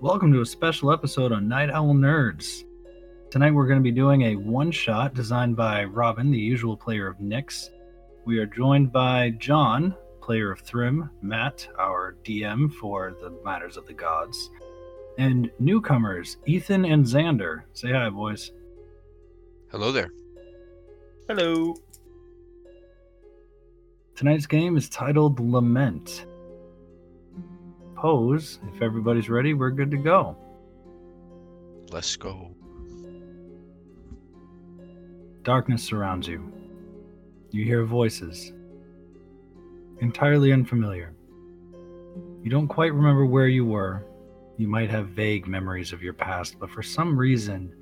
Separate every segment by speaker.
Speaker 1: Welcome to a special episode on Night Owl Nerds. Tonight we're going to be doing a one shot designed by Robin, the usual player of Nyx. We are joined by John, player of Thrym, Matt, our DM for the Matters of the Gods, and newcomers Ethan and Xander. Say hi, boys.
Speaker 2: Hello there.
Speaker 3: Hello.
Speaker 1: Tonight's game is titled Lament. Pose, if everybody's ready, we're good to go.
Speaker 2: Let's go.
Speaker 1: Darkness surrounds you. You hear voices. Entirely unfamiliar. You don't quite remember where you were. You might have vague memories of your past, but for some reason,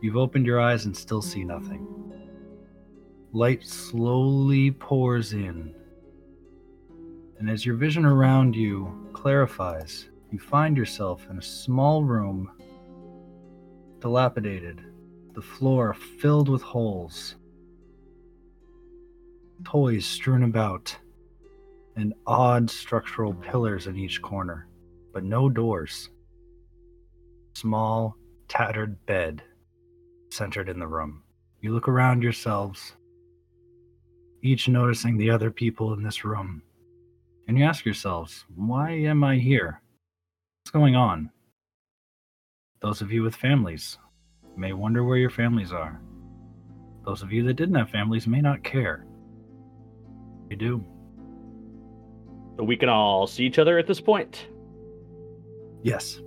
Speaker 1: you've opened your eyes and still see nothing. Light slowly pours in. And as your vision around you clarifies, you find yourself in a small room, dilapidated, the floor filled with holes, toys strewn about, and odd structural pillars in each corner, but no doors. Small, tattered bed centered in the room. You look around yourselves each noticing the other people in this room. And you ask yourselves, why am I here? What's going on? Those of you with families may wonder where your families are. Those of you that didn't have families may not care. You do.
Speaker 3: So we can all see each other at this point.
Speaker 1: Yes.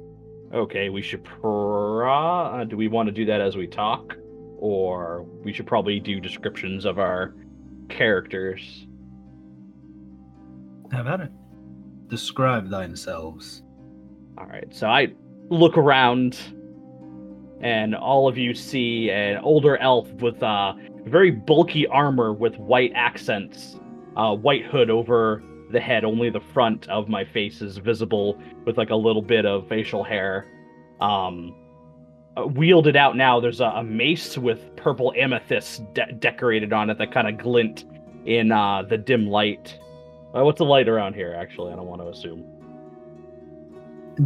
Speaker 3: Okay, we should pro. Uh, do we want to do that as we talk, or we should probably do descriptions of our characters?
Speaker 1: Have at it. Describe themselves.
Speaker 3: All right, so I look around, and all of you see an older elf with uh, very bulky armor with white accents, uh, white hood over the head. Only the front of my face is visible with like a little bit of facial hair. Um, uh, wielded out now, there's a, a mace with purple amethyst de- decorated on it that kind of glint in uh, the dim light. Uh, what's the light around here? Actually, I don't want to assume.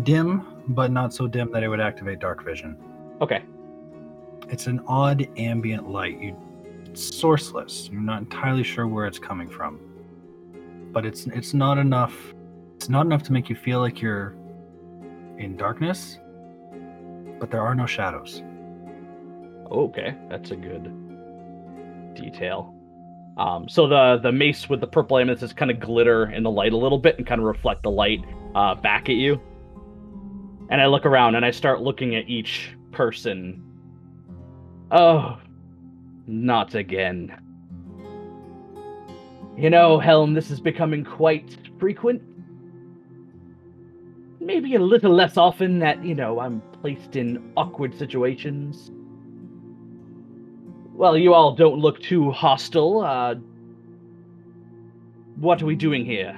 Speaker 1: Dim, but not so dim that it would activate dark vision.
Speaker 3: Okay.
Speaker 1: It's an odd ambient light. You it's sourceless. You're not entirely sure where it's coming from. But it's it's not enough it's not enough to make you feel like you're in darkness, but there are no shadows.
Speaker 3: Okay, that's a good detail. Um, so the the mace with the purple amethyst kind of glitter in the light a little bit and kind of reflect the light uh, back at you. And I look around and I start looking at each person. Oh, not again. You know, Helm, this is becoming quite frequent. Maybe a little less often that, you know, I'm placed in awkward situations. Well, you all don't look too hostile. Uh, what are we doing here?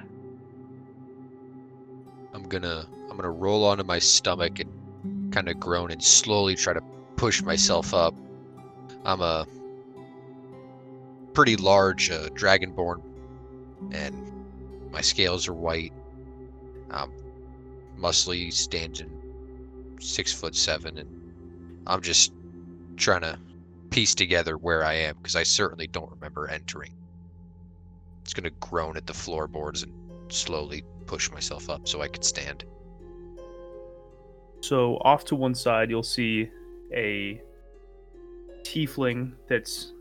Speaker 2: I'm gonna I'm gonna roll onto my stomach and kind of groan and slowly try to push myself up. I'm a pretty large uh, dragonborn, and my scales are white. I'm muscly, standing six foot seven, and I'm just trying to piece together where I am because I certainly don't remember entering. It's gonna groan at the floorboards and slowly push myself up so I can stand.
Speaker 4: So off to one side, you'll see a tiefling that's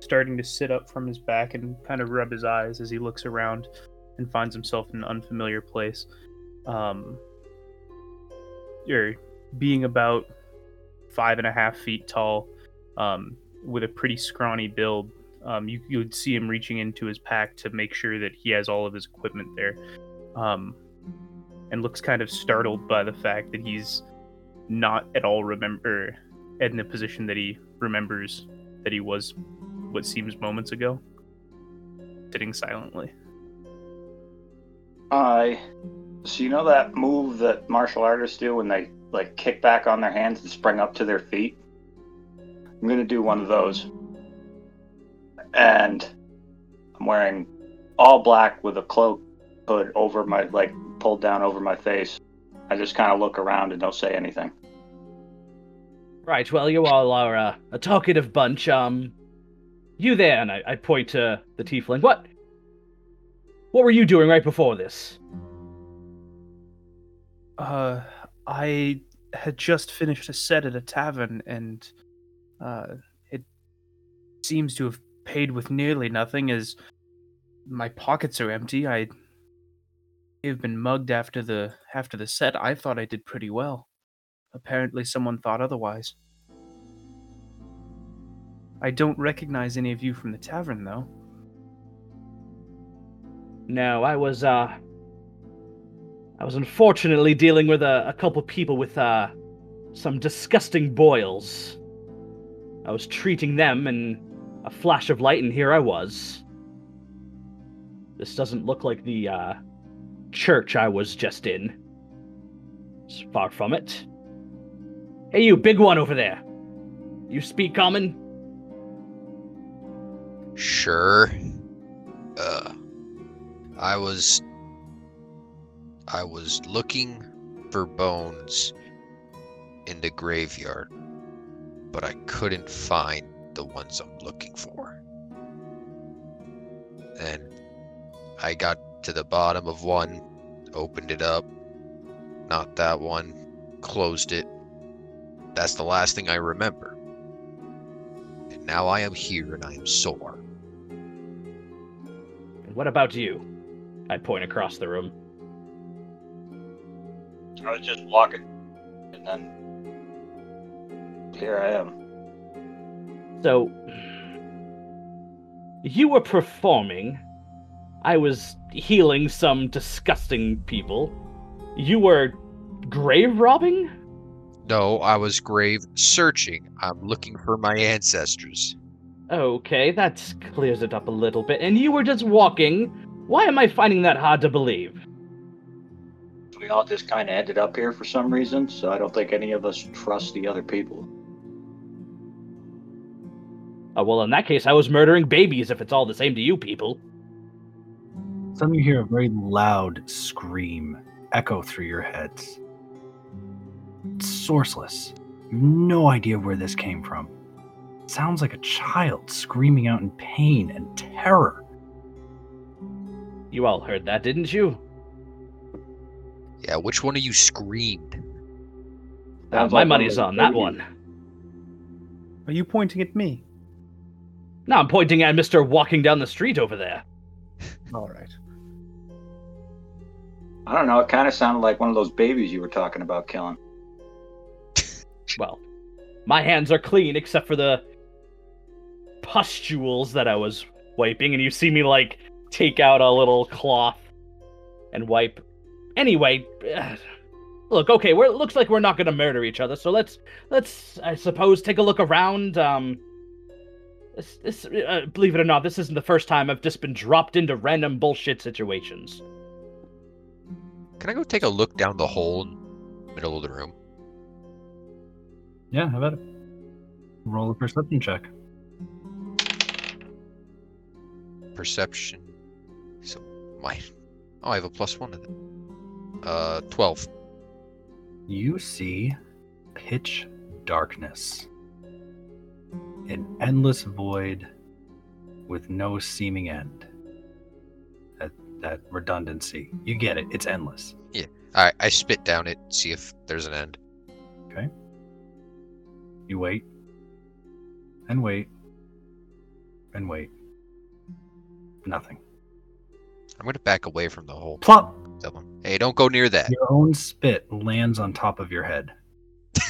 Speaker 4: starting to sit up from his back and kind of rub his eyes as he looks around and finds himself in an unfamiliar place. Um, you're being about five and a half feet tall, um, with a pretty scrawny build. Um, you would see him reaching into his pack to make sure that he has all of his equipment there, um, and looks kind of startled by the fact that he's not at all remember in the position that he remembers that he was what seems moments ago, sitting silently.
Speaker 5: I. So you know that move that martial artists do when they like kick back on their hands and spring up to their feet? I'm gonna do one of those. And I'm wearing all black with a cloak hood over my like pulled down over my face. I just kind of look around and don't say anything.
Speaker 3: Right, well, you all are uh, a talkative bunch. Um, you there, and I, I point to the tiefling. What? What were you doing right before this?
Speaker 4: Uh, I had just finished a set at a tavern, and uh, it seems to have paid with nearly nothing, as my pockets are empty. I have been mugged after the after the set. I thought I did pretty well. Apparently, someone thought otherwise. I don't recognize any of you from the tavern, though.
Speaker 3: No, I was uh I was unfortunately dealing with a, a couple people with uh some disgusting boils. I was treating them and a flash of light and here I was. This doesn't look like the uh church I was just in. It's far from it. Hey you big one over there. You speak common?
Speaker 2: Sure. Uh, I was. I was looking for bones in the graveyard, but I couldn't find the ones I'm looking for. And I got to the bottom of one, opened it up, not that one, closed it. That's the last thing I remember. And now I am here and I am sore.
Speaker 3: And what about you? I point across the room.
Speaker 5: I was just walking, and then here I am.
Speaker 3: So, you were performing. I was healing some disgusting people. You were grave robbing?
Speaker 2: No, I was grave searching. I'm looking for my ancestors.
Speaker 3: Okay, that clears it up a little bit. And you were just walking. Why am I finding that hard to believe?
Speaker 5: We all just kind of ended up here for some reason, so I don't think any of us trust the other people.
Speaker 3: Oh, well, in that case, I was murdering babies if it's all the same to you people.
Speaker 1: Some of you hear a very loud scream echo through your heads. It's sourceless. You have no idea where this came from. It sounds like a child screaming out in pain and terror.
Speaker 3: You all heard that, didn't you?
Speaker 2: Yeah, which one of you screamed?
Speaker 3: Uh, my money's on that one.
Speaker 4: Are you pointing at me?
Speaker 3: No, I'm pointing at Mr. walking down the street over there.
Speaker 4: All right.
Speaker 5: I don't know. It kind of sounded like one of those babies you were talking about killing.
Speaker 3: Well, my hands are clean except for the pustules that I was wiping, and you see me like take out a little cloth and wipe. Anyway, look, okay, we're, it looks like we're not gonna murder each other, so let's let's I suppose take a look around. Um, this, this uh, believe it or not, this isn't the first time I've just been dropped into random bullshit situations.
Speaker 2: Can I go take a look down the hole in the middle of the room?
Speaker 1: Yeah, how about it? Roll a perception check.
Speaker 2: Perception. So my oh, I have a plus one to that. Uh, twelve.
Speaker 1: You see pitch darkness. An endless void with no seeming end. That that redundancy. You get it. It's endless. Yeah.
Speaker 2: I I spit down it, see if there's an end. Okay.
Speaker 1: You wait. And wait. And wait. Nothing.
Speaker 2: I'm gonna back away from the hole.
Speaker 1: Plop!
Speaker 2: Tell them, hey, don't go near that.
Speaker 1: Your own spit lands on top of your head.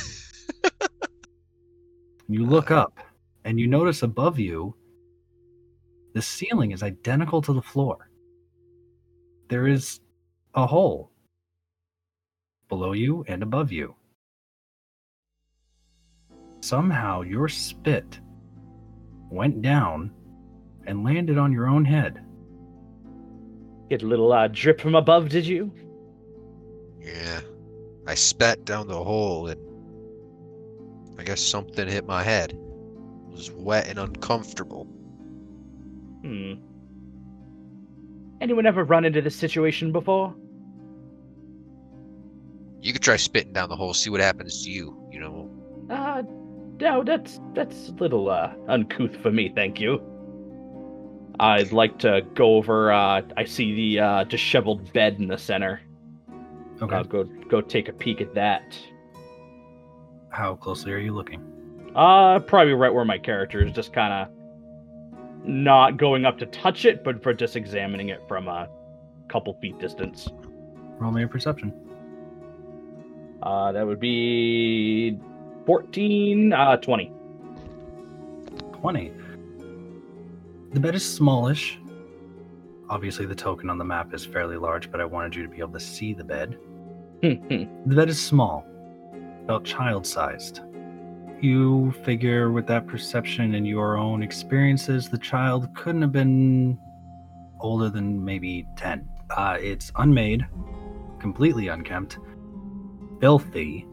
Speaker 1: you look up and you notice above you the ceiling is identical to the floor. There is a hole below you and above you. Somehow your spit went down and landed on your own head.
Speaker 3: Get a little uh, drip from above, did you?
Speaker 2: Yeah. I spat down the hole and I guess something hit my head. It was wet and uncomfortable.
Speaker 3: Hmm. Anyone ever run into this situation before?
Speaker 2: You could try spitting down the hole, see what happens to you. You know,
Speaker 3: Uh, no, that's that's a little uh, uncouth for me, thank you. I'd like to go over. Uh, I see the uh, disheveled bed in the center.
Speaker 1: Okay.
Speaker 3: I'll go go take a peek at that.
Speaker 1: How closely are you looking?
Speaker 3: Uh, probably right where my character is, just kind of not going up to touch it, but for just examining it from a couple feet distance.
Speaker 1: Roll me a perception.
Speaker 3: Uh, that would be 14, uh, 20.
Speaker 1: 20. The bed is smallish. Obviously, the token on the map is fairly large, but I wanted you to be able to see the bed. The bed is small, about child sized. You figure with that perception and your own experiences, the child couldn't have been older than maybe 10. Uh, it's unmade, completely unkempt, filthy.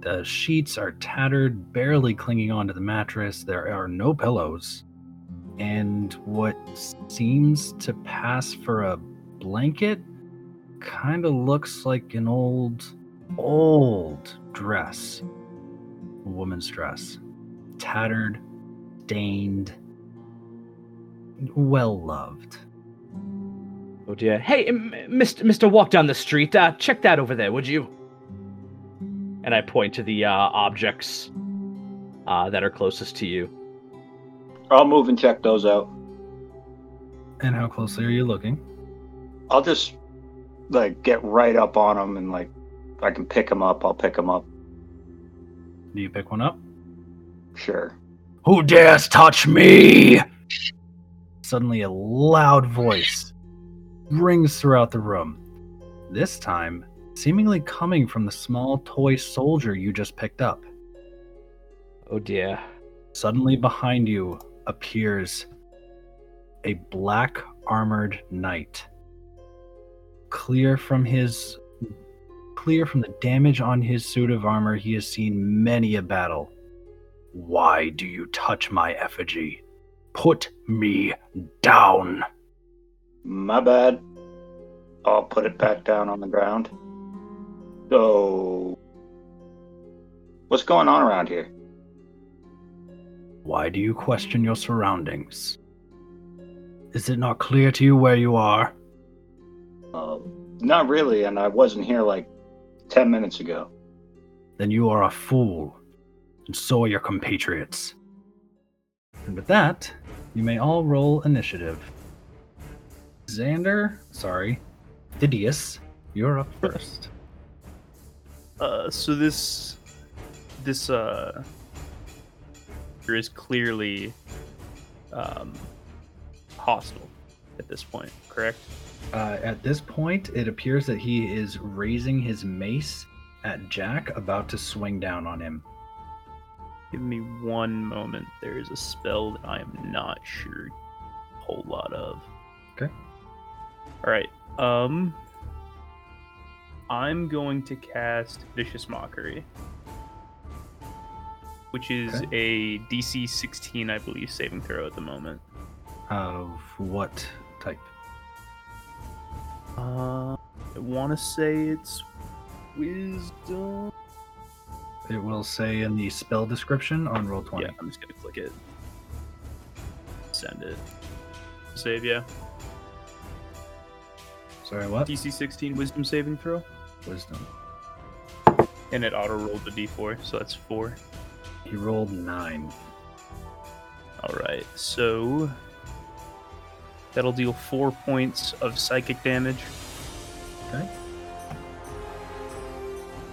Speaker 1: The sheets are tattered, barely clinging onto the mattress. There are no pillows. And what seems to pass for a blanket kind of looks like an old, old dress. A woman's dress. Tattered, stained, well loved.
Speaker 3: Oh dear. Hey, M- Mr. Mr. Walk down the street. Uh, check that over there, would you? And I point to the uh, objects uh, that are closest to you.
Speaker 5: I'll move and check those out.
Speaker 1: And how closely are you looking?
Speaker 5: I'll just like get right up on them and like if I can pick them up, I'll pick them up.
Speaker 1: Do you pick one up?
Speaker 5: Sure.
Speaker 1: Who dares touch me? Suddenly, a loud voice rings throughout the room. This time, seemingly coming from the small toy soldier you just picked up.
Speaker 3: Oh dear.
Speaker 1: Suddenly, behind you appears a black armored knight. Clear from his clear from the damage on his suit of armor, he has seen many a battle. Why do you touch my effigy? Put me down.
Speaker 5: My bad. I'll put it back down on the ground. So, what's going on around here?
Speaker 1: Why do you question your surroundings? Is it not clear to you where you are?
Speaker 5: Uh, not really, and I wasn't here like 10 minutes ago.
Speaker 1: Then you are a fool, and so are your compatriots. And with that, you may all roll initiative. Xander, sorry, Phidias, you're up first.
Speaker 4: Uh, so this this uh figure is clearly um hostile at this point, correct?
Speaker 1: Uh, at this point, it appears that he is raising his mace at Jack, about to swing down on him.
Speaker 4: Give me one moment. There is a spell that I am not sure a whole lot of.
Speaker 1: Okay.
Speaker 4: All right. Um I'm going to cast Vicious Mockery. Which is a DC 16, I believe, saving throw at the moment.
Speaker 1: Of what type?
Speaker 4: Uh, I want to say it's Wisdom.
Speaker 1: It will say in the spell description on Roll20.
Speaker 4: Yeah, I'm just gonna click it. Send it. Save, yeah.
Speaker 1: Sorry, what?
Speaker 4: DC 16 Wisdom saving throw,
Speaker 1: Wisdom.
Speaker 4: and it auto rolled the D4, so that's four.
Speaker 1: He rolled nine.
Speaker 4: All right, so that'll deal four points of psychic damage,
Speaker 1: Okay.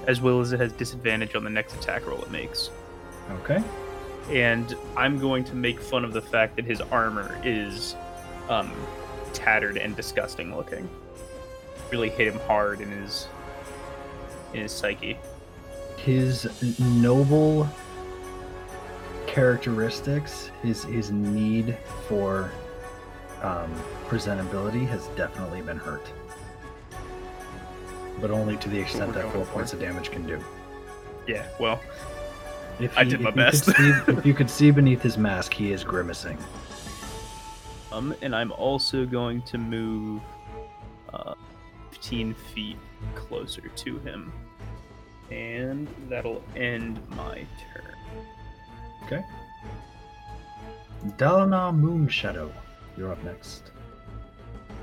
Speaker 4: as well as it has disadvantage on the next attack roll it makes.
Speaker 1: Okay.
Speaker 4: And I'm going to make fun of the fact that his armor is um, tattered and disgusting looking. Really hit him hard in his in his psyche.
Speaker 1: His noble characteristics, his his need for um, presentability has definitely been hurt. But only to the extent that
Speaker 4: going
Speaker 1: four
Speaker 4: for.
Speaker 1: points of damage can do.
Speaker 4: Yeah, well,
Speaker 1: If
Speaker 4: I did my
Speaker 1: if you
Speaker 4: best.
Speaker 1: see- if you could see beneath his mask, he is grimacing.
Speaker 4: um, and I'm also going to move uh, 15 feet closer to him. And that'll end my turn.
Speaker 1: Okay. Dalana Moonshadow, you're up next.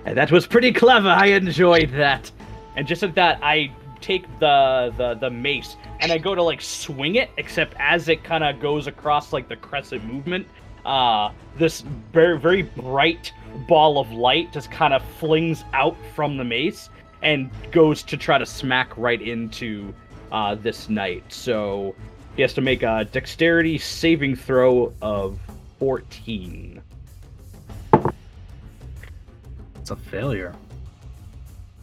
Speaker 3: And that was pretty clever. I enjoyed that. And just at that, I take the the the mace and I go to like swing it, except as it kind of goes across like the crescent movement, uh, this very very bright ball of light just kind of flings out from the mace and goes to try to smack right into uh, this knight. So he has to make a dexterity saving throw of 14.
Speaker 1: It's a failure.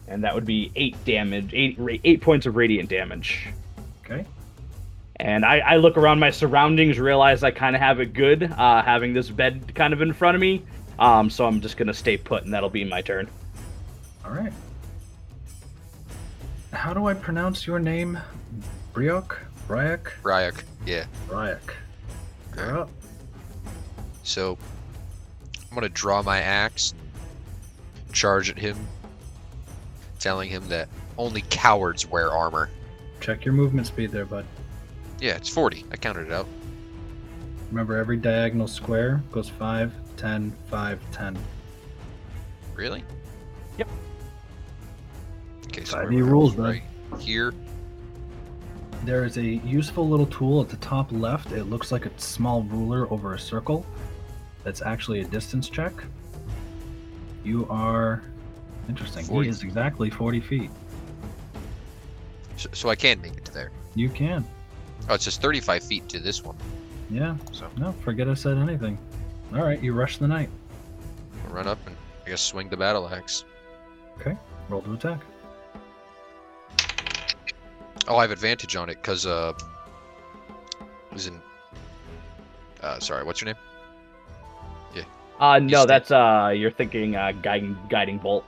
Speaker 3: and that would be eight damage, eight eight points of radiant damage.
Speaker 1: Okay.
Speaker 3: And I, I look around my surroundings, realize I kind of have it good, uh, having this bed kind of in front of me. Um, so I'm just gonna stay put, and that'll be my turn.
Speaker 1: All right. How do I pronounce your name? Briok? Bryak?
Speaker 2: Ryak, yeah.
Speaker 1: Bryak. You're up.
Speaker 2: So I'm gonna draw my axe, charge at him, telling him that only cowards wear armor.
Speaker 1: Check your movement speed there, bud.
Speaker 2: Yeah, it's 40. I counted it out.
Speaker 1: Remember, every diagonal square goes 5, 10, 5, 10.
Speaker 2: Really?
Speaker 3: Yep.
Speaker 2: Okay, so
Speaker 1: Five
Speaker 2: where
Speaker 1: new rules, bud.
Speaker 2: right here.
Speaker 1: There is a useful little tool at the top left. It looks like a small ruler over a circle. That's actually a distance check. You are. Interesting.
Speaker 2: 40.
Speaker 1: He is exactly 40 feet.
Speaker 2: So, so I can make it to there.
Speaker 1: You can.
Speaker 2: Oh, it's just 35 feet to this one.
Speaker 1: Yeah.
Speaker 2: So
Speaker 1: No, forget I said anything. All right, you rush the knight.
Speaker 2: I'll run up and I guess swing the battle axe. Okay.
Speaker 1: Roll to attack.
Speaker 2: Oh, I have advantage on it because uh, is in. Uh, sorry, what's your name?
Speaker 3: Uh, no,
Speaker 2: Just-
Speaker 3: that's uh, you're thinking uh, guiding guiding bolt.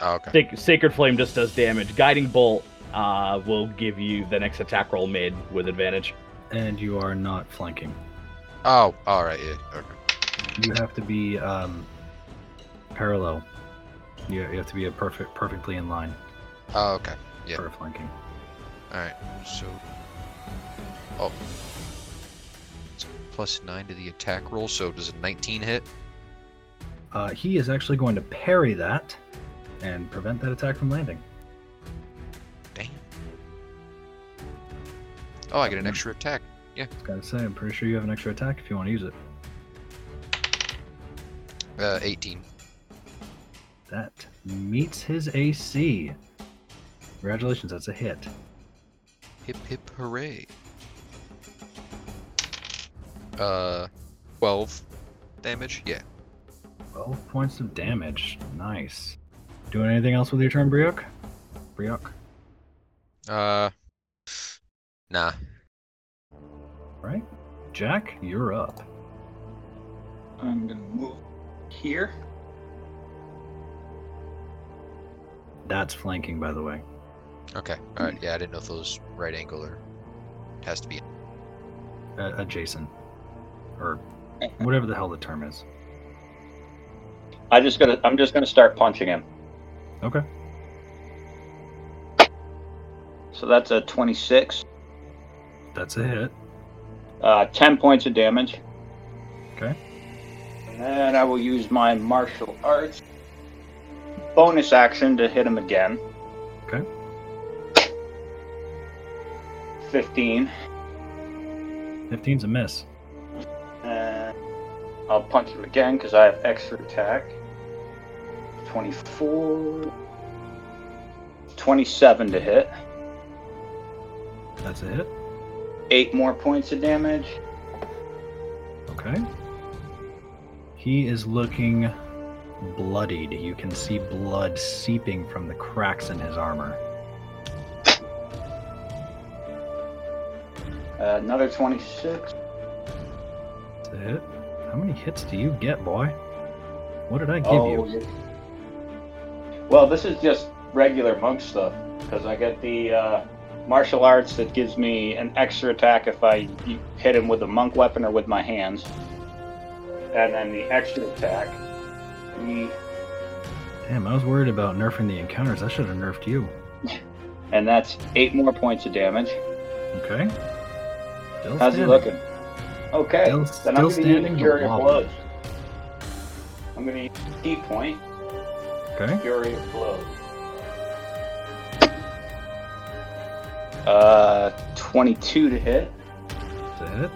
Speaker 2: Oh, okay.
Speaker 3: Sac- Sacred flame just does damage. Guiding bolt uh will give you the next attack roll made with advantage.
Speaker 1: And you are not flanking.
Speaker 2: Oh, all right, yeah. Okay.
Speaker 1: You have to be um, parallel. You, you have to be a perfect, perfectly in line
Speaker 2: Oh, okay. Yeah.
Speaker 1: for flanking.
Speaker 2: All right. So, oh, it's plus nine to the attack roll. So does a 19 hit?
Speaker 1: Uh, he is actually going to parry that and prevent that attack from landing.
Speaker 2: Damn. Oh, I get an extra attack. Yeah.
Speaker 1: Gotta say, I'm pretty sure you have an extra attack if you want to use it.
Speaker 2: Uh, 18.
Speaker 1: That meets his AC. Congratulations, that's a hit.
Speaker 2: Hip hip hooray. Uh, 12 damage. Yeah.
Speaker 1: 12 points of damage. Nice. Doing anything else with your turn, Briok? Briok?
Speaker 2: Uh, nah.
Speaker 1: Right? Jack, you're up.
Speaker 5: I'm gonna move here.
Speaker 1: That's flanking, by the way.
Speaker 2: Okay. All right. Yeah, I didn't know if those right angle or has to be.
Speaker 1: Uh, adjacent. Or whatever the hell the term is.
Speaker 5: I just gonna I'm just gonna start punching him.
Speaker 1: Okay.
Speaker 5: So that's a 26.
Speaker 1: That's a hit.
Speaker 5: Uh, 10 points of damage.
Speaker 1: Okay.
Speaker 5: And then I will use my martial arts bonus action to hit him again.
Speaker 1: Okay.
Speaker 5: 15.
Speaker 1: 15's a miss.
Speaker 5: And I'll punch him again because I have extra attack. 24. 27 to hit.
Speaker 1: That's a hit.
Speaker 5: 8 more points of damage.
Speaker 1: Okay. He is looking bloodied. You can see blood seeping from the cracks in his armor.
Speaker 5: Uh, another 26.
Speaker 1: Hit. How many hits do you get, boy? What did I give
Speaker 5: Oh,
Speaker 1: you?
Speaker 5: yeah. Well, this is just regular monk stuff because I get the uh, martial arts that gives me an extra attack if I hit him with a monk weapon or with my hands, and then the extra attack, three,
Speaker 1: Damn, I was worried about nerfing the encounters. I should have nerfed you.
Speaker 5: And that's eight more points of damage.
Speaker 1: Okay. Still
Speaker 5: How's he looking? Okay.
Speaker 1: Still-
Speaker 5: then I'm going to use Fury of. Blows. I'm going to use ki point,
Speaker 1: Okay.
Speaker 5: Fury of Blows. Uh, 22 to hit,
Speaker 1: Is that it?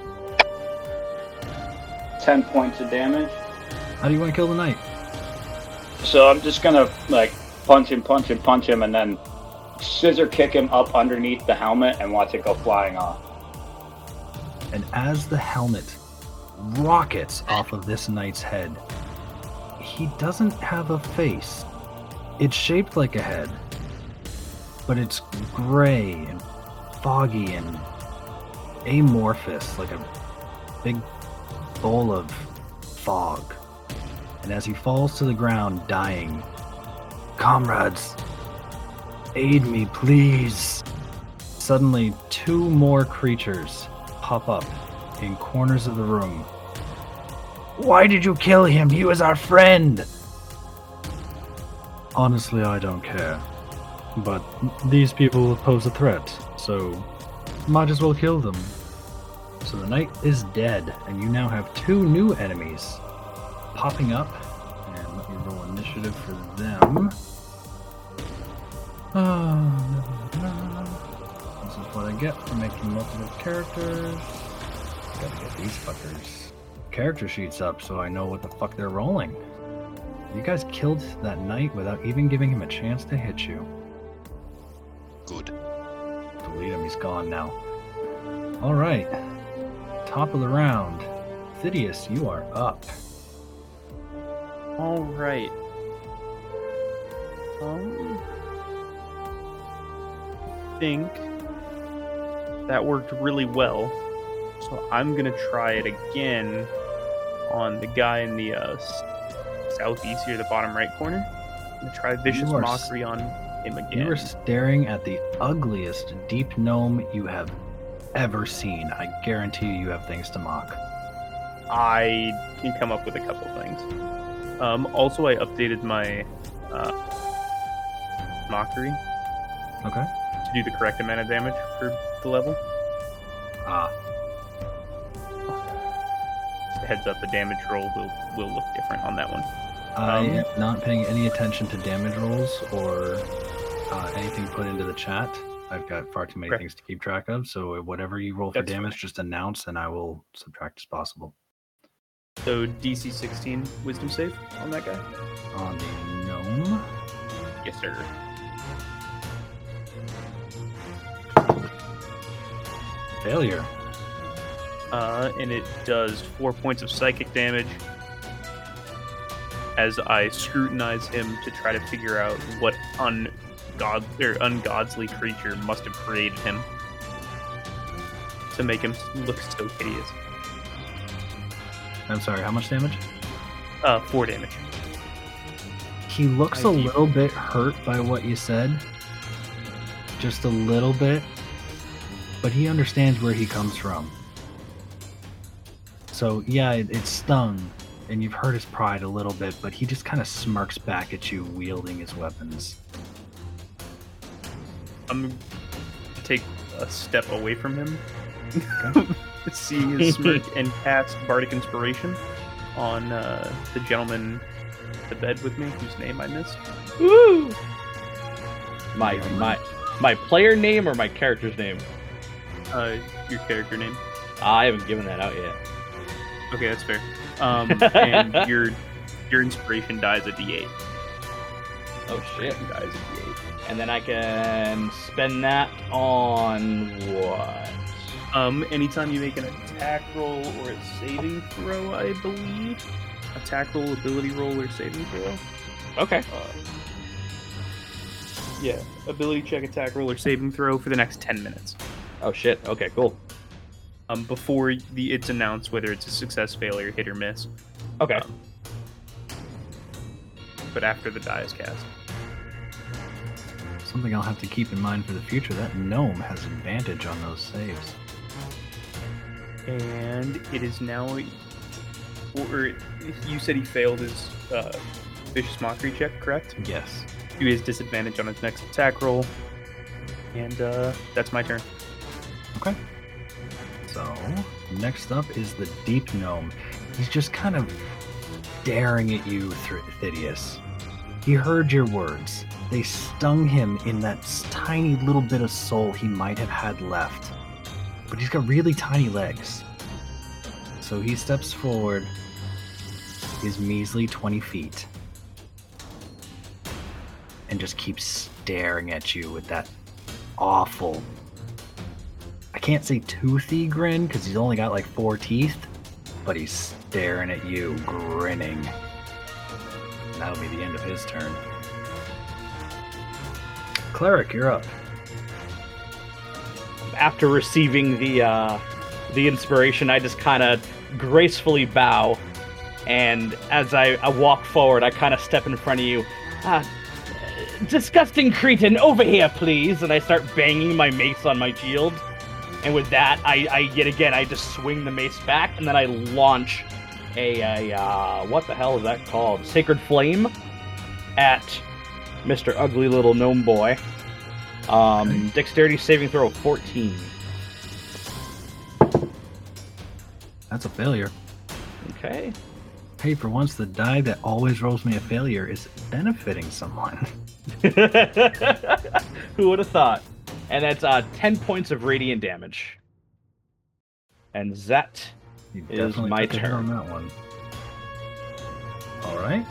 Speaker 5: 10 points of damage.
Speaker 1: How do you want to kill the knight?
Speaker 5: So I'm just gonna like punch him, punch him, punch him, and then scissor kick him up underneath the helmet and watch it go flying off.
Speaker 1: And as the helmet rockets off of this knight's head, he doesn't have a face. It's shaped like a head, but it's gray and foggy and amorphous, like a big bowl of fog. And as he falls to the ground, dying, comrades, aid me, please. Suddenly, two more creatures pop up in corners of the room. Why did you kill him? He was our friend. Honestly, I don't care. But these people pose a threat, so might as well kill them. So the knight is dead, and you now have two new enemies popping up. And let me roll initiative for them. Ah, is what I get for making multiple characters. Gotta get these fuckers character sheets up so I know what the fuck they're rolling. You guys killed that knight without even giving him a chance to hit you.
Speaker 2: Good.
Speaker 1: Delete him, he's gone now. Alright. Top of the round. Thidius, you are up.
Speaker 4: All right. Um, think that worked really well. So I'm gonna try it again on the guy in the uh, southeast here, the bottom right corner. I'm gonna try vicious mockery on him again.
Speaker 1: You are staring at the ugliest deep gnome you have ever seen. I guarantee you, you have things to mock.
Speaker 4: I can come up with a couple things. Um, also, I updated my uh, mockery
Speaker 1: Okay.
Speaker 4: to do the correct amount of damage for the level.
Speaker 1: Ah,
Speaker 4: Just a heads up, the damage roll will will look different on that one.
Speaker 1: I
Speaker 4: Um,
Speaker 1: not paying any attention to damage rolls or uh, anything put into the chat. I've got far too many
Speaker 4: Okay.
Speaker 1: things to keep track of. So whatever you roll for
Speaker 4: That's
Speaker 1: damage, just announce, and I will subtract as possible.
Speaker 4: So DC 16 Wisdom save on that guy.
Speaker 1: On the gnome,
Speaker 4: Yes, sir.
Speaker 1: Failure.
Speaker 4: Uh, and it does four points of psychic damage as I scrutinize him to try to figure out what ungod or ungodly creature must have created him to make him look so hideous.
Speaker 1: I'm sorry. How much damage?
Speaker 4: Uh, four damage.
Speaker 1: He looks
Speaker 4: I
Speaker 1: a
Speaker 4: keep-
Speaker 1: little bit hurt by what you said. Just a little bit. But he understands where he comes from. So, yeah, it, it stung, and you've hurt his pride a little bit, but he just kind of smirks back at you, wielding his weapons.
Speaker 4: I'm gonna take a step away from him,
Speaker 1: Okay.
Speaker 4: seeing his smirk, and cast Bardic Inspiration on uh, the gentleman at the bed with me, whose name I missed.
Speaker 3: Woo! My my my player name or my character's name?
Speaker 4: Uh, your character name.
Speaker 3: I haven't given that out yet.
Speaker 4: Okay, that's fair. Um, and your your inspiration dies a D8.
Speaker 3: Oh shit!
Speaker 4: Inspiration dies a D8.
Speaker 3: And then I can spend that on what?
Speaker 4: Um, anytime you make an attack roll or a saving throw, I believe. Attack roll, ability roll, or saving throw.
Speaker 3: Okay.
Speaker 4: Uh, yeah, ability check, attack roll, or saving throw for the next 10 minutes.
Speaker 3: Oh shit. Okay, cool.
Speaker 4: Um, before the it's announced whether it's a success, failure, hit or miss.
Speaker 3: Okay.
Speaker 4: Um, but after the die is cast.
Speaker 1: Something I'll have to keep in mind for the future that gnome has advantage on those saves.
Speaker 4: And it is now. Or you said he failed his uh, vicious mockery check, correct?
Speaker 1: Yes.
Speaker 4: He has disadvantage on his next attack roll. And uh, that's my turn.
Speaker 1: Okay. So, next up is the Deep Gnome. He's just kind of staring at you, Thidius. He heard your words. They stung him in that tiny little bit of soul he might have had left. But he's got really tiny legs. So he steps forward his measly 20 feet and just keeps staring at you with that awful I can't say toothy grin because he's only got like four teeth, but he's staring at you, grinning. And that'll be the end of his turn. Cleric, you're up.
Speaker 3: After receiving the uh, the inspiration, I just kind of gracefully bow, and as I, I walk forward, I kind of step in front of you. Ah, disgusting cretin, over here, please! And I start banging my mace on my shield. And with that, I, I yet again I just swing the mace back, and then I launch a, a uh, what the hell is that called? Sacred flame at Mr. Ugly Little Gnome Boy. Um, dexterity saving throw of 14.
Speaker 1: That's a failure.
Speaker 3: Okay.
Speaker 1: Hey, for once, the die that always rolls me a failure is benefiting someone.
Speaker 3: Who would have thought? And that's uh, 10 points of radiant damage. And that
Speaker 1: You
Speaker 3: It is my
Speaker 1: hit on
Speaker 3: turn.
Speaker 1: that one. All right.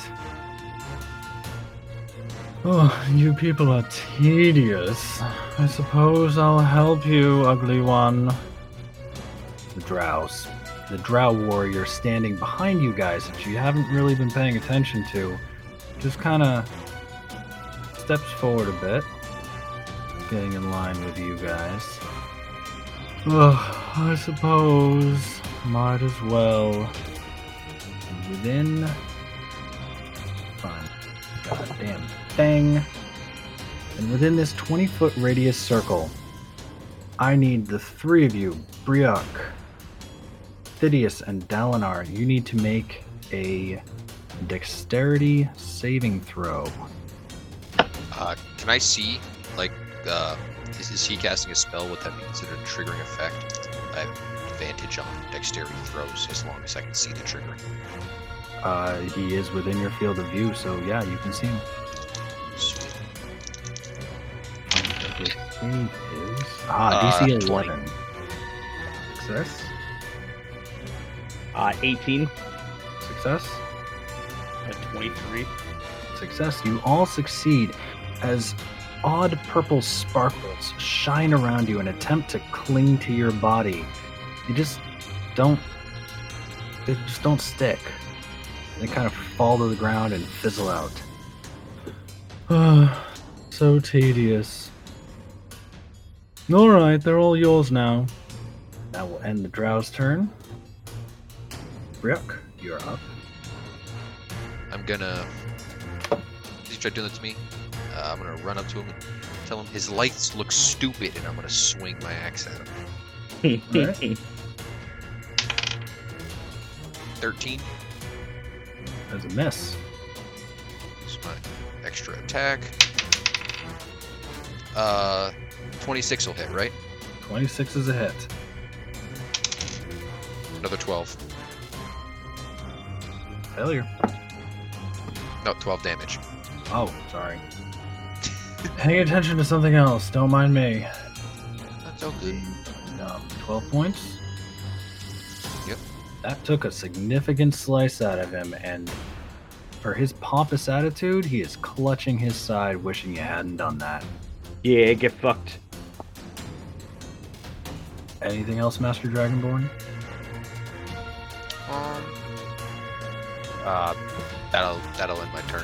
Speaker 1: Oh, you people are tedious. I suppose I'll help you, ugly one. The drows. The drow warrior standing behind you guys that you haven't really been paying attention to just kind of steps forward a bit, getting in line with you guys. Ugh, I suppose might as well. Within. Fine. God damn thing. And within this 20 foot radius circle, I need the three of you, Briok, Thidius, and Dalinar. You need to make a dexterity saving throw.
Speaker 2: Uh, can I see, like, uh, is, is he casting a spell? Would that be considered a triggering effect? I have advantage on dexterity throws as long as I can see the trigger.
Speaker 1: Uh, he is within your field of view, so yeah, you can see him.
Speaker 2: Sweet.
Speaker 1: His is ah
Speaker 2: Uh,
Speaker 1: DC
Speaker 2: 20.
Speaker 1: 11. Success.
Speaker 3: uh, 18.
Speaker 1: Success.
Speaker 4: At 23.
Speaker 1: Success. You all succeed as odd purple sparkles shine around you and attempt to cling to your body. You just don't. They just don't stick. They kind of fall to the ground and fizzle out. Ah, so tedious. All right, they're all yours now. That will end the drow's turn. Brick, you're up.
Speaker 2: I'm gonna. Did you try doing that to me? Uh, I'm gonna run up to him and tell him his lights look stupid, and I'm gonna swing my axe at him. 13
Speaker 1: That's a miss.
Speaker 2: is my extra attack. Uh, 26 will hit, right?
Speaker 1: 26 is a hit.
Speaker 2: Another 12.
Speaker 1: Failure.
Speaker 2: No, 12 damage.
Speaker 1: Oh, sorry. Paying attention to something else. Don't mind me.
Speaker 2: That's all good.
Speaker 1: Um, 12 points?
Speaker 2: Yep.
Speaker 1: That took a significant slice out of him, and for his pompous attitude, he is clutching his side, wishing you hadn't done that.
Speaker 3: yeah, get fucked.
Speaker 1: Anything else, Master Dragonborn?
Speaker 2: Um, uh, that'll that'll end my turn.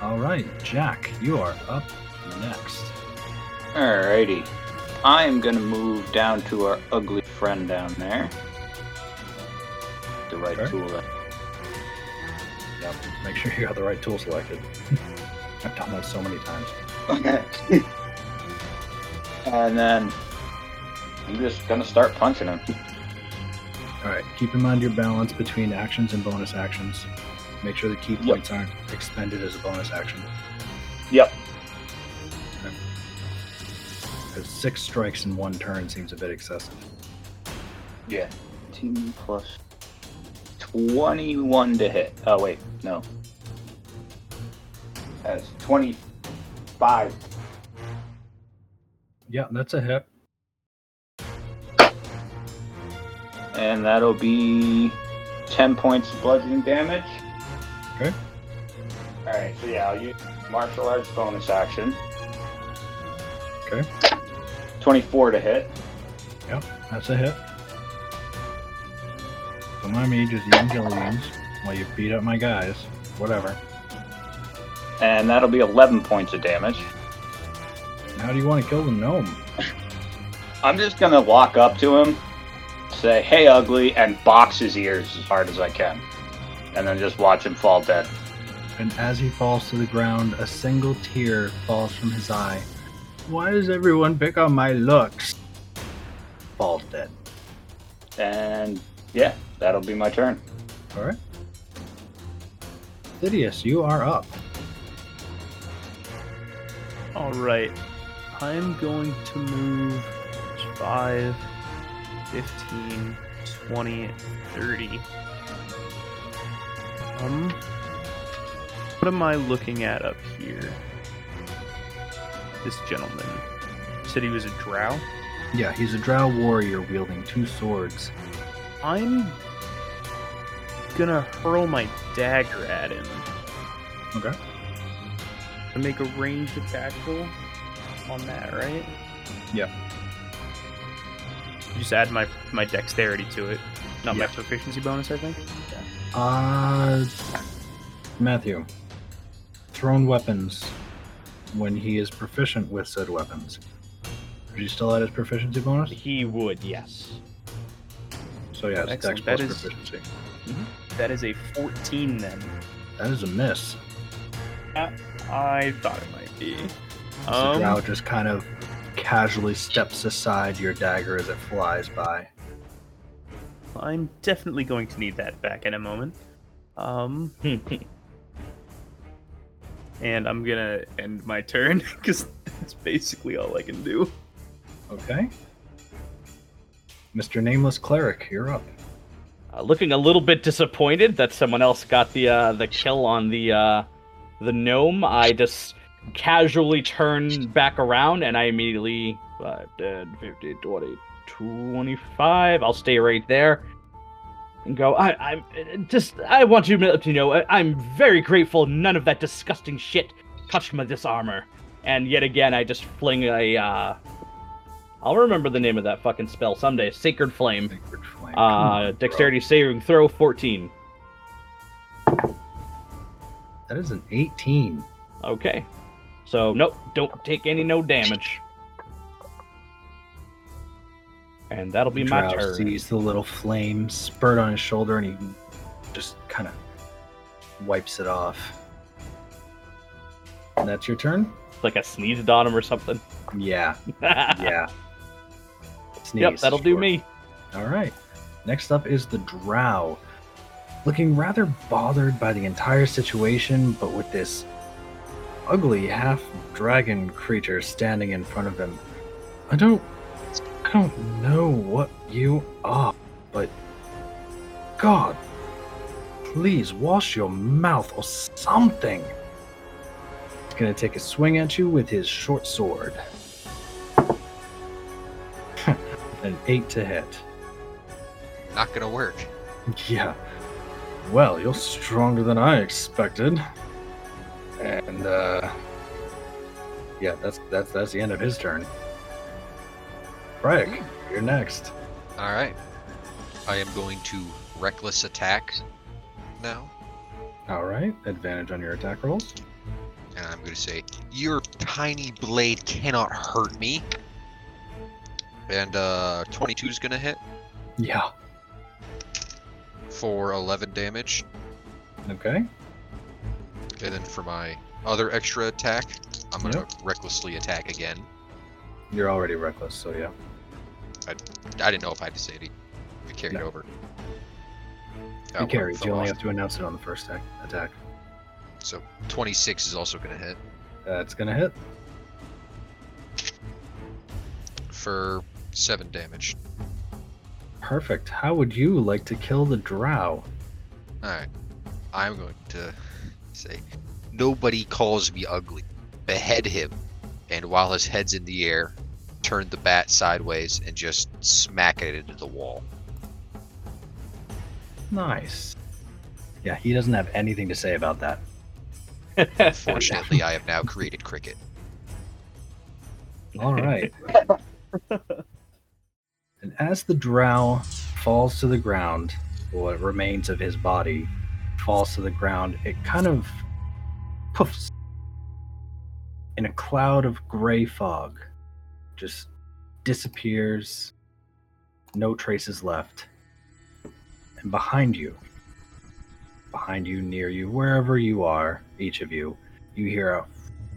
Speaker 1: All right, Jack, you are up next.
Speaker 5: Alrighty. I'm gonna move down to our ugly friend down there. The right
Speaker 1: Okay.
Speaker 5: tool. then.
Speaker 1: Yep. Make sure you have the right tool selected. I've done that so many times.
Speaker 5: Okay. and then I'm just gonna start punching him.
Speaker 1: All right, keep in mind your balance between actions and bonus actions. Make sure the ki
Speaker 5: Yep.
Speaker 1: points aren't expended as a bonus action.
Speaker 5: Yep.
Speaker 1: Because six strikes in one turn seems a bit excessive.
Speaker 5: Yeah. 18 plus 21 to hit. Oh, wait. No. That's 25.
Speaker 1: Yeah, that's a hit.
Speaker 5: And that'll be 10 points of bludgeoning damage.
Speaker 1: Okay.
Speaker 5: Alright, so yeah, I'll use martial arts bonus action.
Speaker 1: Okay.
Speaker 5: 24 to hit.
Speaker 1: Yep, that's a hit. Mind me just eating jelly beans while you beat up my guys. Whatever.
Speaker 5: And that'll be 11 points of damage.
Speaker 1: How do you want to kill the gnome?
Speaker 5: I'm just gonna walk up to him, say, hey, ugly, and box his ears as hard as I can. And then just watch him fall dead.
Speaker 1: And as he falls to the ground, a single tear falls from his eye. Why does everyone pick on my looks? Falls dead.
Speaker 5: And yeah, that'll be my turn.
Speaker 1: Alright. Thidius, you are up.
Speaker 4: All right. I'm going to move 5, 15, 20, 30. Um, what am I looking at up here? This gentleman said he was a drow.
Speaker 1: Yeah, he's a drow warrior wielding two swords.
Speaker 4: I'm gonna hurl my dagger at him
Speaker 1: Okay.
Speaker 4: to make a ranged attack roll on that, right?
Speaker 1: Yep.
Speaker 4: Just add my my dexterity to it, not my proficiency bonus. I think.
Speaker 1: Uh, Matthew. Thrown weapons when he is proficient with said weapons. Would you still add his proficiency bonus?
Speaker 3: He would, yes.
Speaker 1: So yeah, it's
Speaker 4: Excellent.
Speaker 1: dex plus
Speaker 4: That is-
Speaker 1: proficiency.
Speaker 4: That is a 14 then.
Speaker 1: That is a miss.
Speaker 4: I thought it might be.
Speaker 1: the
Speaker 4: Um,
Speaker 1: drow just kind of casually steps aside your dagger as it flies by.
Speaker 4: I'm definitely going to need that back in a moment. Um, and I'm gonna end my turn because that's basically all I can do.
Speaker 1: Okay. Mr. Nameless Cleric, you're up.
Speaker 3: Uh, looking a little bit disappointed that someone else got the uh, the kill on the uh, the gnome. I just casually turn back around and I immediately 5, 10, 15, 20, 25. I'll stay right there and go. I, I'm uh, just. I want you to know I- I'm very grateful. None of that disgusting shit touched my this armor. And yet again, I just fling a. Uh, I'll remember the name of that fucking spell someday. Sacred Flame.
Speaker 1: Sacred Flame.
Speaker 3: Uh,
Speaker 1: on, drow.
Speaker 3: dexterity saving throw 14.
Speaker 1: That is an 18.
Speaker 3: Okay. So, nope, don't take any no damage. And that'll be my turn.
Speaker 1: sees the little flame spurt on his shoulder and he just kind of wipes it off. And that's your turn?
Speaker 3: Like I sneezed on him or something.
Speaker 1: Yeah, yeah. Sneeze,
Speaker 3: yep, that'll do me.
Speaker 1: All right. Next up is the Drow. Looking rather bothered by the entire situation, but with this ugly half dragon creature standing in front of him. I don't I don't know what you are, but God, please wash your mouth or something. He's gonna take a swing at you with his short sword. An eight to hit.
Speaker 2: Not gonna work.
Speaker 1: Yeah. Well, you're stronger than I expected. And uh Yeah, that's that's that's the end of his turn. Frank, you're next.
Speaker 2: All right. I am going to reckless attack now,
Speaker 1: Alright, advantage on your attack rolls.
Speaker 2: and I'm going to say, "Your tiny blade cannot hurt me." And uh, 22 is going to hit
Speaker 1: Yeah.
Speaker 2: for 11 damage,
Speaker 1: Okay.
Speaker 2: and then for my other extra attack, I'm going to
Speaker 1: Yep.
Speaker 2: recklessly attack again.
Speaker 1: You're already reckless, so yeah.
Speaker 2: I didn't know if I had to say it. It carried
Speaker 1: No.
Speaker 2: over. Oh,
Speaker 1: carries.
Speaker 2: fell
Speaker 1: You only
Speaker 2: off.
Speaker 1: have to announce it on the first attack. attack.
Speaker 2: So 26 is also going to hit
Speaker 1: That's gonna hit.
Speaker 2: for 7 damage.
Speaker 1: Perfect. How would you like to kill the drow?
Speaker 2: Alright. I'm going to say, nobody calls me ugly. Behead him. And while his head's in the air, turn the bat sideways and just smack it into the wall.
Speaker 1: Nice. Yeah, he doesn't have anything to say about that.
Speaker 2: Unfortunately, I have now created cricket.
Speaker 1: All right. and as the drow falls to the ground, what remains of his body falls to the ground, it kind of poofs in a cloud of gray fog. Just disappears, no traces left. And behind you, behind you, near you, wherever you are, each of you, you hear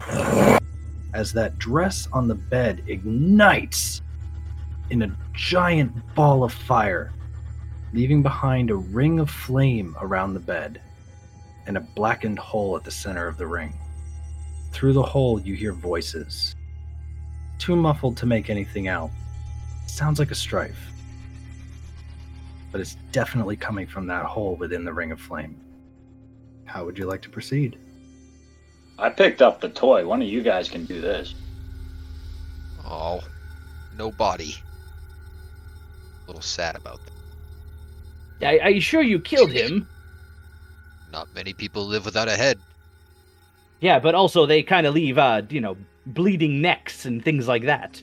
Speaker 1: a as that dress on the bed ignites in a giant ball of fire, leaving behind a ring of flame around the bed and a blackened hole at the center of the ring. Through the hole, you hear voices. Too muffled to make anything out. Sounds like a strife. But it's definitely coming from that hole within the ring of flame. How would you like to proceed?
Speaker 5: I picked up the toy. One of you guys can do this.
Speaker 2: Oh, no body. A little sad about that.
Speaker 3: Are, are you sure you killed him?
Speaker 2: Not many people live without a head.
Speaker 3: Yeah, but also they kind of leave, uh, you know, bleeding necks and things like that.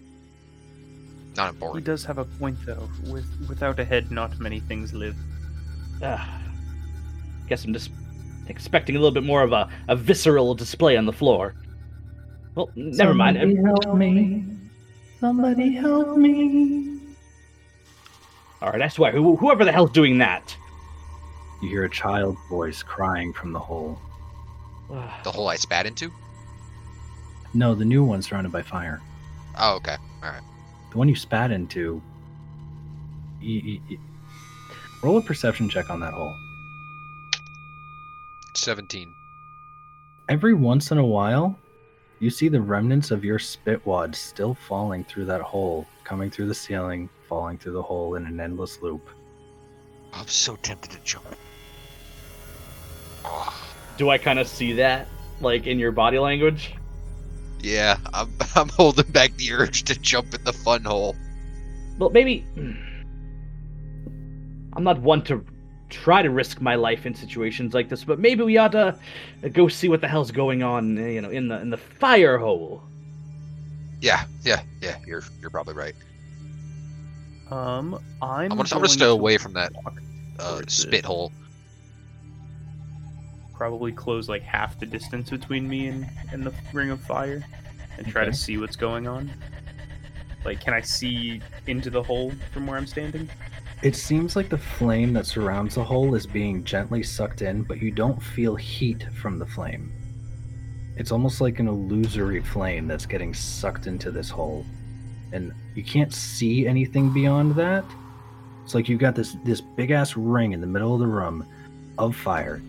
Speaker 2: Not important.
Speaker 4: He does have a point though. With without a head, not many things live.
Speaker 3: Uh, guess I'm just expecting a little bit more of a, a visceral display on the floor. Well, never mind.
Speaker 1: Somebody help me. Somebody help me.
Speaker 3: All right, I swear, who, whoever the hell's doing that.
Speaker 1: You hear a child's voice crying from the hole.
Speaker 2: The hole I spat into?
Speaker 1: No, the new one surrounded by fire.
Speaker 2: Oh, okay. Alright.
Speaker 1: The one you spat into. roll a perception check on that hole.
Speaker 2: 17.
Speaker 1: Every once in a while, you see the remnants of your spit wad still falling through that hole, coming through the ceiling, falling through the hole in an endless loop.
Speaker 2: I'm so tempted to jump.
Speaker 3: Do I kind of see that, like, in your body language?
Speaker 2: Yeah, I'm, I'm holding back the urge to jump in the fun hole.
Speaker 3: Well, maybe. I'm not one to try to risk my life in situations like this, but maybe we ought to go see what the hell's going on, you know, in the in the fire hole.
Speaker 2: Yeah, yeah, yeah. You're you're probably right.
Speaker 4: Um, I'm.
Speaker 2: I'm gonna, I'm gonna stay
Speaker 4: to
Speaker 2: away from that uh, spit hole.
Speaker 4: Probably close like half the distance between me and, and the ring of fire, and try
Speaker 1: Okay.
Speaker 4: to see what's going on. Like, can I see into the hole from where I'm standing?
Speaker 1: It seems like the flame that surrounds the hole is being gently sucked in, but you don't feel heat from the flame. It's almost like an illusory flame that's getting sucked into this hole. And you can't see anything beyond that. It's like you've got this this big ass ring in the middle of the room of fire.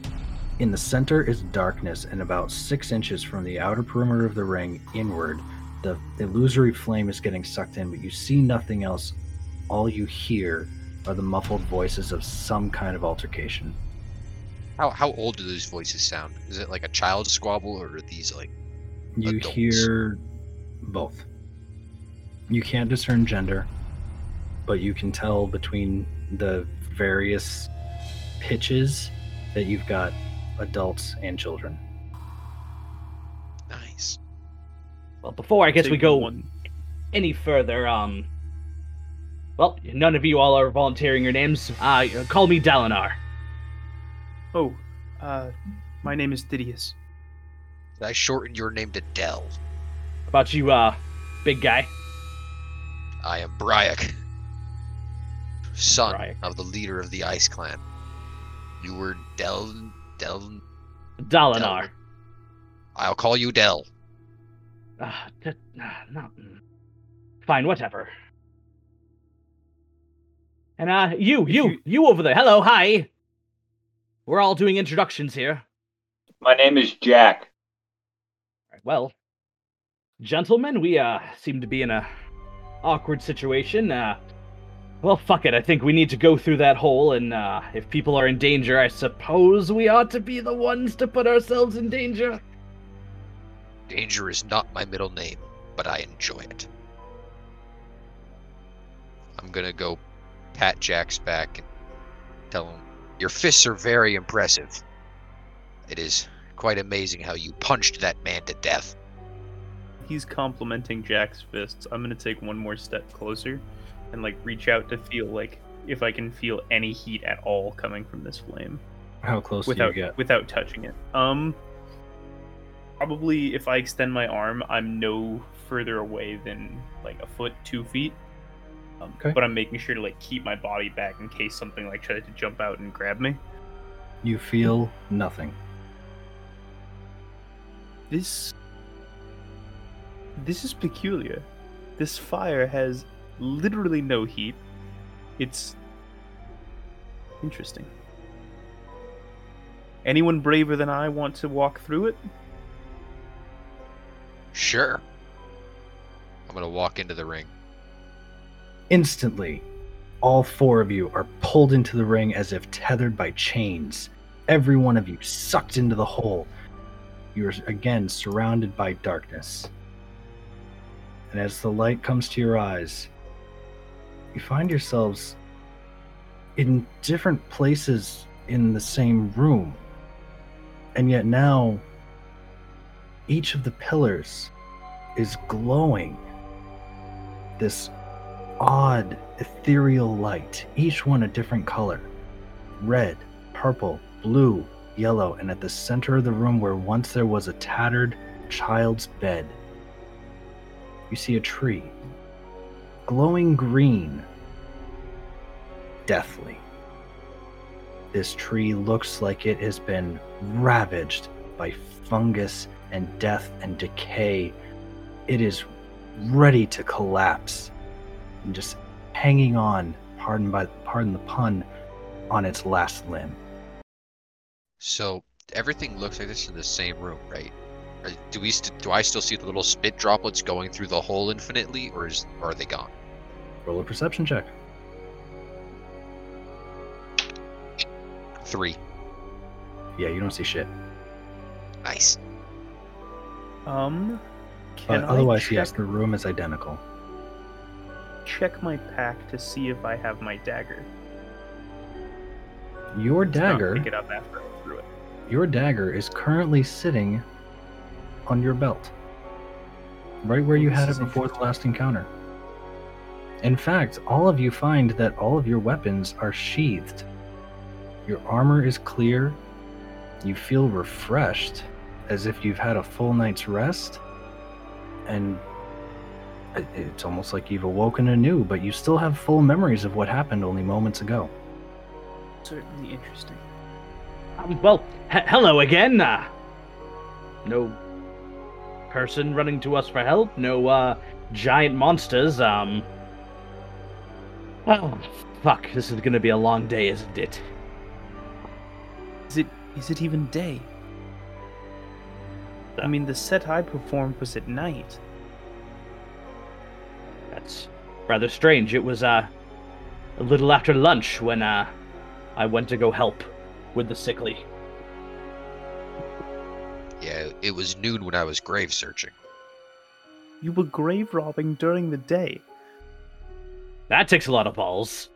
Speaker 1: In the center is darkness, and about six inches from the outer perimeter of the ring inward, the illusory flame is getting sucked in, but you see nothing else. All you hear are the muffled voices of some kind of altercation.
Speaker 2: How how old do those voices sound? Is it like a child squabble or are these like
Speaker 1: You
Speaker 2: Adults.
Speaker 1: hear both. You can't discern gender, but you can tell between the various pitches that you've got adults and children.
Speaker 2: nice?
Speaker 3: Well, before I guess we go
Speaker 4: one.
Speaker 3: any further, um, well, none of you all are volunteering your names. Uh, call me Dalinar.
Speaker 4: Oh, uh, my name is Didius.
Speaker 2: I shortened your name to Dell?
Speaker 3: About you, uh, big guy.
Speaker 2: I am Bryak, son
Speaker 3: Bryak.
Speaker 2: of the leader of the Ice Clan. You were Del Del.
Speaker 3: Dalinar.
Speaker 2: I'll call you Dell.
Speaker 3: Uh, d- uh, no. Fine, whatever. And uh, you, you, you over there. Hello, hi. we're all doing introductions here.
Speaker 5: My name is Jack.
Speaker 3: Well, gentlemen, we uh seem to be in a awkward situation. Uh, well, fuck it. I think we need to go through that hole, and uh, if people are in danger, I suppose we ought to be the ones to put ourselves in danger.
Speaker 2: Danger is not my middle name, but I enjoy it. I'm gonna go pat Jack's back and tell him, Your fists are very impressive. It is quite amazing how you punched that man to death.
Speaker 4: He's complimenting Jack's fists. I'm gonna take one more step closer and like reach out to feel like if I can feel any heat at all coming from this flame
Speaker 1: How close
Speaker 4: without
Speaker 1: do you get?
Speaker 4: without touching it. Um probably if I extend my arm, I'm no further away than like a foot, two feet. Um,
Speaker 1: Okay.
Speaker 4: But I'm making sure to like keep my body back in case something like tries to jump out and grab me.
Speaker 1: You feel nothing.
Speaker 4: This this is peculiar. This fire has literally no heat. It's interesting. Anyone braver than I want to walk through it?
Speaker 2: Sure. I'm gonna walk into the ring.
Speaker 1: Instantly, all four of you are pulled into the ring as if tethered by chains. Every one of you sucked into the hole. You are again surrounded by darkness. And as the light comes to your eyes, you find yourselves in different places in the same room. And yet now, each of the pillars is glowing. This odd ethereal light, each one a different color red, purple, blue, yellow, and at the center of the room where once there was a tattered child's bed, you see a tree, glowing green, deathly. This tree looks like it has been ravaged by fungus and death and decay. It is ready to collapse and just hanging on, pardon by pardon the pun, on its last limb.
Speaker 2: So everything looks like this in the same room, right? Or Do we st- do I still see the little spit droplets going through the hole infinitely, or is or are they gone?
Speaker 1: Roll a perception check.
Speaker 2: Three.
Speaker 1: Yeah, you don't see shit.
Speaker 2: Nice.
Speaker 4: Um can
Speaker 1: But
Speaker 4: I
Speaker 1: otherwise,
Speaker 4: check,
Speaker 1: yes, the room is identical.
Speaker 4: check my pack to see if I have my dagger?
Speaker 1: Your dagger,
Speaker 4: Pick it up after I threw it.
Speaker 1: your dagger is currently sitting on your belt, right where you had it before the last encounter. In fact, all of you find that all of your weapons are sheathed. Your armor is clear. You feel refreshed, as if you've had a full night's rest. And it's almost like you've awoken anew, but you still have full memories of what happened only moments ago.
Speaker 4: Certainly interesting.
Speaker 3: Um, well, he- hello again. Uh, no person running to us for help. No uh, giant monsters. Um. Oh, fuck! This is gonna be a long day, isn't it?
Speaker 4: Is it is it even day? I mean, the set I performed was at night.
Speaker 3: That's rather strange. It was uh, a little after lunch when uh, I went to go help with the sickly.
Speaker 2: Yeah, it was noon when I was grave searching.
Speaker 4: You were grave robbing during the day.
Speaker 3: That takes a lot of balls.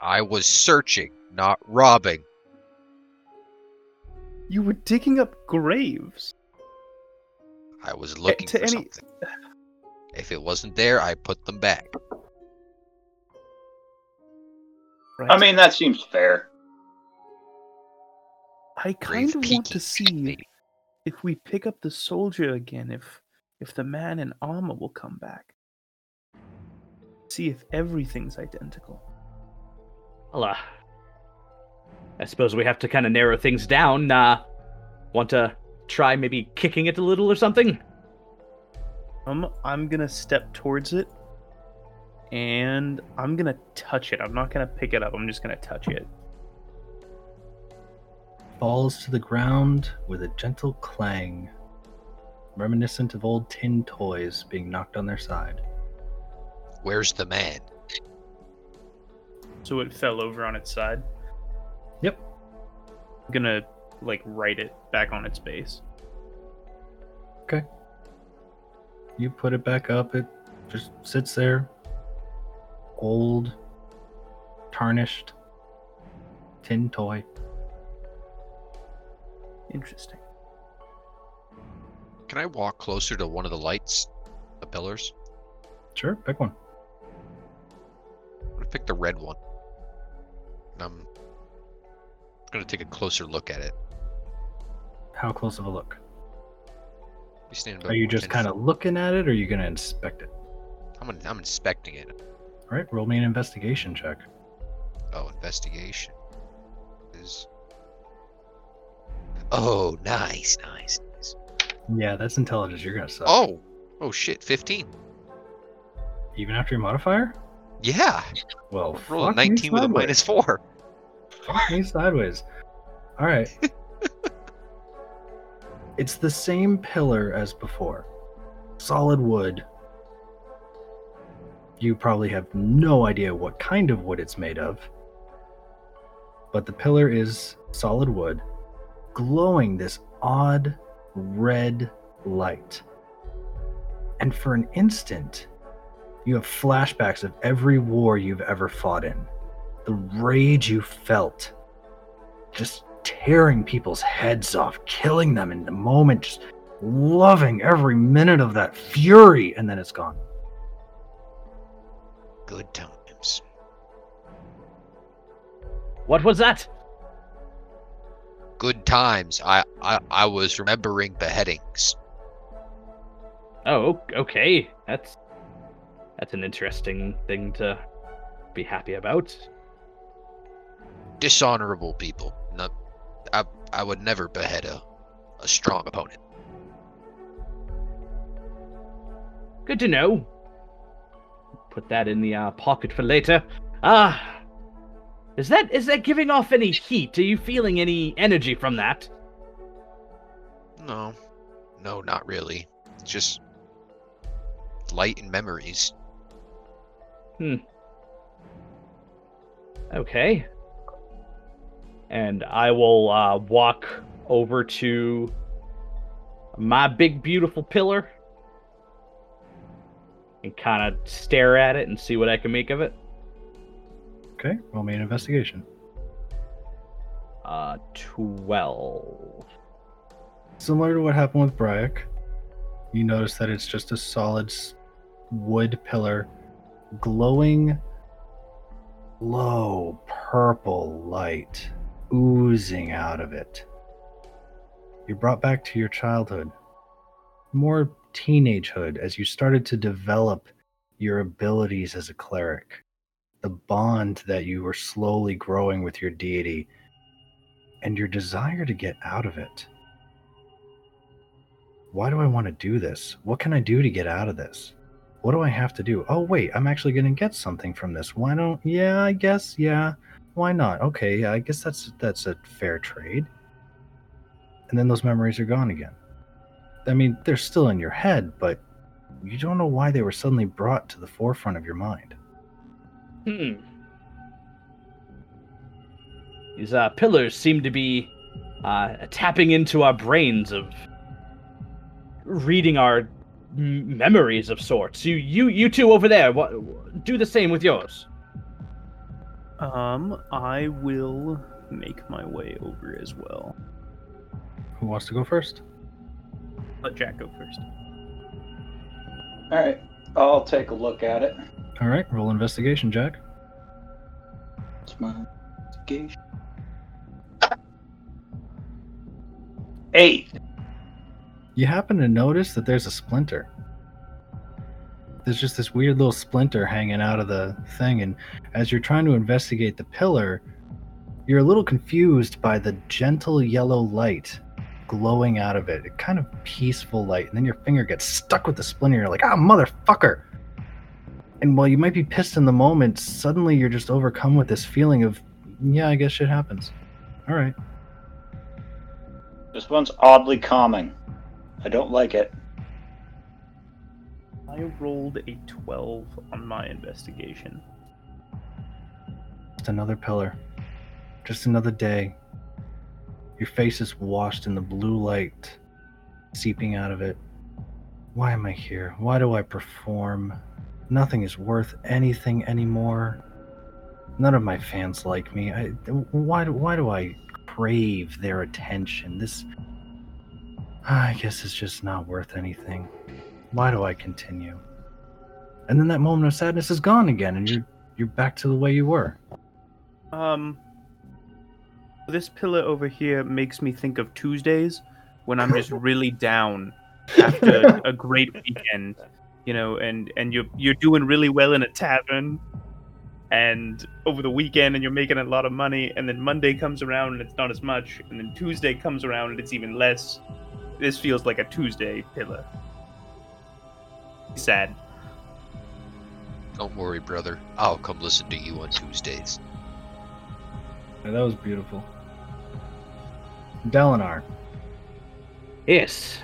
Speaker 2: I was searching, not robbing.
Speaker 4: You were digging up graves.
Speaker 2: I was looking
Speaker 4: to
Speaker 2: for
Speaker 4: any-
Speaker 2: something. If it wasn't there, I put them back.
Speaker 4: Right?
Speaker 5: I mean, that seems fair.
Speaker 4: I
Speaker 2: Grave
Speaker 4: kind of want to see
Speaker 2: me.
Speaker 4: If we pick up the soldier again, if if the man in armor will come back. See if everything's identical.
Speaker 3: Well, uh, I suppose we have to kind of narrow things down. Uh, want to try maybe kicking it a little or something?
Speaker 4: Um, I'm gonna step towards it, and I'm gonna touch it. I'm not gonna pick it up. I'm just gonna touch it.
Speaker 1: Falls to the ground with a gentle clang, reminiscent of old tin toys being knocked on their side.
Speaker 2: Where's the man?
Speaker 4: So it fell over on its side.
Speaker 1: Yep.
Speaker 4: I'm gonna like right it back on its base. Okay.
Speaker 1: You put it back up, it just sits there, old, tarnished, tin toy.
Speaker 4: Interesting.
Speaker 2: Can I walk closer to one of the lights, the pillars?
Speaker 1: Sure, pick one.
Speaker 2: I'm gonna pick the red one. And I'm gonna take a closer look at it.
Speaker 1: How close of a look?
Speaker 2: Be standing
Speaker 1: Are you just kind of looking at it, or are you going to inspect it?
Speaker 2: I'm, gonna, I'm inspecting it.
Speaker 1: All right, roll me an investigation check.
Speaker 2: Oh, investigation is. Oh, nice, nice, nice.
Speaker 1: Yeah, that's intelligence. You're to suck.
Speaker 2: Oh, oh shit, 15.
Speaker 1: Even after your modifier?
Speaker 2: Yeah,
Speaker 1: Well,
Speaker 2: roll a 19 with a minus four.
Speaker 1: Fuck me sideways. All right. it's the same pillar as before. Solid wood. You probably have no idea what kind of wood it's made of. But the pillar is solid wood, glowing this odd red light. And for an instant, you have flashbacks of every war you've ever fought in the rage you felt just tearing people's heads off killing them in the moment just loving every minute of that fury and then it's gone
Speaker 2: Good times.
Speaker 3: What was that?
Speaker 2: Good times. I, I, I was remembering beheadings.
Speaker 3: Oh, okay. That's that's an interesting thing to be happy about.
Speaker 2: Dishonorable people. No, I, I would never behead a, a strong opponent.
Speaker 3: Good to know. Put that in the uh, pocket for later. Ah, is that is that giving off any heat? Are you feeling any energy from that?
Speaker 2: No, no, not really. Just light and memories. Hmm.
Speaker 3: Okay. And I will uh, walk over to my big beautiful pillar and kind of stare at it and see what I can make of it.
Speaker 1: Okay roll me an investigation
Speaker 3: Uh, twelve.
Speaker 1: similar to what happened with Bryak, you notice that it's just a solid wood pillar glowing low purple light oozing out of it. You're brought back to your childhood, more teenagehood, as you started to develop your abilities as a cleric, the bond that you were slowly growing with your deity, and your desire to get out of it why do I want to do this? What can I do to get out of this? What do I have to do? Oh, wait, I'm actually going to get something from this. Why don't, yeah, I guess, yeah. Why not? Okay, yeah, I guess that's that's a fair trade. And then those memories are gone again. I mean, they're still in your head, but you don't know why they were suddenly brought to the forefront of your mind.
Speaker 3: Hmm. These uh, pillars seem to be uh, tapping into our brains of reading our m- memories of sorts. You, you, you two over there, what, do the same with yours.
Speaker 4: Um, I will make my way over as well.
Speaker 1: Who wants to go first?
Speaker 4: Let Jack go first.
Speaker 5: All right, I'll take a look at it.
Speaker 1: All right, roll investigation, Jack.
Speaker 5: It's my investigation. Eight.
Speaker 1: you happen to notice that there's a splinter. There's just this weird little splinter hanging out of the thing, and as you're trying to investigate the pillar, you're a little confused by the gentle yellow light glowing out of it. A kind of peaceful light, and then your finger gets stuck with the splinter. You're like, ah, motherfucker! And while you might be pissed in the moment, suddenly you're just overcome with this feeling of, yeah, I guess shit happens. All right.
Speaker 5: This one's oddly calming. I don't like it.
Speaker 4: I rolled a 12 on my investigation.
Speaker 1: Just another pillar. Just another day. Your face is washed in the blue light seeping out of it. Why am I here? Why do I perform? Nothing is worth anything anymore. None of my fans like me. I, why, do, why do I crave their attention? This. I guess it's just not worth anything. Why do I continue? And then that moment of sadness is gone again, and you're you're back to the way you were.
Speaker 4: Um, this pillar over here makes me think of Tuesdays when I'm just really down after a great weekend, you know, and and you're you're doing really well in a tavern, and over the weekend and you're making a lot of money, and then Monday comes around and it's not as much, and then Tuesday comes around and it's even less. This feels like a Tuesday pillar. Sad.
Speaker 2: Don't worry, brother. I'll come listen to you on Tuesdays.
Speaker 1: Yeah, that was beautiful. Dalinar,
Speaker 3: Yes.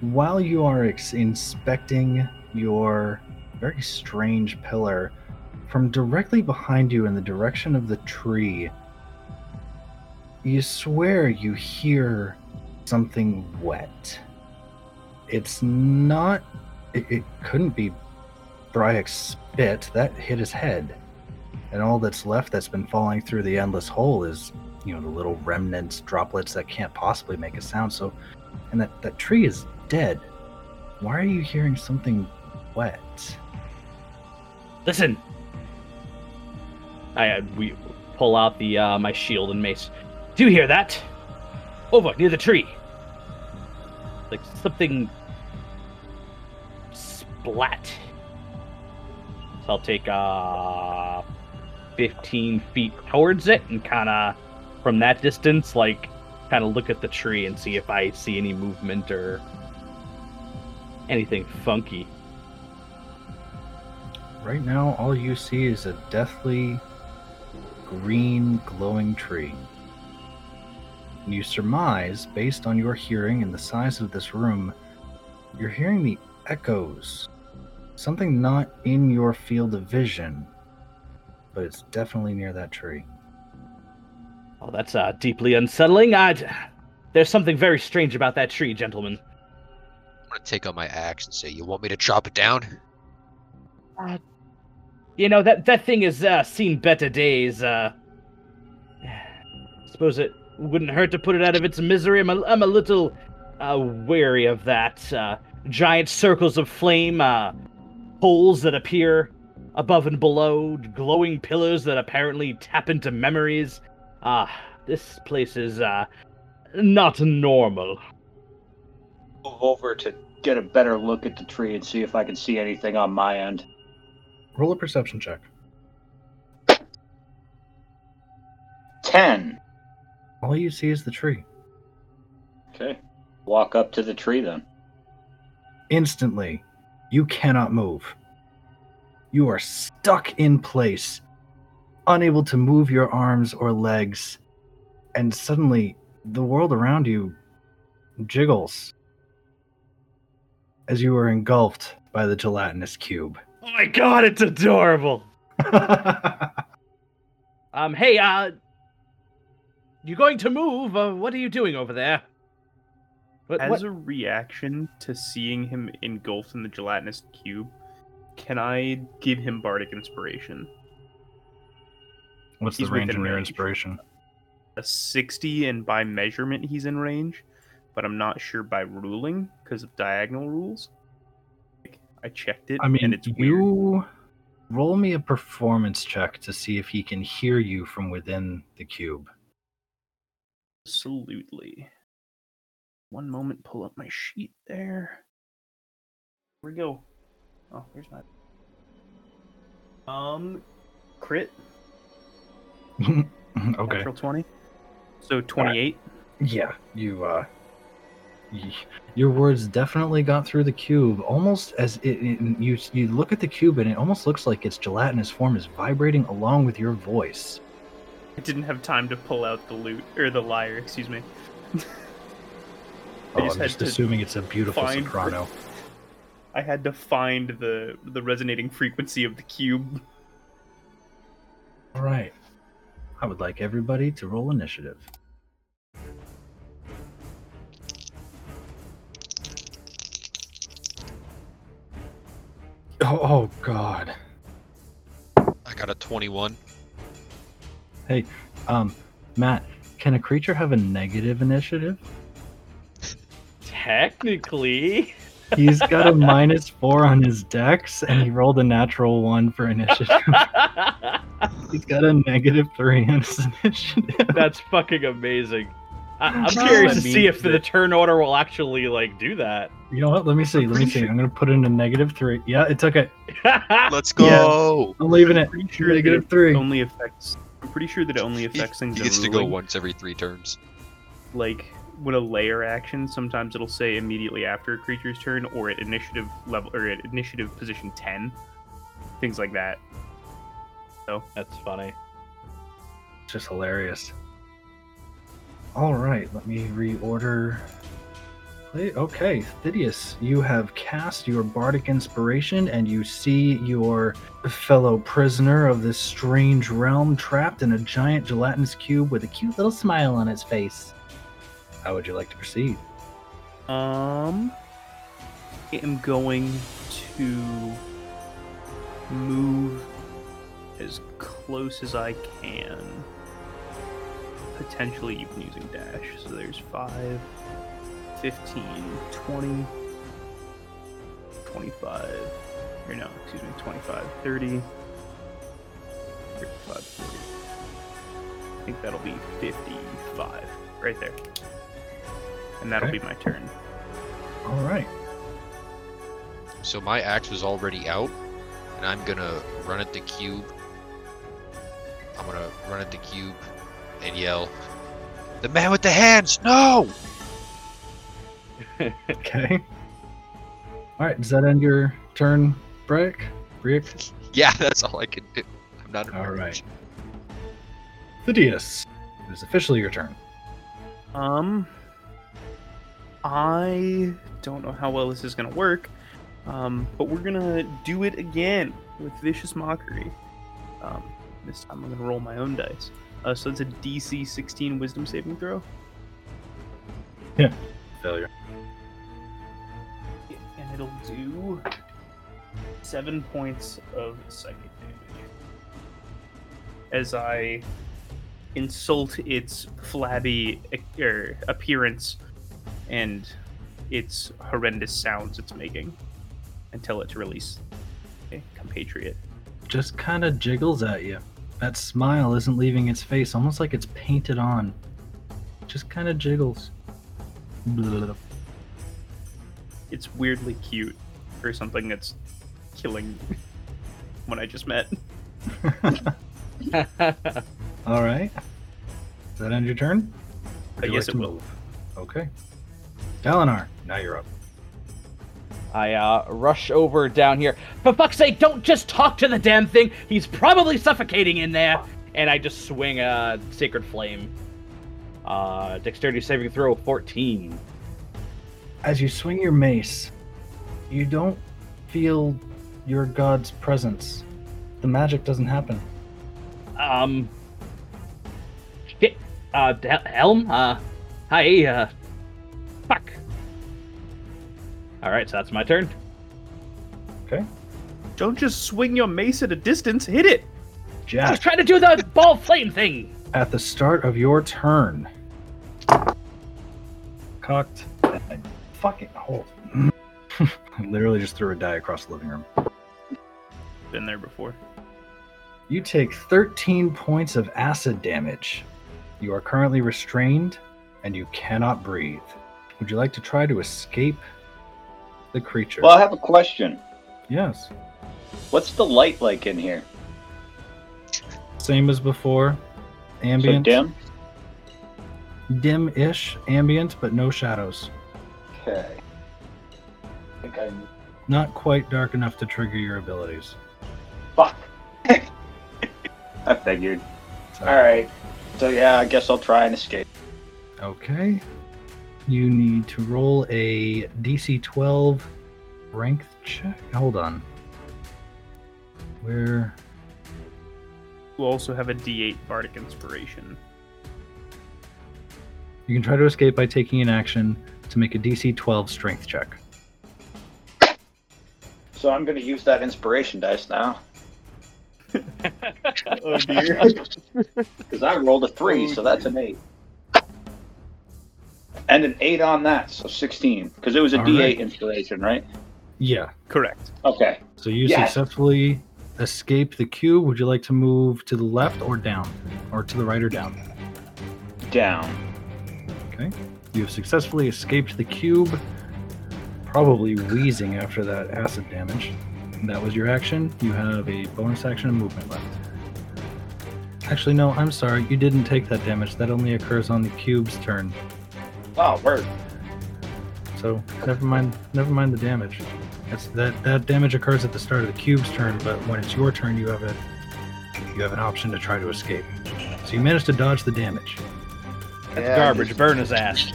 Speaker 1: while you are ex- inspecting your very strange pillar, from directly behind you in the direction of the tree, you swear you hear something wet. It's not. It, it couldn't be Bryak's spit. That hit his head. And all that's left that's been falling through the endless hole is, you know, the little remnants, droplets that can't possibly make a sound. So and that that tree is dead. Why are you hearing something wet?
Speaker 3: Listen. I uh, we pull out the uh, my shield and mace. Do you hear that? Over near the tree. Like something splat. So I'll take uh 15 feet towards it and kind of from that distance like kind of look at the tree and see if I see any movement or anything funky.
Speaker 1: Right now, all you see is a deathly green glowing tree. You surmise, based on your hearing and the size of this room, you're hearing the echoes. Something not in your field of vision, but it's definitely near that tree.
Speaker 3: Oh, that's uh, deeply unsettling. I'd... There's something very strange about that tree, gentlemen.
Speaker 2: I'm gonna take out my axe and say, "You want me to chop it down?"
Speaker 3: Uh, You know that that thing has uh, seen better days. Uh, suppose it wouldn't hurt to put it out of its misery. I'm a, I'm a little uh, wary of that. Uh, giant circles of flame, uh, holes that appear above and below, glowing pillars that apparently tap into memories. Ah, this place is uh, not normal.
Speaker 5: Move over to get a better look at the tree and see if I can see anything on my end.
Speaker 1: Roll a perception check.
Speaker 5: Ten.
Speaker 1: All you see is the tree.
Speaker 5: Okay. Walk up to the tree then.
Speaker 1: Instantly, you cannot move. You are stuck in place, unable to move your arms or legs, and suddenly the world around you jiggles as you are engulfed by the gelatinous cube.
Speaker 3: Oh my god, it's adorable. Um, hey, uh, you going to move? Uh, what are you doing over there? What,
Speaker 4: As
Speaker 3: what?
Speaker 4: a reaction to seeing him engulfed in the gelatinous cube, can I give him bardic inspiration?
Speaker 1: What's
Speaker 4: He's
Speaker 1: the range in your
Speaker 4: range.
Speaker 1: inspiration?
Speaker 4: A 60, and by measurement, he's in range, but I'm not sure by ruling because of diagonal rules. Like, I checked it,
Speaker 1: I mean,
Speaker 4: and it's weird.
Speaker 1: roll me a performance check to see if he can hear you from within the cube.
Speaker 4: Absolutely. One moment, pull up my sheet there. Here we go. Oh, here's my. Um, crit,
Speaker 1: okay.
Speaker 4: natural 20. So 28.
Speaker 1: Yeah, you uh y- your words definitely got through the cube almost as it, it you you look at the cube and it almost looks like its gelatinous form is vibrating along with your voice.
Speaker 4: I didn't have time to pull out the loot, or the lyre, excuse me.
Speaker 1: Oh,
Speaker 4: just
Speaker 1: I'm just assuming it's a beautiful
Speaker 4: find-
Speaker 1: soprano.
Speaker 4: I had to find the the resonating frequency of the cube.
Speaker 1: All right. I would like everybody to roll initiative. Oh, oh God.
Speaker 2: I got a 21.
Speaker 1: Hey, Um, Matt, can a creature have a negative initiative?
Speaker 3: Technically.
Speaker 1: He's got a minus four on his dex, and he rolled a natural one for initiative. He's got a negative three on his initiative.
Speaker 3: That's fucking amazing. I- I'm curious to see if the turn order will actually like do that.
Speaker 1: You know what? Let me see. Let me see. I'm gonna put in a negative three. Yeah, it took it.
Speaker 2: Let's go.
Speaker 1: I'm leaving it.
Speaker 4: Pretty sure that
Speaker 1: Negative
Speaker 4: it
Speaker 1: three.
Speaker 4: only affects. I'm pretty sure that it only
Speaker 2: He,
Speaker 4: affects things.
Speaker 2: he
Speaker 4: in
Speaker 2: gets to go once every three turns.
Speaker 4: like with a lair action sometimes it'll say immediately after a creature's turn or at initiative level or at initiative position 10 things like that So
Speaker 3: That's funny.
Speaker 1: Just hilarious. All right, let me reorder. Okay, Thidius, you have cast your bardic inspiration, and you see your fellow prisoner of this strange realm trapped in a giant gelatinous cube with a cute little smile on its face. How would you like to proceed?
Speaker 4: um i am going to move as close as i can. Potentially even using dash. So there's 5 15 20 25 or no excuse me 25 30 35 40 i think that'll be 55 right there and that'll
Speaker 1: Okay.
Speaker 4: be my turn
Speaker 1: All right.
Speaker 2: So my axe was already out, and I'm gonna run at the cube. I'm gonna run at the cube and yell, "The man with the hands, no!"
Speaker 1: Okay. All right, does that end your turn, Brick? Brick?
Speaker 2: Yeah, that's all I can do. I'm not. a
Speaker 1: All
Speaker 2: mage.
Speaker 1: right. Thidius, it is officially your turn.
Speaker 4: Um, I don't know how well this is gonna work, um, but we're gonna do it again with vicious mockery. Um, this time I'm gonna roll my own dice. Uh, so it's a DC 16 Wisdom saving throw, Yeah.
Speaker 1: Failure.
Speaker 4: and it'll do seven points of psychic damage as I insult its flabby er, appearance and its horrendous sounds it's making until it's released. Okay, compatriot.
Speaker 1: Just kind of jiggles at you. That smile isn't leaving its face, almost like it's painted on. Just kind of jiggles. Blah.
Speaker 4: It's weirdly cute for something that's killing when I just met.
Speaker 1: All right. Does that end your turn?
Speaker 4: Uh,
Speaker 1: do you
Speaker 4: yes,
Speaker 1: like
Speaker 4: it
Speaker 1: to
Speaker 4: will.
Speaker 1: move? Okay. Dalinar, now you're up.
Speaker 3: I uh, rush over down here. For fuck's sake, don't just talk to the damn thing. He's probably suffocating in there. And I just swing a sacred flame. Uh, dexterity saving throw 14.
Speaker 1: As you swing your mace, you don't feel your god's presence. The magic doesn't happen.
Speaker 3: Um. Shit. Uh, Helm. Uh, hi. Uh, fuck. All right, so that's my turn. Okay.
Speaker 4: Don't just swing your mace at a distance, hit it!
Speaker 3: I was trying to do the ball flame thing.
Speaker 1: at the start of your turn, cocked. Fucking hold. I literally just threw a die across the living room.
Speaker 4: Been there before.
Speaker 1: You take 13 points of acid damage. You are currently restrained and you cannot breathe. Would you like to try to escape the creature?
Speaker 5: Well, I have a question.
Speaker 1: yes.
Speaker 5: What's the light like in here?
Speaker 1: Same as before.
Speaker 5: So
Speaker 1: Ambient.
Speaker 5: dim?
Speaker 1: Dim-ish ambient, but no shadows.
Speaker 5: Okay. I think I'm.
Speaker 1: Not quite dark enough to trigger your abilities.
Speaker 5: Fuck. I figured.
Speaker 1: So-
Speaker 5: Alright. So yeah, I guess I'll try and escape.
Speaker 1: Okay. You need to roll a DC 12 strength check. Hold on. Where?
Speaker 4: We'll also have a D8 Bardic Inspiration.
Speaker 1: You can try to escape by taking an action to make a DC 12 strength check.
Speaker 5: So I'm going to use that inspiration dice now.
Speaker 3: oh dear.
Speaker 5: Because I rolled a three, so that's an eight. And an eight on that, so 16. Because it was a
Speaker 1: All
Speaker 5: D8
Speaker 1: right.
Speaker 5: inspiration, right?
Speaker 1: Yeah.
Speaker 4: Correct.
Speaker 5: Okay.
Speaker 1: So you
Speaker 5: Yes.
Speaker 1: successfully escape the cube. Would you like to move to the left or down? Or to the right or down?
Speaker 5: Down.
Speaker 1: Okay. You have successfully escaped the cube, probably wheezing after that acid damage. That was your action. You have a bonus action and movement left. Actually, no, I'm sorry. You didn't take that damage. That only occurs on the cube's turn.
Speaker 5: Oh, word.
Speaker 1: So never mind. Never mind the damage. That's that. That damage occurs at the start of the cube's turn, but when it's your turn, you have a you have an option to try to escape. So you managed to dodge the damage.
Speaker 3: That's
Speaker 5: Yeah,
Speaker 3: garbage.
Speaker 5: just-
Speaker 3: Burn his ass.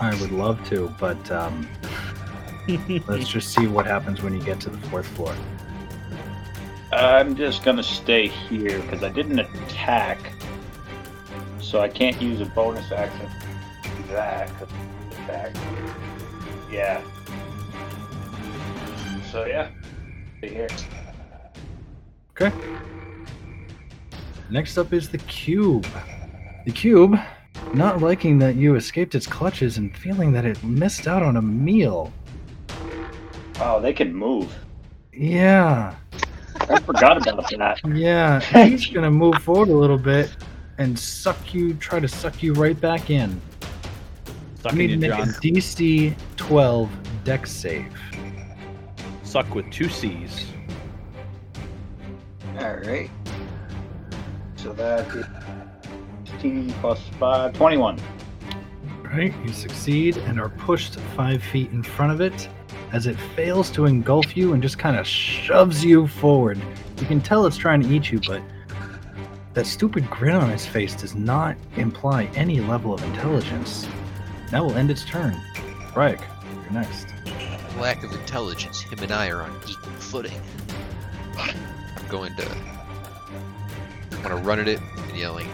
Speaker 1: I would love to, but um, let's just see what happens when you get to the fourth floor.
Speaker 5: I'm just going to stay here because I didn't attack. So I can't use a bonus action to do that. 'cause it's attack. Yeah. So, yeah. Here.
Speaker 1: Okay. Next up is the cube. The cube, not liking that you escaped its clutches and feeling that it missed out on a meal.
Speaker 5: Oh, they can move.
Speaker 1: Yeah,
Speaker 5: I forgot about that.
Speaker 1: yeah. He's gonna move forward a little bit and suck you, try to suck you right back in. You
Speaker 3: Sucking
Speaker 1: need to
Speaker 3: you,
Speaker 1: make a
Speaker 3: John.
Speaker 1: DC 12 dex save.
Speaker 3: Suck with two C's.
Speaker 5: Alright. So that is 15 plus 5, 21.
Speaker 1: Right, you succeed and are pushed five feet in front of it as it fails to engulf you and just kind of shoves you forward. You can tell it's trying to eat you, but that stupid grin on its face does not imply any level of intelligence. That will end its turn. Right, you're next.
Speaker 2: Lack of intelligence. Him and I are on equal footing. I'm going to. I'm going to run at it and yelling,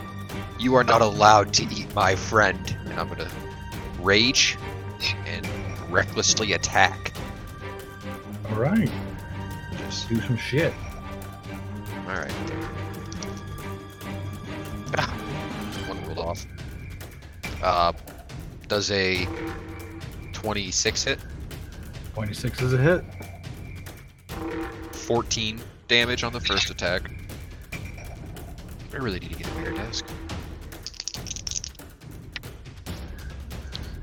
Speaker 2: "You are not allowed to eat my friend!" And I'm going to rage and recklessly attack.
Speaker 1: All right,
Speaker 2: Just
Speaker 1: do some shit.
Speaker 2: all right. Ah, one rolled off. Uh, does a 26 hit?
Speaker 1: 26 is a hit.
Speaker 2: 14 damage on the first attack. I really need to get a bigger desk.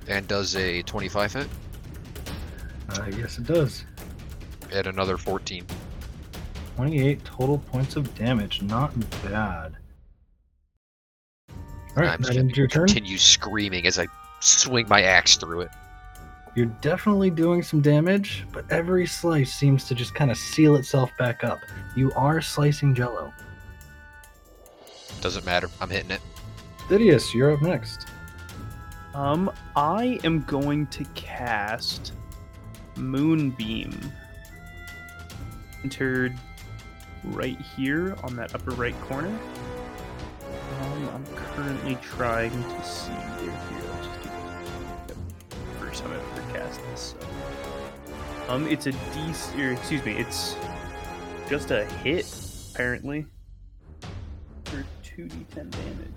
Speaker 2: And does a 25 hit
Speaker 1: Uh, yes, it does.
Speaker 2: and another 14.
Speaker 1: 28 total points of damage. Not bad. All right,
Speaker 2: I'm
Speaker 1: that ends your turn.
Speaker 2: Continue screaming as I swing my axe through it.
Speaker 1: You're definitely doing some damage, but every slice seems to just kind of seal itself back up. You are slicing jello.
Speaker 2: Doesn't matter. I'm hitting it.
Speaker 1: Didius, you're up next.
Speaker 4: Um, I am going to cast Moonbeam. Entered right here on that upper right corner. Um, I'm currently trying to see here. here first time I've ever cast this. So. Um, it's a D, or excuse me, it's just a hit apparently for two D10 damage.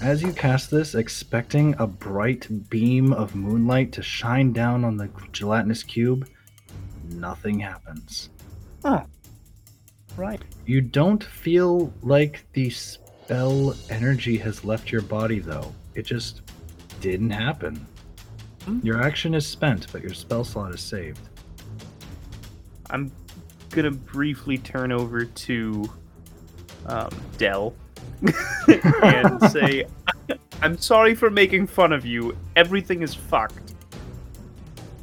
Speaker 1: As you cast this, expecting a bright beam of moonlight to shine down on the gelatinous cube, nothing happens.
Speaker 4: Ah, right.
Speaker 1: You don't feel like the spell energy has left your body, though. It just didn't happen.
Speaker 4: Hmm.
Speaker 1: Your action is spent, but your spell slot is saved.
Speaker 4: I'm gonna briefly turn over to um, Dell and say, "I'm sorry for making fun of you. Everything is fucked."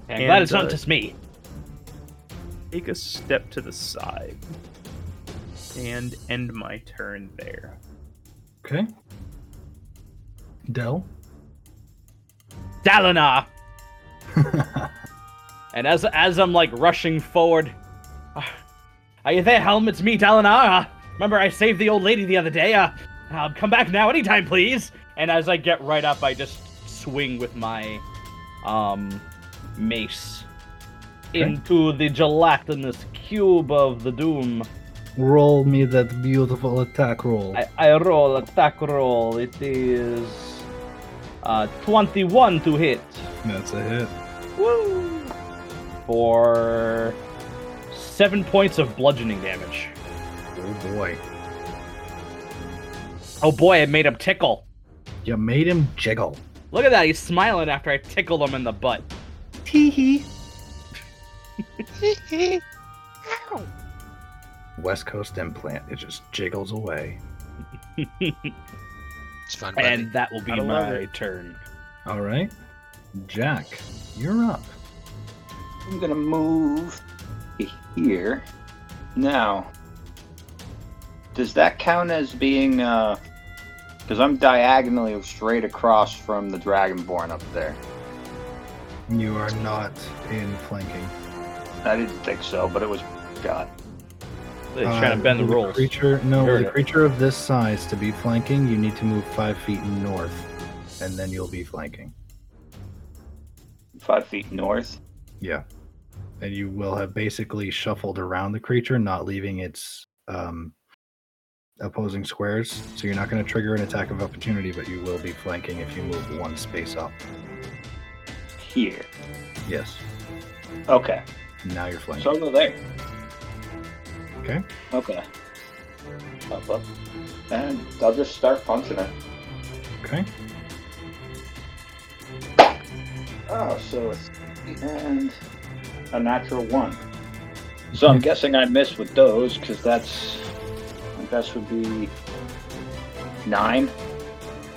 Speaker 3: And glad
Speaker 4: And,
Speaker 3: it's not
Speaker 4: uh,
Speaker 3: just me.
Speaker 4: Take a step to the side and end my turn there.
Speaker 1: Okay. Dell?
Speaker 3: Dalinar! And as as I'm like rushing forward, "Ah, are you there, Helm? It's me, Dalinar. Uh, remember I saved the old lady the other day. Uh, uh, come back now, anytime, please. And as I get right up, I just swing with my um mace
Speaker 1: Okay.
Speaker 3: into the gelatinous cube of the doom.
Speaker 1: roll me that beautiful attack roll.
Speaker 3: I, I roll attack roll. It is uh 21 to hit.
Speaker 1: That's a hit.
Speaker 3: Woo! For seven points of bludgeoning damage.
Speaker 1: Oh boy.
Speaker 3: Oh boy, I made him tickle.
Speaker 1: You made him jiggle.
Speaker 3: Look at that, he's smiling after I tickled him in the butt.
Speaker 1: Tee hee. Ow. West Coast implant. It just jiggles away.
Speaker 2: It's fine. by me.
Speaker 3: And that will be my
Speaker 4: it.
Speaker 3: turn.
Speaker 1: All right. Jack, you're up.
Speaker 5: I'm gonna move here. Now, does that count as being? uh Because I'm diagonally straight across from the Dragonborn up there.
Speaker 1: You are not in flanking.
Speaker 5: I didn't think so, but it was God.
Speaker 3: He's trying to bend the
Speaker 1: with
Speaker 3: rules.
Speaker 1: Creature, no,
Speaker 3: Heard
Speaker 1: with a creature of this size to be flanking, you need to move five feet north, and then you'll be flanking.
Speaker 5: Five feet north.
Speaker 1: Yeah, and you will have basically shuffled around the creature, not leaving its um, opposing squares. So you're not going to trigger an attack of opportunity, but you will be flanking if you move one space up.
Speaker 5: Here.
Speaker 1: Yes.
Speaker 5: Okay.
Speaker 1: Now you're flanking.
Speaker 5: So I'll go there.
Speaker 1: Okay.
Speaker 5: Okay. Up, up. And I'll just start punching it.
Speaker 1: Okay.
Speaker 5: Oh, so it's and a natural one. So I'm mm-hmm. guessing I missed with those because that's my best would be nine.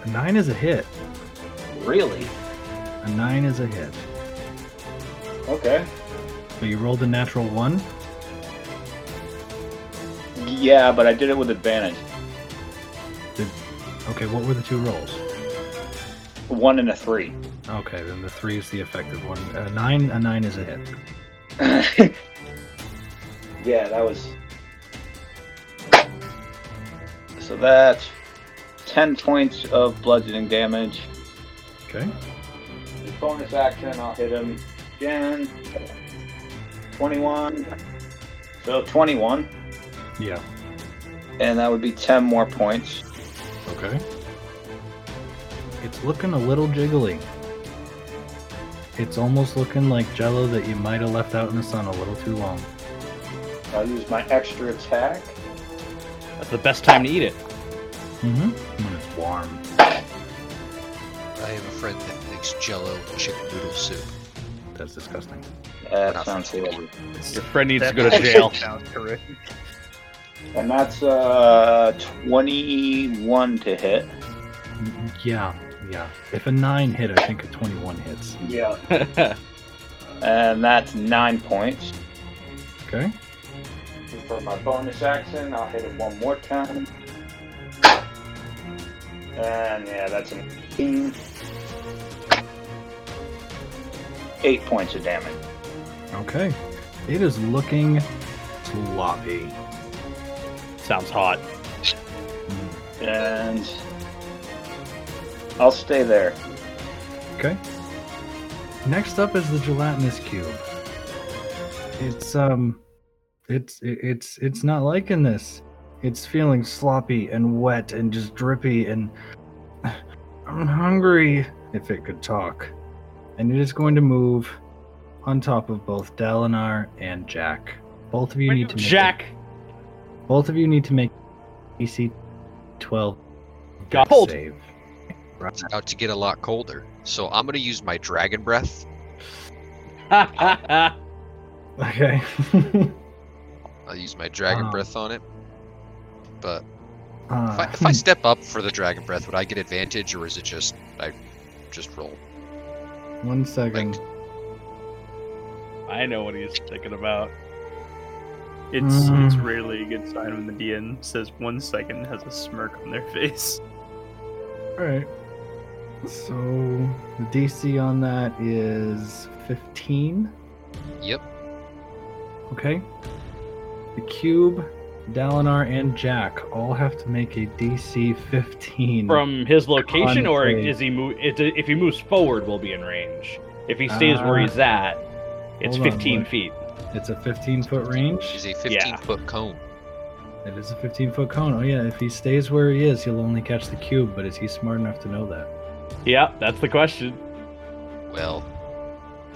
Speaker 1: A nine is a hit.
Speaker 5: Really?
Speaker 1: A nine is a hit.
Speaker 5: Okay.
Speaker 1: So you rolled a natural one.
Speaker 5: Yeah, but I did it with advantage.
Speaker 1: Okay, what were the two rolls?
Speaker 5: One and a three.
Speaker 1: Okay, then the three is the effective one. A nine, a nine is a hit.
Speaker 5: yeah, that was. So that's ten points of bludgeoning damage.
Speaker 1: Okay.
Speaker 5: Bonus action, I'll hit him again. 21. So 21,
Speaker 1: Yeah.
Speaker 5: and that would be 10 more points.
Speaker 1: Okay. It's looking a little jiggly. It's almost looking like jello that you might have left out in the sun a little too long.
Speaker 5: I'll use my extra attack.
Speaker 3: That's the best time to eat it.
Speaker 1: Mm-hmm. When it's warm.
Speaker 2: I have a friend that makes Jello chicken noodle soup.
Speaker 1: That's disgusting.
Speaker 5: That sounds good.
Speaker 3: Your friend needs to go to
Speaker 4: actually
Speaker 3: jail.
Speaker 4: Sounds correct.
Speaker 5: And that's uh 21 to hit.
Speaker 1: Yeah, yeah. If a nine hit, I think a twenty-one hits.
Speaker 5: Yeah. and that's 9 points.
Speaker 1: Okay.
Speaker 5: For my bonus action, I'll hit it one more time. And yeah, that's an 18. 8 points of damage.
Speaker 1: Okay. It is looking sloppy.
Speaker 3: Sounds hot.
Speaker 5: And I'll stay there.
Speaker 1: Okay. Next up is the gelatinous cube. It's um, it's it's it's not liking this. It's feeling sloppy and wet and just drippy and I'm hungry. If it could talk, and it is going to move on top of both Dalinar and Jack. Both of you need to make a-
Speaker 3: Jack
Speaker 1: both of you need to make DC 12
Speaker 3: got
Speaker 1: dex
Speaker 3: pulled.
Speaker 1: save. Right.
Speaker 2: It's about to get a lot colder, so I'm gonna use my dragon breath.
Speaker 1: Okay.
Speaker 2: I'll use my dragon
Speaker 1: Wow.
Speaker 2: breath on it. But
Speaker 1: Uh,
Speaker 2: if I, if I step up for the dragon breath, would I get advantage, or is it just I just roll?
Speaker 1: one second.
Speaker 3: I know what he's thinking about.
Speaker 4: It's it's
Speaker 1: Mhm.
Speaker 4: rarely a good sign when the DM says one second and has a smirk on their face.
Speaker 1: All right. So the DC on that is 15.
Speaker 2: Yep.
Speaker 1: Okay. The cube, Dalinar, and Jack all have to make a DC 15.
Speaker 3: From his location, or
Speaker 1: Con
Speaker 3: is he move? If he moves forward, we'll be in range. If he stays where
Speaker 1: Uh,
Speaker 3: he's at, it's
Speaker 1: hold on,
Speaker 3: 15 feet.
Speaker 1: It's a 15 foot range.
Speaker 2: Is a 15
Speaker 3: Yeah.
Speaker 2: foot cone.
Speaker 1: It is a 15 foot cone. Oh yeah, if he stays where he is, he'll only catch the cube. But is he smart enough to know that?
Speaker 3: Yeah, that's the question.
Speaker 2: Well,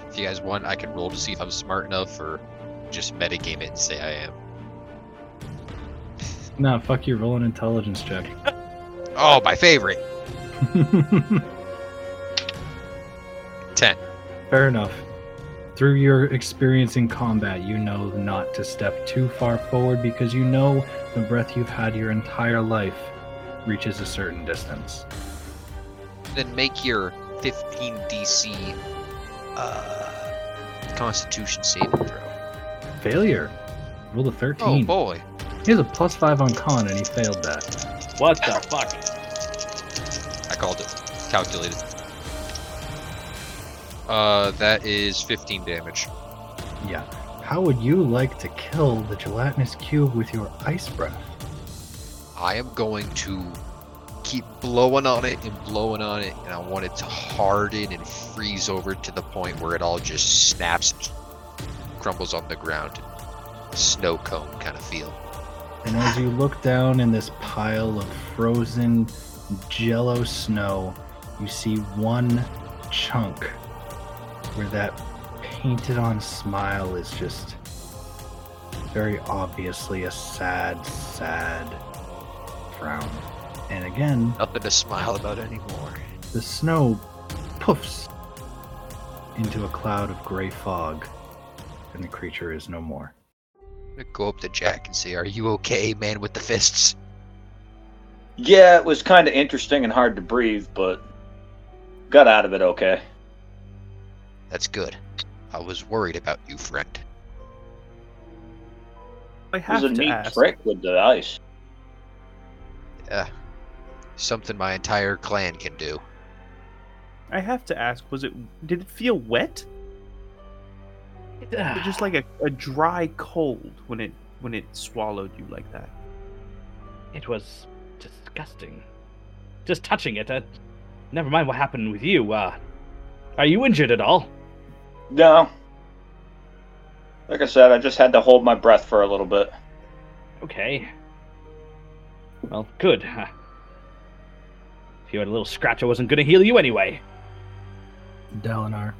Speaker 2: if you guys want, I can roll to see if I'm smart enough, or just metagame it and say I am.
Speaker 1: Nah, fuck you. Roll an intelligence check.
Speaker 2: Oh, my favorite. 10.
Speaker 1: Fair enough. Through your experience in combat, you know not to step too far forward because you know the breath you've had your entire life reaches a certain distance.
Speaker 2: Then make your 15 DC uh, Constitution saving throw.
Speaker 1: Failure. Roll a 13.
Speaker 2: Oh
Speaker 1: 13.
Speaker 2: boy.
Speaker 1: he has a plus 5 on con and he failed that.
Speaker 3: What the fuck?
Speaker 2: I called it. Calculated. Uh, that is 15 damage.
Speaker 1: Yeah. How would you like to kill the gelatinous cube with your ice breath?
Speaker 2: I am going to keep blowing on it and blowing on it, and I want it to harden and freeze over to the point where it all just snaps crumbles on the ground. Snow cone kind of feel.
Speaker 1: And as you look down in this pile of frozen jello snow, you see one chunk where that painted on smile is just very obviously a sad, sad frown. And again,
Speaker 2: Nothing to smile about anymore.
Speaker 1: the snow poofs into a cloud of gray fog, and the creature is no more.
Speaker 2: I'm gonna go up to Jack and say, "Are you okay, man with the fists?"
Speaker 5: Yeah, it was kind of interesting and hard to breathe, but got out of it okay.
Speaker 2: That's good. I was worried about you, friend.
Speaker 4: I have
Speaker 5: It
Speaker 4: have
Speaker 5: was a
Speaker 4: to
Speaker 5: neat
Speaker 4: ask.
Speaker 5: trick with the ice.
Speaker 2: Yeah, something my entire clan can do.
Speaker 4: I have to ask. Was it? Did it feel wet? Or just like a, a dry cold when it when it swallowed you like that.
Speaker 3: It was disgusting. Just touching it. Uh, never mind what happened with you. Uh, are you injured at all?
Speaker 5: No. Like I said, I just had to hold my breath for a little bit.
Speaker 3: Okay. Well, good. If you had a little scratch, I wasn't going to heal you anyway.
Speaker 1: Dalinar,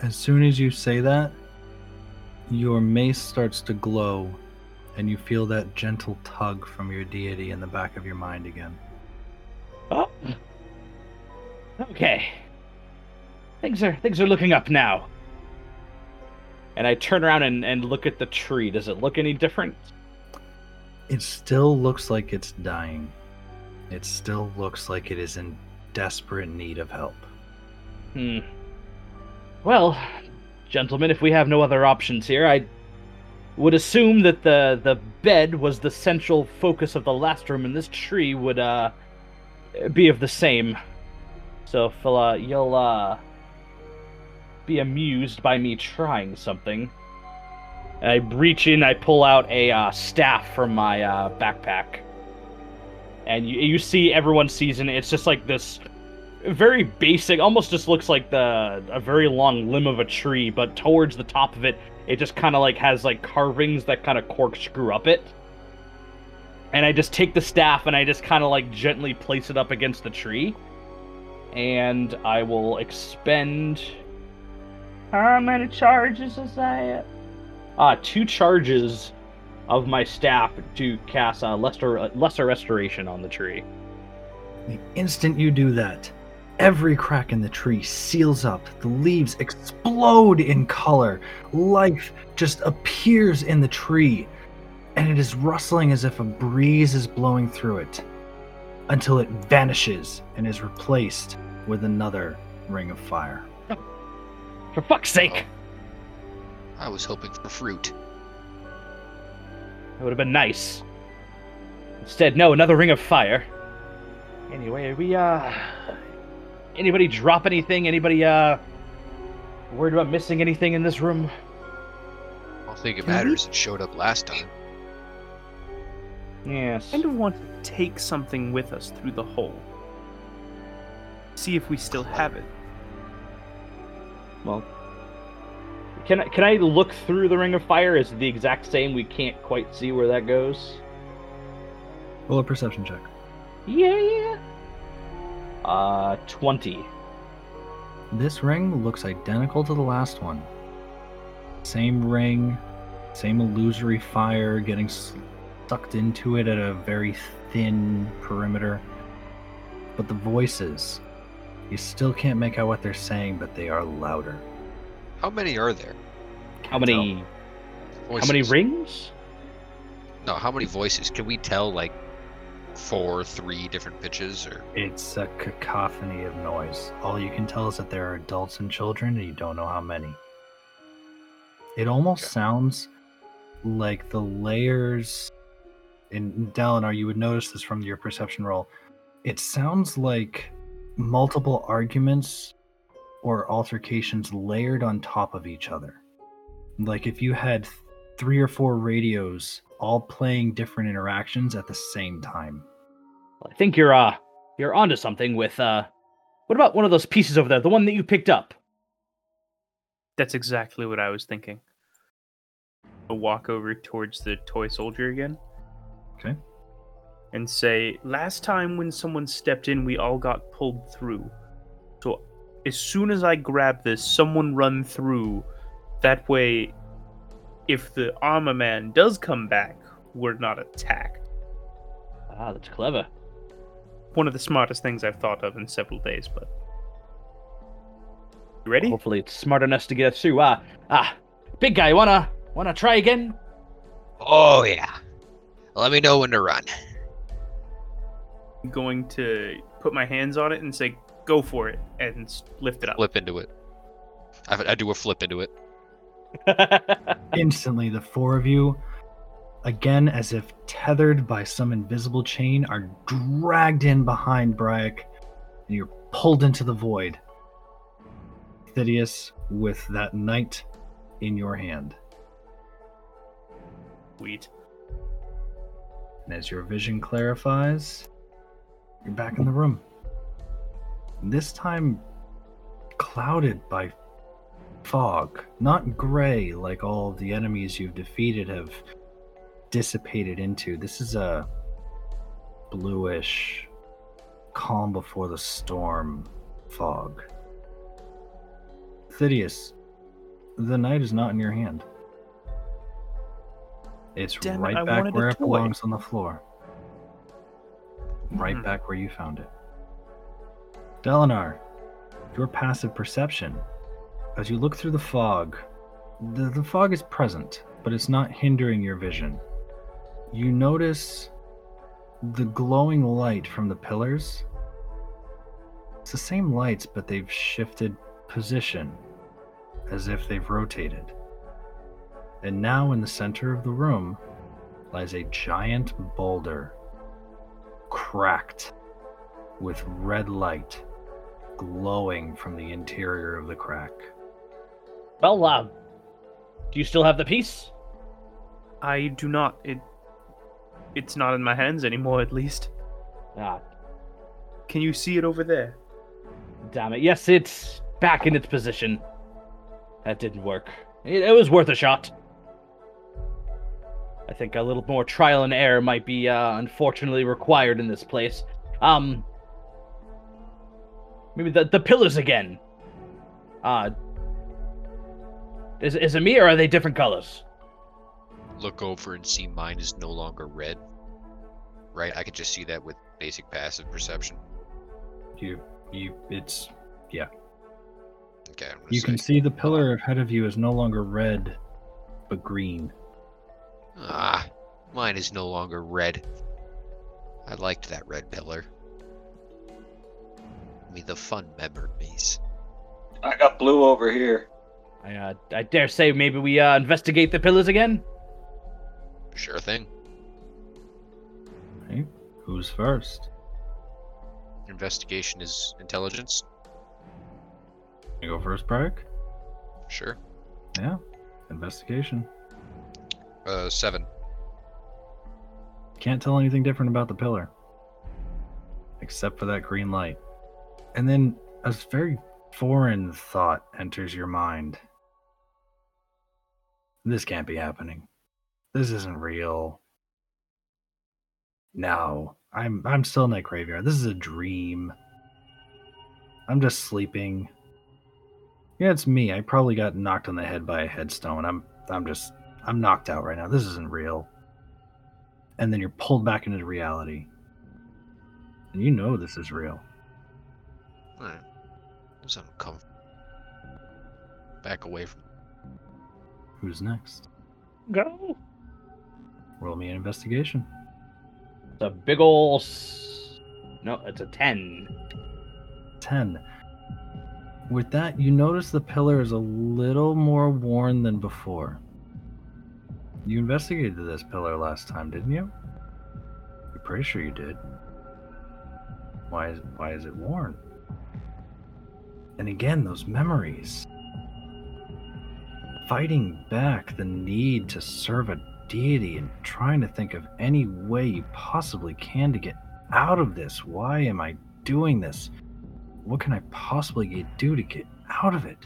Speaker 1: as soon as you say that, your mace starts to glow, and you feel that gentle tug from your deity in the back of your mind again.
Speaker 3: Oh. Okay. Things are things are looking up now. And I turn around and, and look at the tree. Does it look any different?
Speaker 1: It still looks like it's dying. It still looks like it is in desperate need of help.
Speaker 3: Hmm. Well, gentlemen, if we have no other options here, I would assume that the the bed was the central focus of the last room, and this tree would uh be of the same. So, uh, you'll uh be amused by me trying something, I reach in, I pull out a uh, staff from my uh, backpack, and you you see everyone sees it. It's just like this very basic almost just looks like the a very long limb of a tree but towards the top of it it just kind of like has like carvings that kind of corkscrew up it. And i just take the staff and i just kind of like gently place it up against the tree. And i will expend how many charges is that uh two charges of my staff to cast a lesser lesser restoration on the tree
Speaker 1: The instant you do that, every crack in the tree seals up. The leaves explode in color. Life just appears in the tree, and it is rustling as if a breeze is blowing through it until it vanishes and is replaced with another ring of fire.
Speaker 3: For fuck's sake
Speaker 2: I was hoping for fruit.
Speaker 3: It would have been nice. Instead, no, another ring of fire. Anyway, are we, uh. anybody drop anything? Anybody uh worried about missing anything in this room?
Speaker 2: I don't think it
Speaker 4: Can we-
Speaker 2: matters. It showed up last time.
Speaker 3: Yes.
Speaker 4: kind of want to take something with us through the hole. See if we still have it.
Speaker 3: Well, can I can I look through the ring of fire? Is it the exact same? We can't quite see where that goes.
Speaker 1: Roll a perception check.
Speaker 3: Yeah, yeah. Uh, twenty.
Speaker 1: This ring looks identical to the last one. Same ring, same illusory fire getting sucked into it at a very thin perimeter. But the voices, you still can't make out what they're saying, but they are louder.
Speaker 2: How many are there?
Speaker 3: How many?
Speaker 2: Voices.
Speaker 3: How many rings?
Speaker 2: No, how many voices? Can we tell like four, three different pitches or
Speaker 1: It's a cacophony of noise. All you can tell is that there are adults and children, and you don't know how many. It almost
Speaker 2: Okay.
Speaker 1: sounds like the layers in Dalinar, you would notice this from your perception roll. It sounds like multiple arguments or altercations layered on top of each other. Like if you had three or four radios all playing different interactions at the same time.
Speaker 3: I think you're uh you're onto something with uh. What about one of those pieces over there? The one that you picked up.
Speaker 4: That's exactly what I was thinking. I'll walk over towards the toy soldier again.
Speaker 1: Okay.
Speaker 4: And say, last time when someone stepped in, we all got pulled through. So as soon as I grab this, someone run through. That way, if the armor man does come back, we're not attacked.
Speaker 3: Ah, that's clever.
Speaker 4: One of the smartest things I've thought of in several days, but. You ready?
Speaker 3: Hopefully, it's smart enough to get us through. Ah, ah, big guy, wanna wanna try again?
Speaker 2: Oh yeah. Let me know when to run.
Speaker 4: I'm going to put my hands on it and say, go for it, and lift it up.
Speaker 2: Flip into it. I, I do a flip into it.
Speaker 1: Instantly, the four of you, again as if tethered by some invisible chain, are dragged in behind Bryac, and you're pulled into the void. Thidius, with that knight in your hand.
Speaker 4: Sweet.
Speaker 1: And as your vision clarifies, you're back in the room. This time, clouded by fog, not gray like all the enemies you've defeated have dissipated into. This is a bluish, calm before the storm fog. Thidius, the knight is not in your hand. It's
Speaker 4: Damn
Speaker 1: right
Speaker 4: I
Speaker 1: back where it belongs on the floor. Right
Speaker 4: Hmm.
Speaker 1: back where you found it. Dalinar, your passive perception, as you look through the fog, the, the fog is present, but it's not hindering your vision. You notice the glowing light from the pillars. It's the same lights, but they've shifted position, as if they've rotated. And now in the center of the room lies a giant boulder, cracked with red light glowing from the interior of the crack.
Speaker 3: well, uh, do you still have the piece?
Speaker 4: I do not. It. It's not in my hands anymore, at least.
Speaker 3: Ah,
Speaker 4: Can you see it over there?
Speaker 3: damn it. Yes, it's back in its position. That didn't work. It, it was worth a shot. I think a little more trial and error might be uh, unfortunately required in this place. Um, maybe the the pillars again. Uh, is is it me or are they different colors?
Speaker 2: Look over and see mine is no longer red. Right? I could just see that with basic passive perception.
Speaker 1: You, you, it's.
Speaker 2: Yeah. Okay.
Speaker 1: You
Speaker 2: say,
Speaker 1: can see the pillar ahead of you is no longer red, but green.
Speaker 2: Ah, mine is no longer red. I liked that red pillar. I mean, the fun memories.
Speaker 5: I got blue over here.
Speaker 3: I uh, I dare say maybe we uh, investigate the pillars again.
Speaker 2: Sure thing.
Speaker 1: Okay, who's first?
Speaker 2: Investigation is intelligence.
Speaker 1: You go first, Braddock?
Speaker 2: Sure.
Speaker 1: Yeah. Investigation.
Speaker 2: Uh, seven.
Speaker 1: Can't tell anything different about the pillar. Except for that green light. And then a very foreign thought enters your mind. This can't be happening. This isn't real. No, I'm I'm still in that graveyard. This is a dream. I'm just sleeping. Yeah, it's me. I probably got knocked on the head by a headstone. I'm I'm just I'm knocked out right now. This isn't real. And then you're pulled back into reality. And you know this is real.
Speaker 2: Alright. Let's come back away from.
Speaker 1: Who's next?
Speaker 3: Go.
Speaker 1: Roll me an investigation.
Speaker 3: It's a big ol' s- No, it's a 10.
Speaker 1: 10. With that, you notice the pillar is a little more worn than before. You investigated this pillar last time, didn't you? You're pretty sure you did. Why is why is it worn? And again, those memories. Fighting back the need to serve a deity and trying to think of any way you possibly can to get out of this. Why am I doing this? What can I possibly do to get out of it?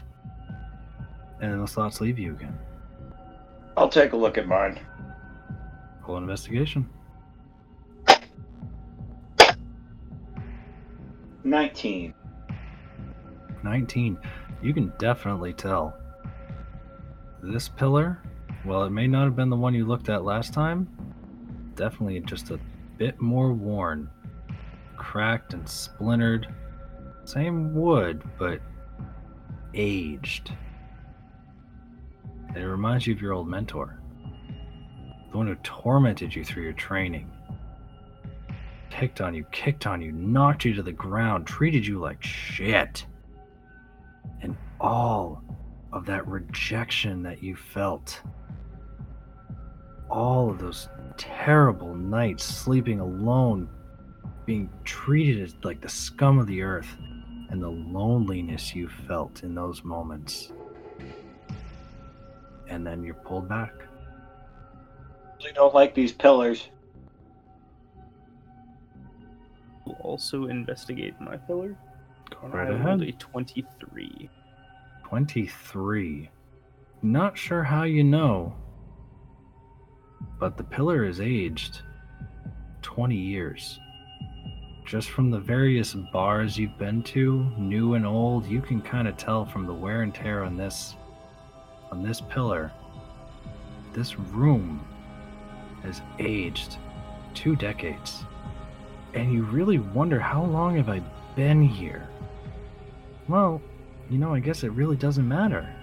Speaker 1: And then those thoughts leave you again.
Speaker 5: I'll take a look at mine.
Speaker 1: Roll investigation.
Speaker 5: 19.
Speaker 1: 19. You can definitely tell. This pillar, well, it may not have been the one you looked at last time, definitely just a bit more worn, cracked and splintered. Same wood, but aged. And it reminds you of your old mentor, the one who tormented you through your training. Picked on you, kicked on you, knocked you to the ground, treated you like shit and all of that rejection that you felt. All of those terrible nights sleeping alone, being treated as like the scum of the earth, and the loneliness you felt in those moments. And then you're pulled back.
Speaker 5: Really don't like these pillars.
Speaker 4: We'll also investigate my pillar.
Speaker 1: Go right
Speaker 4: I rolled
Speaker 1: ahead.
Speaker 4: a 23.
Speaker 1: 23. Not sure how you know, but the pillar is aged 20 years. Just from the various bars you've been to, new and old, you can kind of tell from the wear and tear on this on this pillar. This room has aged two decades. And you really wonder how long have I been here? Well, you know, I guess it really doesn't matter.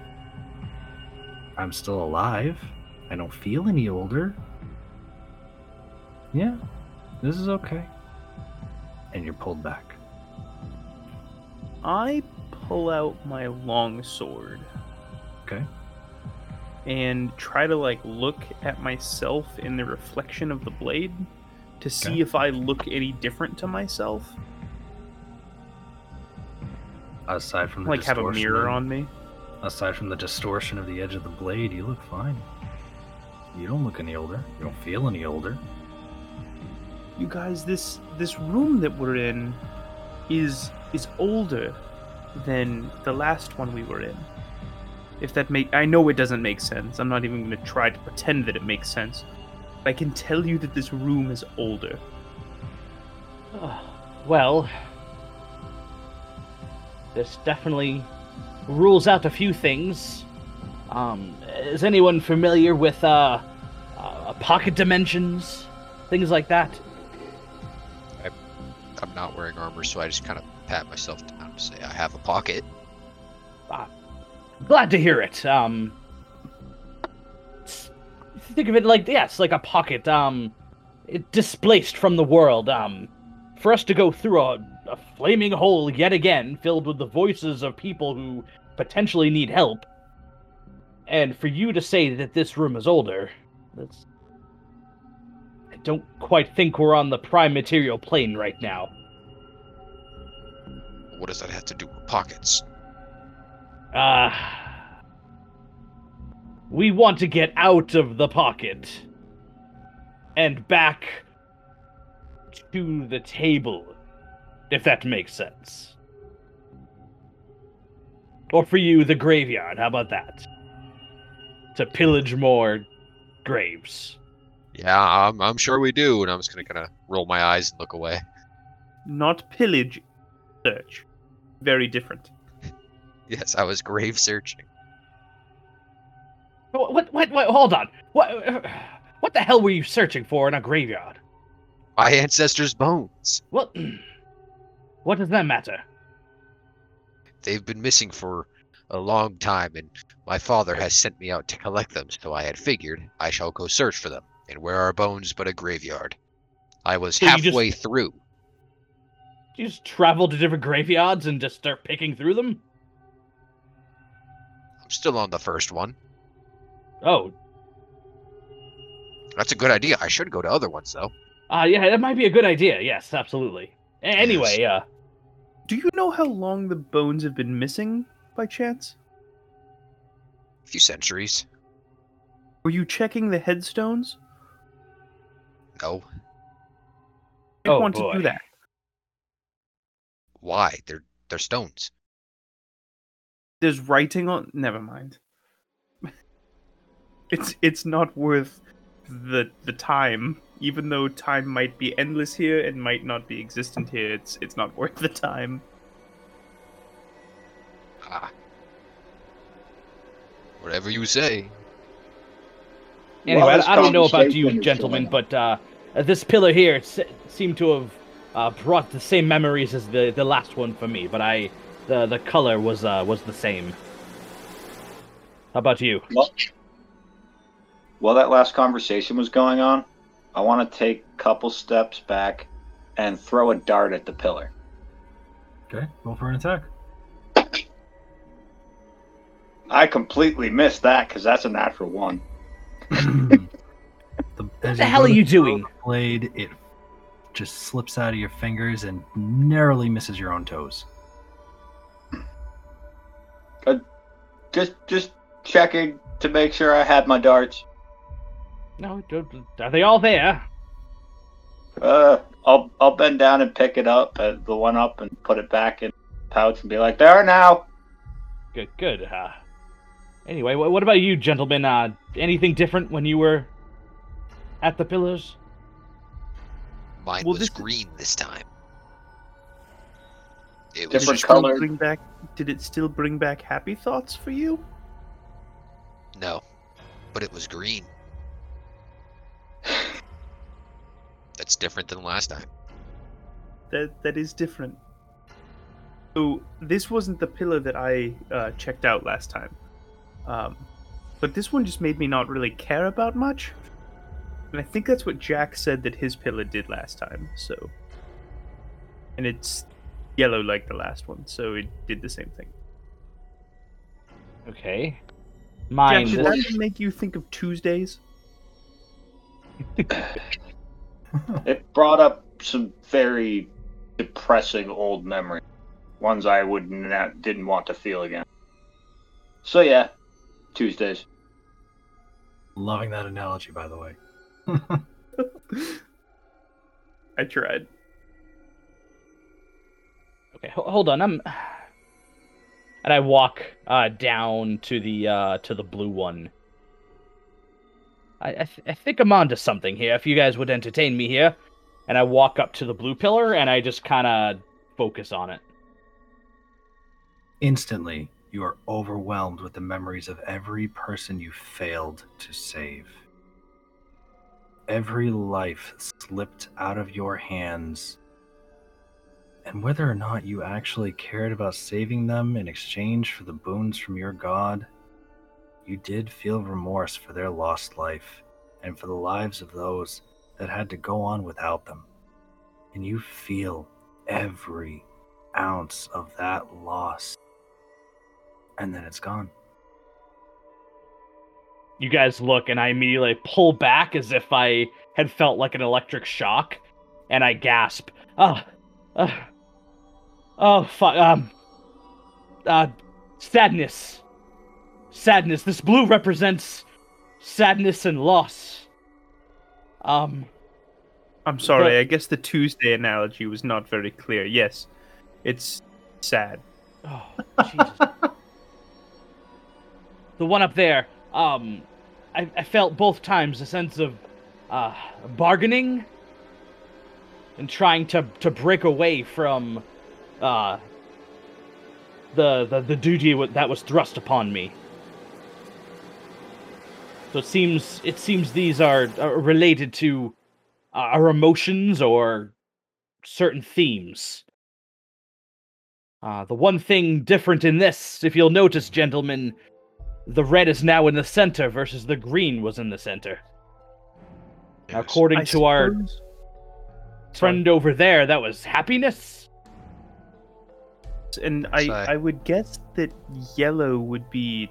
Speaker 1: I'm still alive. I don't feel any older. Yeah, this is okay. And you're pulled back.
Speaker 4: I pull out my long sword
Speaker 1: Okay.
Speaker 4: And try to like look at myself in the reflection of the blade to see
Speaker 1: Okay.
Speaker 4: if I look any different to myself.
Speaker 1: Aside from the
Speaker 4: Like have a mirror on me.
Speaker 1: Aside from the distortion of the edge of the blade, you look fine. You don't look any older. You don't feel any older.
Speaker 4: You guys, this this room that we're in is is older than the last one we were in. If that make I know it doesn't make sense. I'm not even going to try to pretend that it makes sense. But I can tell you that this room is older.
Speaker 3: Well, this definitely rules out a few things. Um, is anyone familiar with uh, uh, pocket dimensions, things like that?
Speaker 2: I'm not wearing armor, so I just kind of pat myself down and say I have a pocket.
Speaker 3: Glad to hear it. Um, think of it like yes, like a pocket. Um, displaced from the world. Um, for us to go through a, a flaming hole yet again, filled with the voices of people who potentially need help, and for you to say that this room is older, that's. I don't quite think we're on the prime material plane right now.
Speaker 2: What does that have to do with pockets?
Speaker 3: Uh, we want to get out of the pocket and back to the table, if that makes sense. Or for you, the graveyard. How about that? To pillage more graves.
Speaker 2: Yeah, I'm, I'm sure we do. And I'm just gonna kind of roll my eyes and look away.
Speaker 4: Not pillage, search. Very different.
Speaker 2: Yes, I was grave searching.
Speaker 3: What? What? What? hold on. What? What the hell were you searching for in a graveyard?
Speaker 2: My ancestors' bones.
Speaker 3: What? What does that matter?
Speaker 2: They've been missing for a long time, and my father has sent me out to collect them, so I had figured I shall go search for them. And where are bones but a graveyard? I was
Speaker 3: So you just-
Speaker 2: halfway through.
Speaker 3: You just travel to different graveyards and just start picking through them?
Speaker 2: I'm still on the first one.
Speaker 3: Oh,
Speaker 2: That's a good idea. I should go to other ones, though.
Speaker 3: uh, yeah, that might be a good idea. Yes, absolutely. A- Anyway, uh,
Speaker 4: Do you know how long the bones have been missing, by chance?
Speaker 2: A few centuries.
Speaker 4: Were you checking the headstones?
Speaker 2: No.
Speaker 4: I
Speaker 3: Oh,
Speaker 4: want to do that.
Speaker 2: Why? They're they're stones.
Speaker 4: There's writing on. Never mind. It's it's not worth the the time. Even though time might be endless here and might not be existent here, it's it's not worth the time.
Speaker 2: Ah. Whatever you say.
Speaker 3: anyway,
Speaker 5: Well,
Speaker 3: I, I don't know about you, gentlemen, but uh, this pillar here it se- seemed to have uh, brought the same memories as the the last one for me. But I, the the color was uh, was the same. How about you?
Speaker 5: Well, while that last conversation was going on, I want to take a couple steps back and throw a dart at the pillar.
Speaker 1: Okay, roll for an attack.
Speaker 5: I completely missed that because that's a natural one.
Speaker 1: the, as
Speaker 3: the hell are you doing?
Speaker 1: Blade, it just slips out of your fingers and narrowly misses your own toes.
Speaker 5: Just, just checking to make sure I had my darts.
Speaker 3: No, are they all there?
Speaker 5: Uh, I'll, I'll bend down and pick it up, uh, the one up, and put it back in the pouch and be like, "There now."
Speaker 3: Good, good. Uh, anyway, wh- what about you, gentlemen? Uh, anything different when you were at the pillars?
Speaker 2: Mine
Speaker 4: Well,
Speaker 2: was
Speaker 4: this-
Speaker 2: green this time. It was
Speaker 5: Different color.
Speaker 4: Bring back, did it still bring back happy thoughts for you?
Speaker 2: no, but it was green. That's different than last time.
Speaker 4: That that is different. So this wasn't the pillar that I uh, checked out last time, um, but this one just made me not really care about much, and I think that's what Jack said that his pillar did last time. So, and it's yellow like the last one, so it did the same thing.
Speaker 3: Okay. Mine.
Speaker 4: Jack, did
Speaker 3: this-
Speaker 4: that make you think of Tuesdays?
Speaker 5: It brought up some very depressing old memories, ones I would not didn't want to feel again. So yeah, Tuesdays.
Speaker 1: Loving that analogy, by the way.
Speaker 4: I tried.
Speaker 3: Okay, ho- hold on. I'm. And I walk uh, down to the uh, to the blue one. I I, th- I think I'm onto something here. If you guys would entertain me here, and I walk up to the blue pillar and I just kind of focus on it.
Speaker 1: Instantly, you are overwhelmed with the memories of every person you failed to save. Every life slipped out of your hands. And whether or not you actually cared about saving them in exchange for the boons from your god, you did feel remorse for their lost life and for the lives of those that had to go on without them. And you feel every ounce of that loss and then it's gone.
Speaker 3: You guys look, and I immediately pull back as if I had felt like an electric shock, and I gasp, "Oh, uh, oh, fuck, um, uh, sadness. Sadness. This blue represents sadness and loss. Um,
Speaker 4: I'm sorry.
Speaker 3: But-
Speaker 4: I guess the Tuesday analogy was not very clear. Yes, it's sad.
Speaker 3: oh, Jesus. the one up there, um, I, I felt both times a sense of uh, bargaining and trying to, to break away from uh, the, the, the duty that was thrust upon me. So it seems it seems these are, are related to uh, our emotions or certain themes. Uh, the one thing different in this, if you'll notice, gentlemen, the red is now in the center versus the green was in the center.
Speaker 2: Yes.
Speaker 3: according
Speaker 4: I
Speaker 3: to our
Speaker 4: suppose-
Speaker 3: friend over there, that was happiness.
Speaker 4: And I. I would guess that yellow would be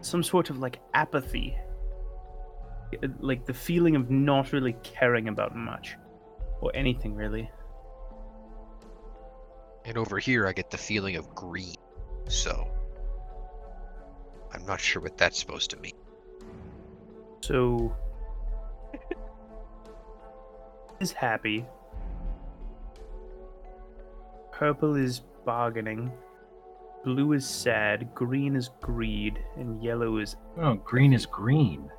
Speaker 4: some sort of like apathy, Uh, like the feeling of not really caring about much or anything really.
Speaker 2: And over here, I get the feeling of green. So, I'm not sure what that's supposed to mean.
Speaker 4: So is happy. Purple is bargaining. Blue is sad. Green is greed, and yellow is
Speaker 1: Oh, green is green.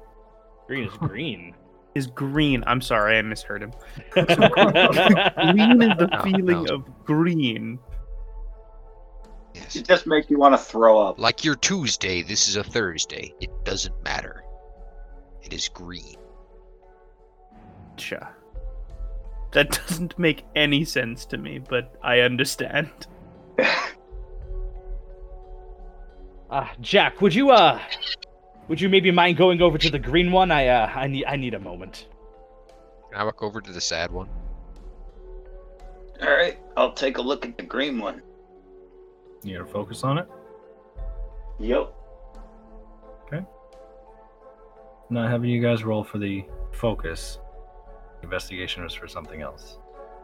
Speaker 3: Green is green.
Speaker 4: is green. I'm sorry, I misheard him.
Speaker 3: green
Speaker 4: Green is the
Speaker 2: No,
Speaker 4: feeling
Speaker 2: no.
Speaker 4: of green.
Speaker 2: Yes.
Speaker 5: It just makes you want to throw up.
Speaker 2: Like your Tuesday, this is a Thursday. It doesn't matter. It is green.
Speaker 4: Cha. That doesn't make any sense to me, but I understand.
Speaker 3: Uh, Jack, would you uh, would you maybe mind going over to the green one? I uh, I need I need a moment.
Speaker 2: Can I walk over to the sad one?
Speaker 5: All right, I'll take a look at the green one.
Speaker 1: You gotta focus on it.
Speaker 5: Yep. Okay.
Speaker 1: Not having you guys roll for the focus. Investigation was for something else.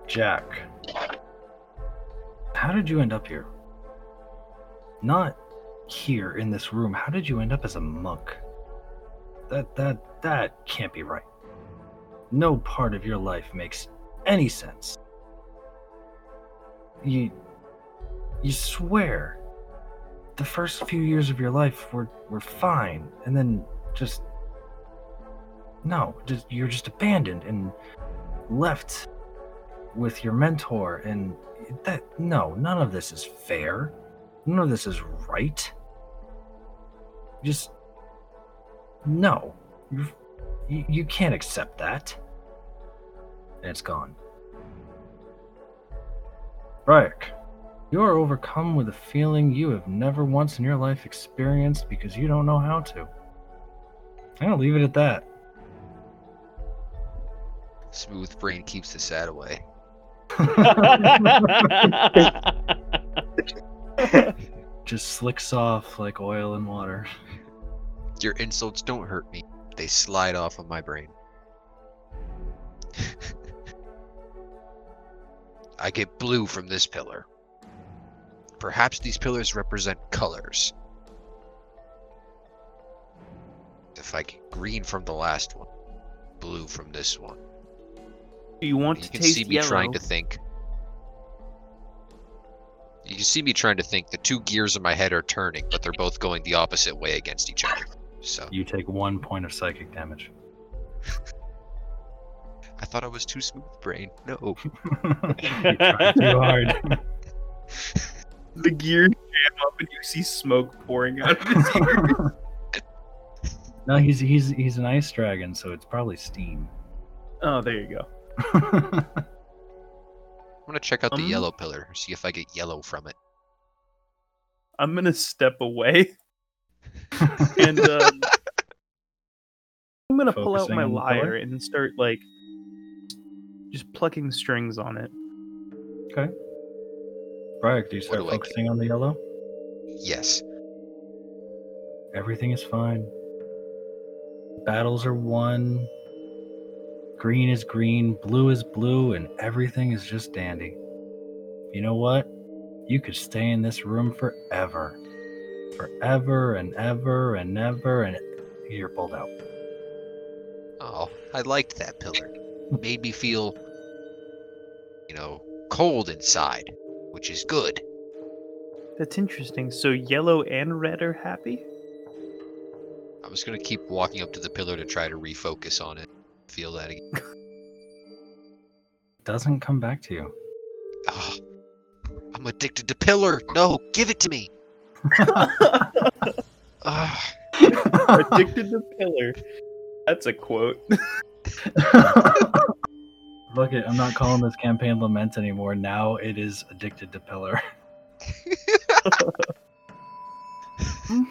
Speaker 1: Jack, how did you end up here? Not here in this room. How did you end up as a monk? That that that can't be right. No part of your life makes any sense. You you swear the first few years of your life were were fine and then just no just you're just abandoned and left with your mentor and that no none of this is fair none of this is right just no you you, can't accept that and it's gone Brick, you are overcome with a feeling you have never once in your life experienced because you don't know how to. I'm gonna leave it at that.
Speaker 2: Smooth brain keeps the sad away.
Speaker 1: Just slicks off like oil and water.
Speaker 2: Your insults don't hurt me. They slide off of my brain. I get blue from this pillar. Perhaps these pillars represent colors. If I get green from the last one, blue from this one.
Speaker 4: Do you want
Speaker 2: You
Speaker 4: to
Speaker 2: can
Speaker 4: taste
Speaker 2: see me
Speaker 4: yellow?
Speaker 2: trying to think. You can see me trying to think. The two gears in my head are turning, but they're both going the opposite way against each other. So
Speaker 1: You take one point of psychic damage.
Speaker 2: I thought I was too smooth brain. No.
Speaker 1: you tried too hard.
Speaker 4: The gears jam up and you see smoke pouring out of his ear.
Speaker 1: no, he's he's he's an ice dragon, so it's probably steam.
Speaker 4: oh, there you go.
Speaker 2: I'm gonna check out the
Speaker 4: Um,
Speaker 2: yellow pillar, see if I get yellow from it.
Speaker 4: I'm gonna step away and um, I'm gonna pull out my lyre and start like just plucking strings on it.
Speaker 1: Brick, do you start
Speaker 2: do I get?
Speaker 1: focusing on the yellow?
Speaker 2: Yes.
Speaker 1: Everything is fine. Battles are won. Green is green, blue is blue, and everything is just dandy. You know what? You could stay in this room forever. forever and ever and ever, and you're pulled out.
Speaker 2: Oh, I liked that pillar. Made me feel, you know, cold inside, which is good.
Speaker 4: That's interesting. So yellow and red are happy?
Speaker 2: I was gonna keep walking up to the pillar to try to refocus on it. Feel that again.
Speaker 1: Doesn't come back to you.
Speaker 2: Oh, I'm addicted to pillar. No, give it to me. Ah,
Speaker 4: Addicted to pillar. That's a quote.
Speaker 1: Look it, I'm not calling this campaign lament anymore. Now it is addicted to pillar.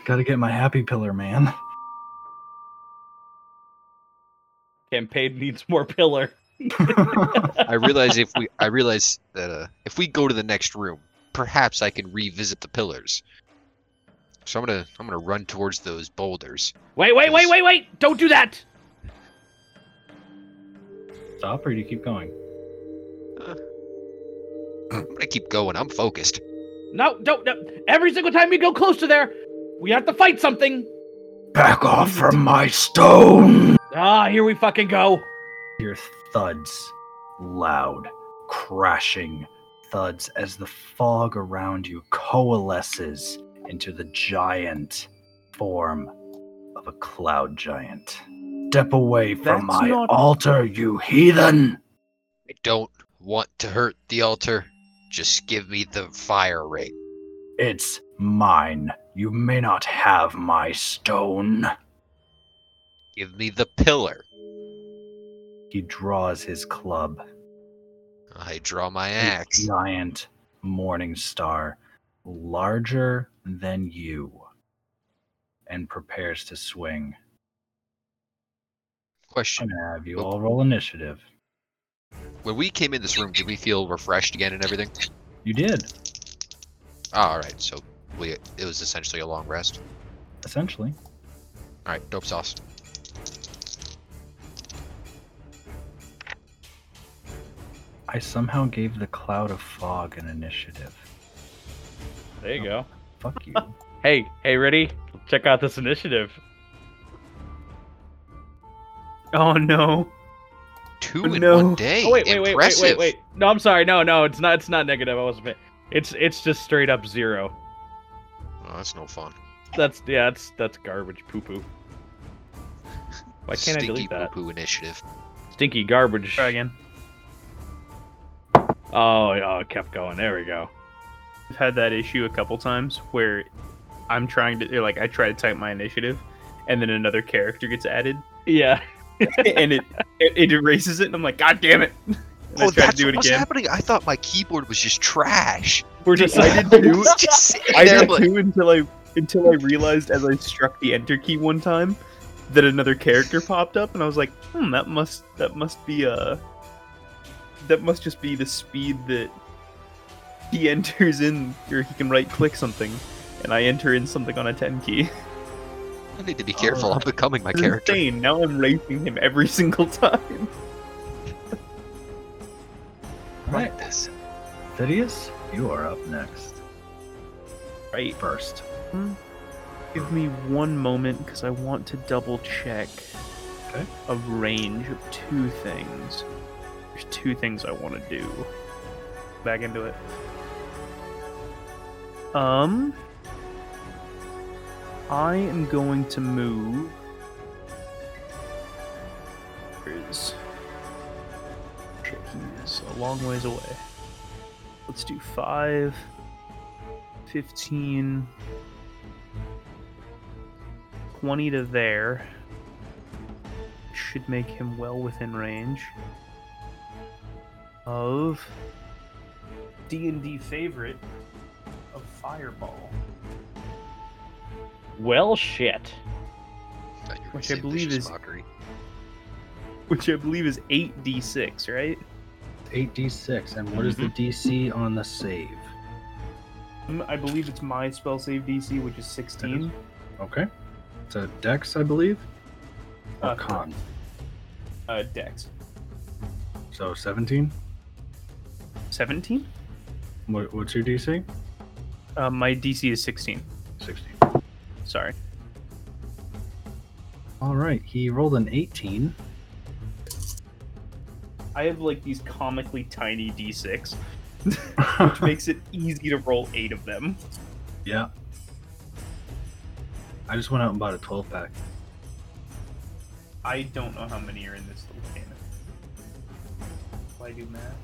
Speaker 1: Gotta get my happy pillar, man.
Speaker 3: Campaign needs more pillar.
Speaker 2: I realize if we, I realize that uh, if we go to the next room, perhaps I can revisit the pillars. So I'm gonna, I'm gonna run towards those boulders.
Speaker 3: Wait, wait, wait, wait, wait! Don't do that!
Speaker 1: Stop or do you keep going?
Speaker 2: I'm gonna keep going. I'm focused.
Speaker 3: No, don't. No. Every single time we go close to there, we have to fight something.
Speaker 1: Back off from my stone!
Speaker 3: Ah, here we fucking go.
Speaker 1: Hear thuds, loud, crashing thuds as the fog around you coalesces into the giant form of a cloud giant. Step away from
Speaker 4: That's
Speaker 1: my
Speaker 4: not-
Speaker 1: altar, you heathen!
Speaker 2: I don't want to hurt the altar. Just give me the fire ring.
Speaker 1: It's mine. You may not have my stone.
Speaker 2: Give me the pillar.
Speaker 1: He draws his club.
Speaker 2: I draw my
Speaker 1: a
Speaker 2: axe.
Speaker 1: giant morning star, larger than you, and prepares to swing.
Speaker 2: Question:
Speaker 1: gonna have you all roll initiative.
Speaker 2: When we came in this room, did we feel refreshed again and everything?
Speaker 1: You did,
Speaker 2: all right. So we, it was essentially a long rest.
Speaker 1: essentially.
Speaker 2: All right, dope sauce.
Speaker 1: I somehow gave the cloud of fog an initiative.
Speaker 3: There you oh, go.
Speaker 1: Fuck you.
Speaker 3: Hey, hey, ready? Check out this initiative.
Speaker 4: Oh no.
Speaker 2: Two oh, in
Speaker 4: No.
Speaker 2: one day.
Speaker 3: Oh, wait, wait, wait, wait, wait, wait. No, I'm sorry. No, no, it's not. It's not negative. I wasn't. It's it's just straight up zero.
Speaker 2: Oh, that's no fun.
Speaker 3: That's yeah. That's that's garbage. Poo poo. Why can't I delete that?
Speaker 2: Stinky poo-poo initiative.
Speaker 3: Stinky garbage.
Speaker 4: Try again.
Speaker 3: Oh, oh, it kept going. There we go.
Speaker 4: I've had that issue a couple times where I'm trying to like I try to type my initiative and then another character gets added
Speaker 3: Yeah.
Speaker 4: and it, it it erases it and I'm like, God damn it. And I
Speaker 2: oh,
Speaker 4: try to do it
Speaker 2: what's
Speaker 4: again.
Speaker 2: happening. I thought my keyboard was just trash.
Speaker 3: We're just.
Speaker 4: I did
Speaker 2: just
Speaker 4: I
Speaker 2: there
Speaker 4: did
Speaker 2: like,
Speaker 4: too until I until I realized as I struck the enter key one time that another character popped up and I was like, hmm, that must that must be uh that must just be the speed that he enters in or he can right click something and I enter in something on a 10 key.
Speaker 2: I need to be careful. I'm becoming my character.
Speaker 4: insane. Now I'm racing him every single time.
Speaker 1: Right.
Speaker 2: This.
Speaker 1: Phidias, you are up next.
Speaker 4: Right.
Speaker 1: First.
Speaker 4: Give me one moment because I want to double check
Speaker 1: Okay.
Speaker 4: a range of two things. There's two things I want to do. Back into it. Um, I am going to move. Where's shit? He is a long ways away. Let's do five, fifteen. 20 to there should make him well within range of D&D favorite of Fireball,
Speaker 3: Well, shit.
Speaker 2: Thought you were gonna
Speaker 4: Which I believe is-
Speaker 2: mockery.
Speaker 4: Which I believe is 8d6, right?
Speaker 1: 8d6. And what is the DC on the save?
Speaker 4: Um, I believe it's my spell save DC, which is 16.
Speaker 1: Okay. It's a dex, I believe. Or
Speaker 4: Uh,
Speaker 1: con.
Speaker 4: Uh, Dex.
Speaker 1: So 17.
Speaker 4: 17?
Speaker 1: What, what's your DC?
Speaker 4: Uh, my DC is 16.
Speaker 1: 16.
Speaker 4: Sorry.
Speaker 1: All right, he rolled an 18.
Speaker 4: I have like these comically tiny d6, which makes it easy to roll eight of them.
Speaker 1: yeah. I just went out and bought a 12 pack.
Speaker 4: I don't know how many are in this little cannon. If I do math.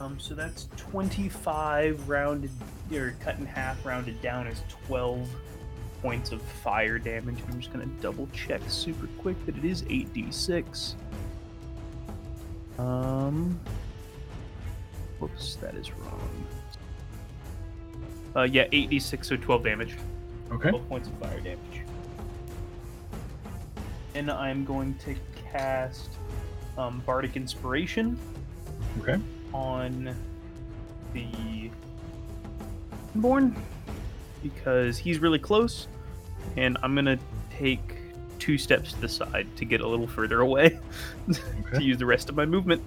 Speaker 4: Um, so that's 25 rounded, or cut in half, rounded down is 12 points of fire damage. I'm just gonna double check super quick that it is 8d6. Um, whoops, that is wrong. Uh, yeah, 8d6, so 12 damage.
Speaker 1: Okay.
Speaker 4: 12 points of fire damage. And I'm going to cast um, Bardic Inspiration
Speaker 1: Okay.
Speaker 4: on the Born because he's really close, and I'm gonna take two steps to the side to get a little further away to use the rest of my movement.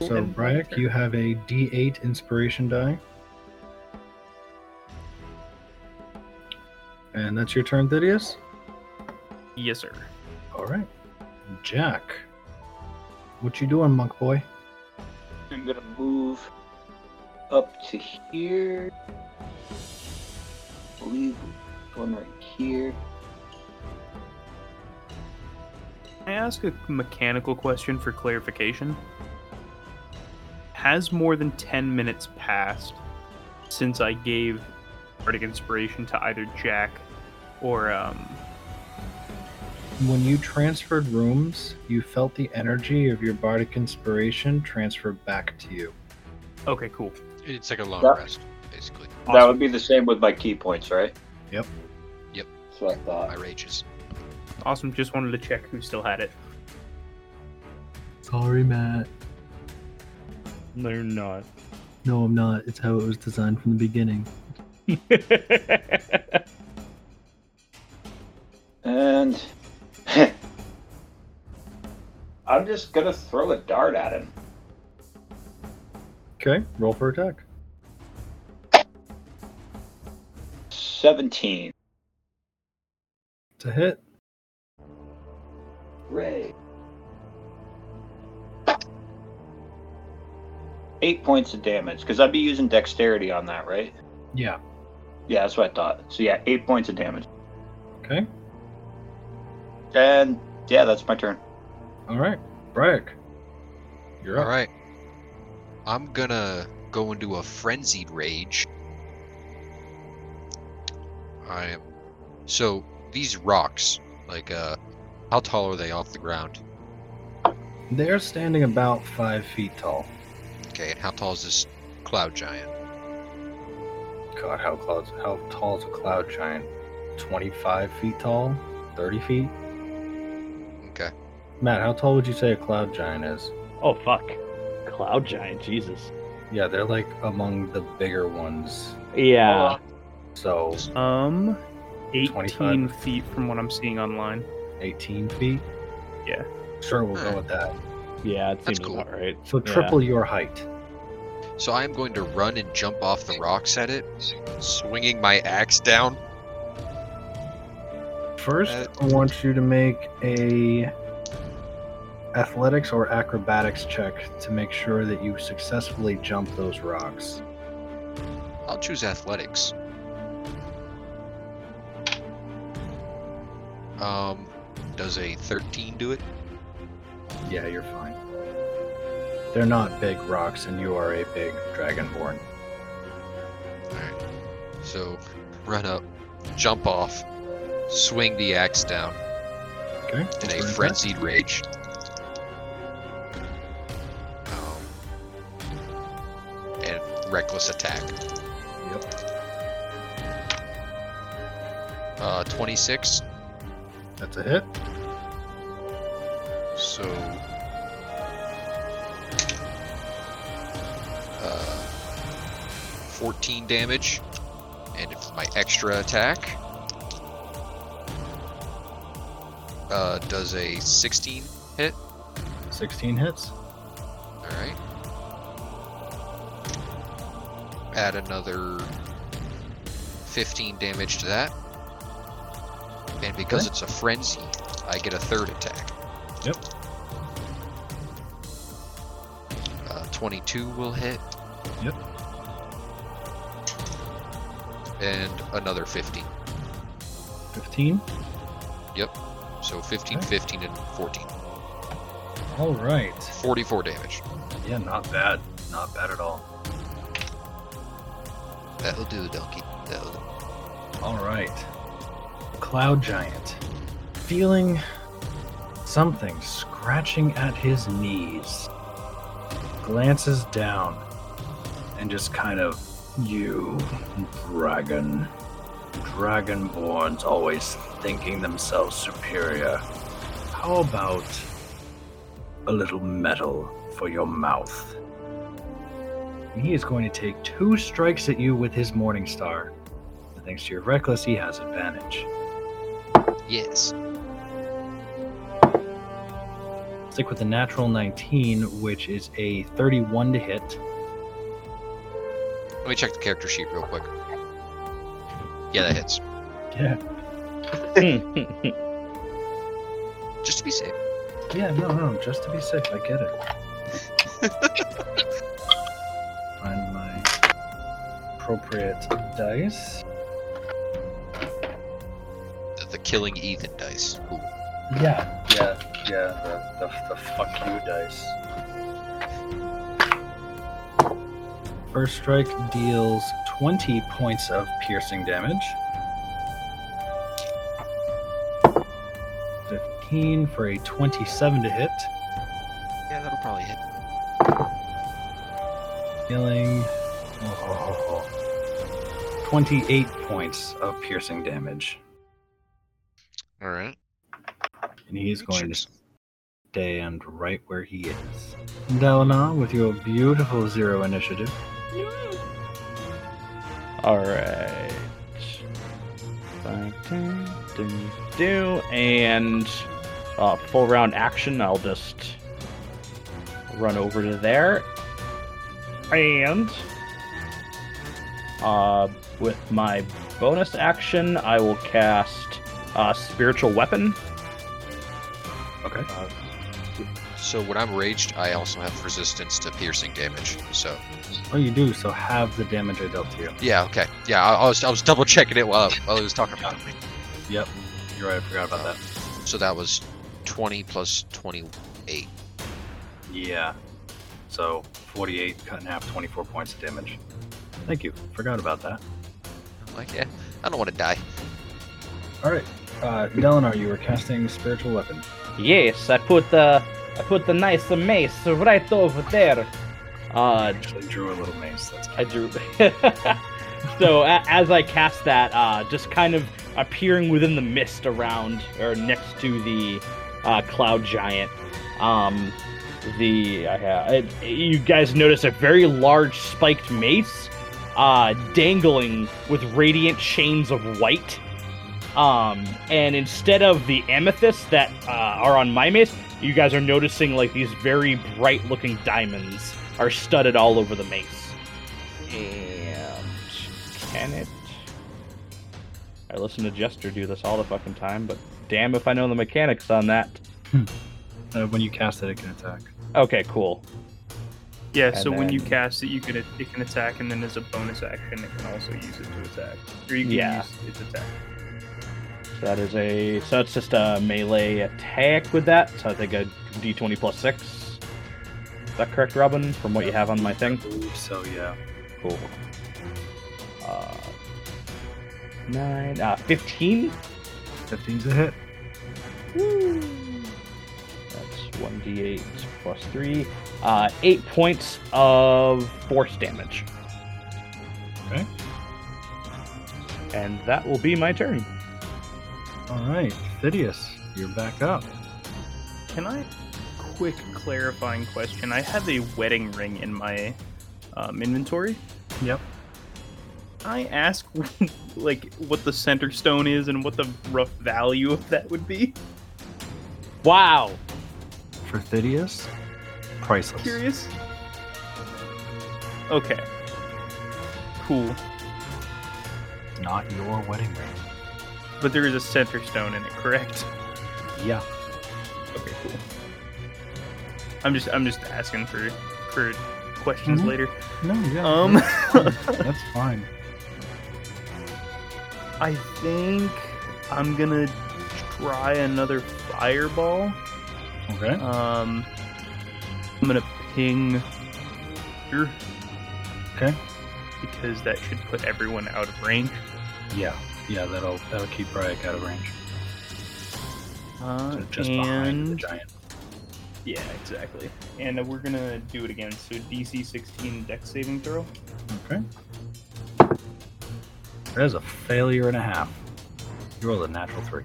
Speaker 1: So,
Speaker 4: And-
Speaker 1: Bryak, you have a D8 inspiration die. And that's your turn, Thaddeus?
Speaker 4: Yes, sir.
Speaker 1: All right. Jack. What you doing, monk boy?
Speaker 5: I'm gonna move up to here. I believe one right here.
Speaker 4: Can I ask a mechanical question for clarification? Has more than 10 minutes passed since I gave Bardic Inspiration to either Jack or, um,
Speaker 1: When you transferred rooms, you felt the energy of your bardic inspiration transfer back to you.
Speaker 4: okay, cool.
Speaker 2: It's like a long
Speaker 5: Yeah.
Speaker 2: rest, basically.
Speaker 5: That would be the same with my ki points, right?
Speaker 1: Yep.
Speaker 2: Yep.
Speaker 5: That's what I
Speaker 2: My
Speaker 5: thought.
Speaker 2: rages.
Speaker 4: Awesome. Just wanted to check who still had it.
Speaker 1: Sorry, Matt.
Speaker 3: They're not.
Speaker 1: No, I'm not. It's how it was designed from the beginning.
Speaker 5: And I'm just gonna throw a dart at him.
Speaker 1: Okay, roll for attack.
Speaker 5: 17.
Speaker 1: It's a hit.
Speaker 5: Ray. Eight points of damage, because I'd be using dexterity on that, right?
Speaker 1: Yeah.
Speaker 5: Yeah, that's what I thought. So yeah, eight points of damage.
Speaker 1: Okay.
Speaker 5: And yeah, that's my turn.
Speaker 1: All right. Bryak. You're
Speaker 2: All
Speaker 1: up.
Speaker 2: right. I'm gonna go into a frenzied rage. I am. So these rocks, like, uh, how tall are they off the ground?
Speaker 1: They're standing about five feet tall.
Speaker 2: Okay, and how tall is this cloud giant?
Speaker 1: God, how clouds? How tall is a cloud giant? Twenty-five feet tall? Thirty feet?
Speaker 2: Okay.
Speaker 1: Matt, how tall would you say a cloud giant is?
Speaker 3: oh fuck, cloud giant, Jesus.
Speaker 1: Yeah, they're like among the bigger ones.
Speaker 3: Yeah,
Speaker 1: So
Speaker 4: Um, 18
Speaker 1: 25.
Speaker 4: feet from what I'm seeing online.
Speaker 1: 18 feet.
Speaker 4: Yeah.
Speaker 1: Sure, we'll go with that.
Speaker 3: yeah, it
Speaker 2: That's
Speaker 3: seems
Speaker 2: cool.
Speaker 3: about right.
Speaker 1: So
Speaker 3: Yeah.
Speaker 1: triple your height.
Speaker 2: So I am going to run and jump off the rocks at it, swinging my axe down.
Speaker 1: First,
Speaker 2: Uh,
Speaker 1: I want you to make a athletics or acrobatics check to make sure that you successfully jump those rocks.
Speaker 2: I'll choose athletics. Um, does a 13 do it?
Speaker 1: Yeah, you're fine. They're not big rocks, and you are a big dragonborn.
Speaker 2: Alright. So, run up, jump off, swing the axe down
Speaker 1: Okay.
Speaker 2: in a
Speaker 1: for an attack.
Speaker 2: frenzied rage. Um, and reckless attack.
Speaker 1: Yep.
Speaker 2: Uh, 26.
Speaker 1: That's a hit.
Speaker 2: So. Uh, 14 damage. And if my extra attack. Uh, does a 16 hit.
Speaker 1: 16 hits.
Speaker 2: Alright. Add another 15 damage to that. And because
Speaker 1: Okay.
Speaker 2: it's a frenzy, I get a third attack.
Speaker 1: Yep.
Speaker 2: Uh, 22 will hit.
Speaker 1: Yep.
Speaker 2: And another 15.
Speaker 1: 15. Yep.
Speaker 2: So 15,
Speaker 1: Okay.
Speaker 2: 15, and 14.
Speaker 1: All right.
Speaker 2: 44 damage.
Speaker 1: Yeah, not bad. Not bad at all.
Speaker 2: That'll do, donkey. That'll do.
Speaker 1: All right. Cloud Giant. Feeling something scratching at his knees. Glances down and just kind of, you dragon. Dragonborns always thinking themselves superior. How about a little metal for your mouth? He is going to take two strikes at you with his Morning Star. Thanks to your reckless, he has advantage.
Speaker 2: Yes.
Speaker 1: Stick with the natural 19, which is a 31 to hit.
Speaker 2: Let me check the character sheet real quick. Yeah, that hits.
Speaker 1: Yeah.
Speaker 2: Just to be safe.
Speaker 1: Yeah, no, no, just to be safe, I get it. Find my appropriate dice.
Speaker 2: The, the killing Ethan dice. Ooh.
Speaker 1: Yeah, yeah, yeah, the, the, the fuck you dice. First strike deals 20 points of piercing damage. 15 for a 27 to hit.
Speaker 2: Yeah, that'll probably hit.
Speaker 1: Healing. oh, 28 points of piercing damage.
Speaker 2: Alright.
Speaker 1: And he's going to stand right where he is. Dalinar, with your beautiful zero initiative.
Speaker 3: All right. Five, ten, do, do, and uh, full round action. I'll just run over to there, and uh, with my bonus action, I will cast uh, spiritual weapon.
Speaker 1: Okay.
Speaker 3: Uh,
Speaker 2: So when I'm raged, I also have resistance to piercing damage. So
Speaker 1: Oh, you do, so have the damage I dealt to you.
Speaker 2: yeah, okay, yeah. I, I was I was double checking it while while I was talking about it.
Speaker 1: Yep. You're right, I forgot about that.
Speaker 2: So that was 20 plus 28.
Speaker 1: Yeah. So 48 cut in half, 24 points of damage. Thank you. Forgot about that.
Speaker 2: I'm like, yeah, I don't want to die.
Speaker 1: All right. Uh, Dalinar, you were casting spiritual weapon.
Speaker 3: yes, I put the I put the nice mace right over there. Uh,
Speaker 1: Actually, drew a little mace. That's
Speaker 3: I drew. so a- as I cast that, uh, just kind of appearing within the mist around or next to the uh, cloud giant. Um, the I ha- you guys notice a very large spiked mace, uh, dangling with radiant chains of white. Um, and instead of the amethysts that uh, are on my mace, you guys are noticing like these very bright looking diamonds are studded all over the mace. And can it? I listen to Jester do this all the fucking time, but damn if I know the mechanics on that.
Speaker 1: uh, when you cast it, it can attack.
Speaker 3: Okay, cool.
Speaker 4: Yeah,
Speaker 3: And
Speaker 4: so when you cast it, you can it can attack, and then as a bonus action, it can also use it to attack, or you can
Speaker 3: Yeah.
Speaker 4: use its attack.
Speaker 3: So that is a so it's just a melee attack with that. So I think a D20 plus six. Is that correct, Robin? From what you have on my
Speaker 1: I
Speaker 3: thing.
Speaker 1: believe so, yeah.
Speaker 3: Cool. Uh, nine. Uh, fifteen.
Speaker 1: 15's a hit. Woo.
Speaker 3: That's one D8 plus three. Uh, eight points of force damage.
Speaker 1: Okay.
Speaker 3: And that will be my turn.
Speaker 1: All right. Phidias, you're back up.
Speaker 4: Can I? Quick clarifying question. I have a wedding ring in my um, inventory.
Speaker 1: Yep.
Speaker 4: I ask like what the center stone is and what the rough value of that would be.
Speaker 3: Wow.
Speaker 1: For Phidias, priceless.
Speaker 4: Curious. Okay. Cool.
Speaker 1: Not your wedding ring.
Speaker 4: But there is a center stone in it, correct?
Speaker 1: Yeah.
Speaker 4: Okay, cool. I'm just I'm just asking for for questions
Speaker 1: Mhm.
Speaker 4: later.
Speaker 1: No, yeah.
Speaker 4: Um,
Speaker 1: that's fine. That's fine.
Speaker 4: I think I'm gonna try another fireball.
Speaker 1: Okay.
Speaker 4: Um, I'm gonna ping here
Speaker 1: Okay.
Speaker 4: because that should put everyone out of range.
Speaker 1: Yeah. Yeah, that'll that'll keep Bryak out of range.
Speaker 4: Uh,
Speaker 1: So just behind the
Speaker 4: and
Speaker 1: giant.
Speaker 4: yeah, exactly. And uh, we're gonna do it again. So DC 16 Dex saving throw.
Speaker 1: Okay. There's a failure and a half. You rolled a natural three.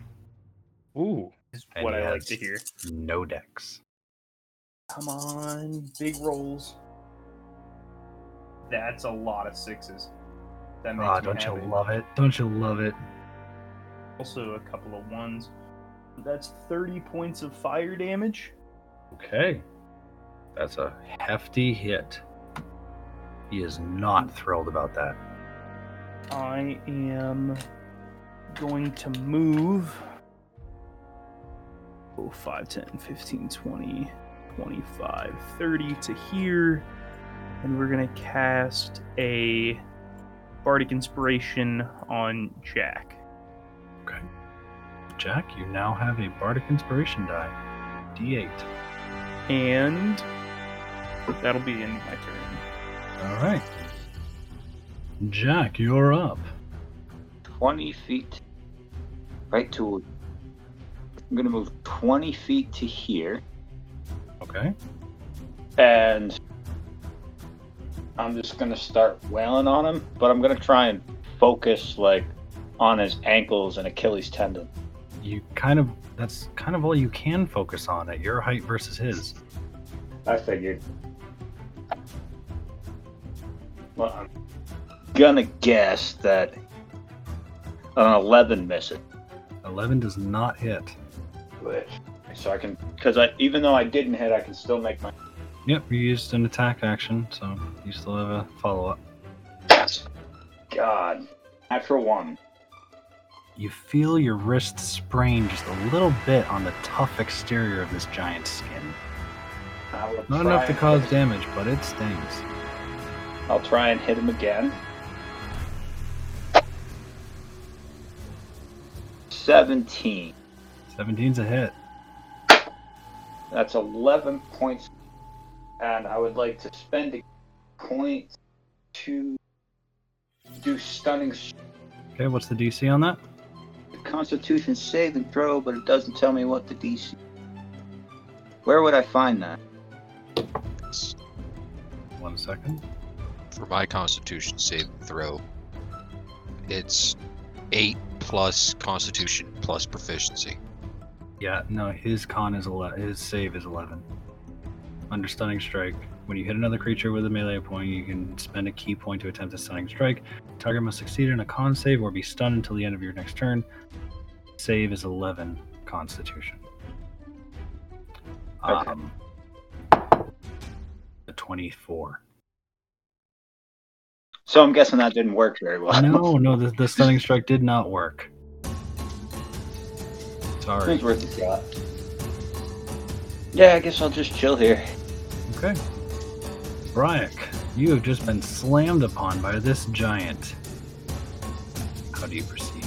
Speaker 4: Ooh, is
Speaker 1: And
Speaker 4: what I like to hear.
Speaker 1: No dex.
Speaker 4: Come on, big rolls. That's a lot of sixes. That makes
Speaker 1: Ah, don't you love it? Don't you love it?
Speaker 4: Also, a couple of ones. That's 30 points of fire damage.
Speaker 1: Okay. That's a hefty hit. He is not thrilled about that.
Speaker 4: I am going to move. Oh, 5, 10, 15, 20, 25, 30 to here. And we're going to cast a Bardic Inspiration on Jack.
Speaker 1: Okay. Jack, you now have a Bardic Inspiration die. D8.
Speaker 4: And that'll be in my turn.
Speaker 1: All right. Jack, you're up.
Speaker 5: 20 feet right to. I'm going to move 20 feet to here.
Speaker 1: Okay.
Speaker 5: And I'm just going to start wailing on him, but I'm going to try and focus, like, on his ankles and Achilles tendon.
Speaker 1: You kind of that's kind of all you can focus on at your height versus his.
Speaker 5: I figured. Well, I'm gonna guess that an 11 misses.
Speaker 1: 11 does not hit.
Speaker 5: Which, so I can, because I even though I didn't hit, I can still make my.
Speaker 1: Yep, you used an attack action, so you still have a follow up.
Speaker 5: God. Natural one.
Speaker 1: You feel your wrist sprain just a little bit on the tough exterior of this giant's skin. Not enough to cause damage, but it stings.
Speaker 5: I'll try and hit him again. 17.
Speaker 1: 17's a hit.
Speaker 5: That's 11 points. And I would like to spend a point to do stunning
Speaker 1: Okay, what's the DC on that?
Speaker 5: The constitution saving throw, but it doesn't tell me what the DC. Where would I find that?
Speaker 1: One second.
Speaker 2: For my Constitution save and throw, it's eight plus Constitution plus proficiency.
Speaker 1: Yeah, no, his con is 11. His save is 11. Under stunning strike, when you hit another creature with a melee point, you can spend a ki point to attempt a stunning strike. Target must succeed in a con save or be stunned until the end of your next turn. Save is 11 Constitution.
Speaker 5: Okay.
Speaker 1: Um, a 24.
Speaker 5: So I'm guessing that didn't work very well.
Speaker 1: No, no, the, the stunning strike did not work. Sorry.
Speaker 5: It's worth a shot. Yeah, I guess I'll just chill here.
Speaker 1: Okay. Bryak, you have just been slammed upon by this giant. How do you proceed?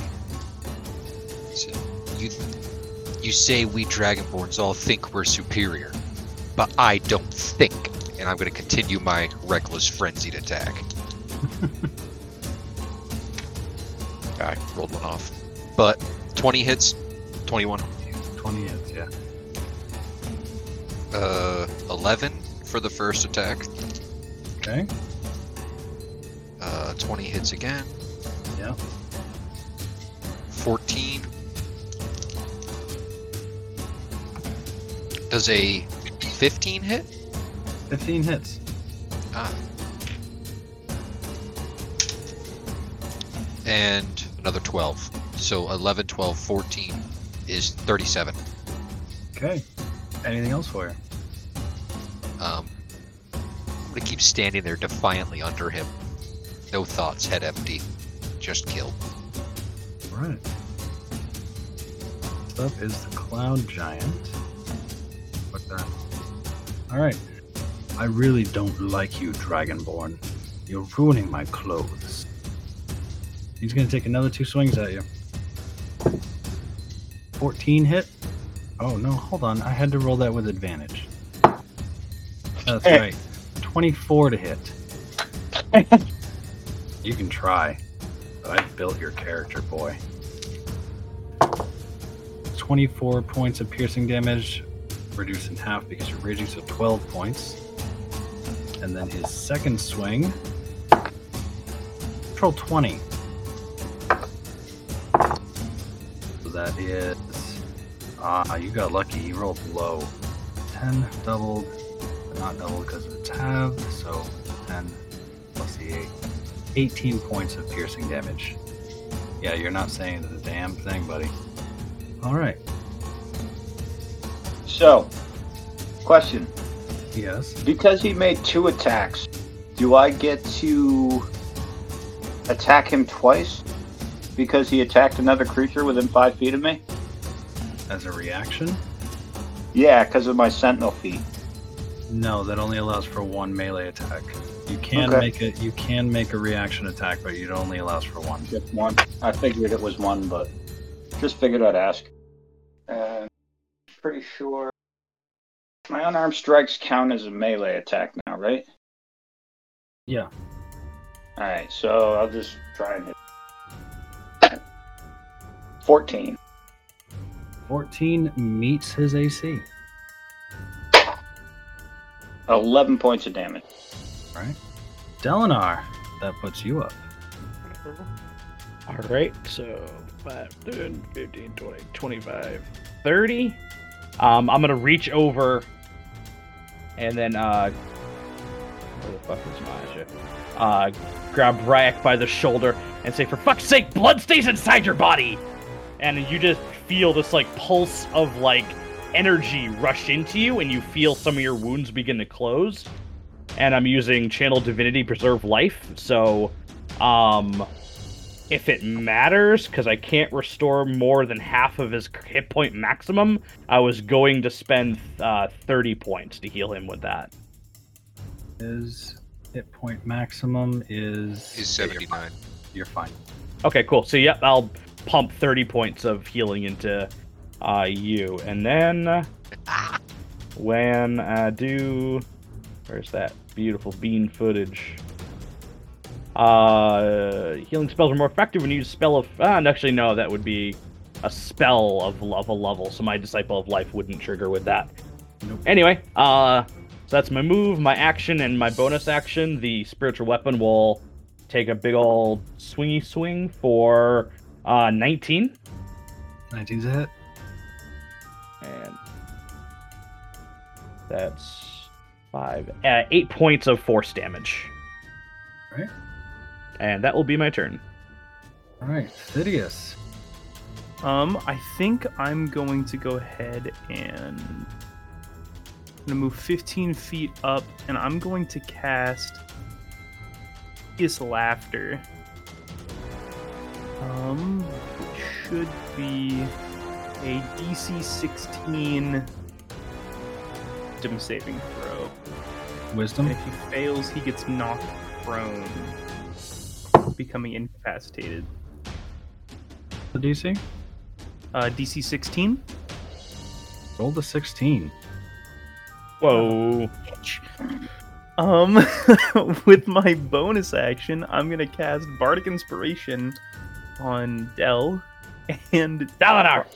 Speaker 2: So you you say we Dragonborns all think we're superior, but I don't think, and I'm going to continue my reckless frenzied attack. I rolled one off, but 20 hits, 21,
Speaker 1: 20 hits, yeah.
Speaker 2: Uh, 11 for the first attack,
Speaker 1: Okay.
Speaker 2: uh, 20 hits again,
Speaker 1: Yeah.
Speaker 2: 14. Does a 15 hit?
Speaker 1: 15 hits.
Speaker 2: Ah. And another 12. So 11, 12, 14 is 37.
Speaker 1: Okay. Anything else for you?
Speaker 2: Um, I'm gonna keep standing there defiantly under him. No thoughts, head empty. Just kill.
Speaker 1: right. Next up is the Cloud Giant. What the? All right. I really don't like you, Dragonborn. You're ruining my clothes. He's gonna take another two swings at you. 14 hit. Oh no, hold on. I had to roll that with advantage. That's right. 24 to hit. you can try, but I built your character, boy. 24 points of piercing damage, reduced in half because you're raging, so 12 points. And then his second swing. Control 20. So that is. Ah, you got lucky. You rolled low. 10 doubled, not doubled because it's halved. So 10 plus the 8. 18 points of piercing damage. Yeah, you're not saying the damn thing, buddy. Alright.
Speaker 5: So, question.
Speaker 1: Yes.
Speaker 5: Because he made two attacks, do I get to attack him twice? Because he attacked another creature within five feat of me?
Speaker 1: As a reaction?
Speaker 5: Yeah, because of my sentinel feet.
Speaker 1: No, that only allows for one melee attack. You can
Speaker 5: Okay.
Speaker 1: make it. You can make a reaction attack, but it only allows for one.
Speaker 5: Just one. I figured it was one, but just figured I'd ask. Uh, pretty sure my unarmed strikes count as a melee attack now, right?
Speaker 1: Yeah.
Speaker 5: All right, so I'll just try and hit. Fourteen.
Speaker 1: 14 meets his AC.
Speaker 5: Eleven points of damage.
Speaker 1: Right. Dalinar, that puts you up.
Speaker 3: All right, so 5, 10, 15, 20, 25, 30. Um, I'm going to reach over and then, uh, where the fuck is my shit? Uh, grab Ryak by the shoulder and say, for fuck's sake, blood stays inside your body! And you just feel this, like, pulse of, like, energy rush into you, and you feel some of your wounds begin to close. And I'm using Channel Divinity Preserve Life, so, um, if it matters, because I can't restore more than half of his hit point maximum, I was going to spend uh, 30 points to heal him with that.
Speaker 1: His hit point maximum is.
Speaker 2: Is
Speaker 1: Yeah, you're
Speaker 2: 79.
Speaker 1: fine. You're fine.
Speaker 3: Okay, cool. So, yep, I'll pump 30 points of healing into uh, you. And then when I do. Where's that beautiful bean footage? Uh, healing spells are more effective when you use spell of. Ah, actually, no, that would be a spell of, of a level, so my Disciple of Life wouldn't trigger with that.
Speaker 1: Nope.
Speaker 3: Anyway, uh, so that's my move, my action, and my bonus action. The spiritual weapon will take a big old swingy swing for uh 19,
Speaker 1: 19's a hit.
Speaker 3: And that's five, uh, eight points of force damage.
Speaker 1: Right.
Speaker 3: And that will be my turn.
Speaker 1: All right. Thidius.
Speaker 4: Um, I think I'm going to go ahead and I'm gonna move 15 feet up, and I'm going to cast Hideous Laughter. Um, should be a DC 16 wisdom saving throw. And
Speaker 1: Wisdom.
Speaker 4: if he fails, he gets knocked prone, becoming incapacitated.
Speaker 1: The DC.
Speaker 4: Uh, DC 16.
Speaker 1: Roll the 16.
Speaker 3: Whoa.
Speaker 4: Um, with my bonus action, I'm gonna cast Bardic Inspiration on Dell and
Speaker 3: Dalinar!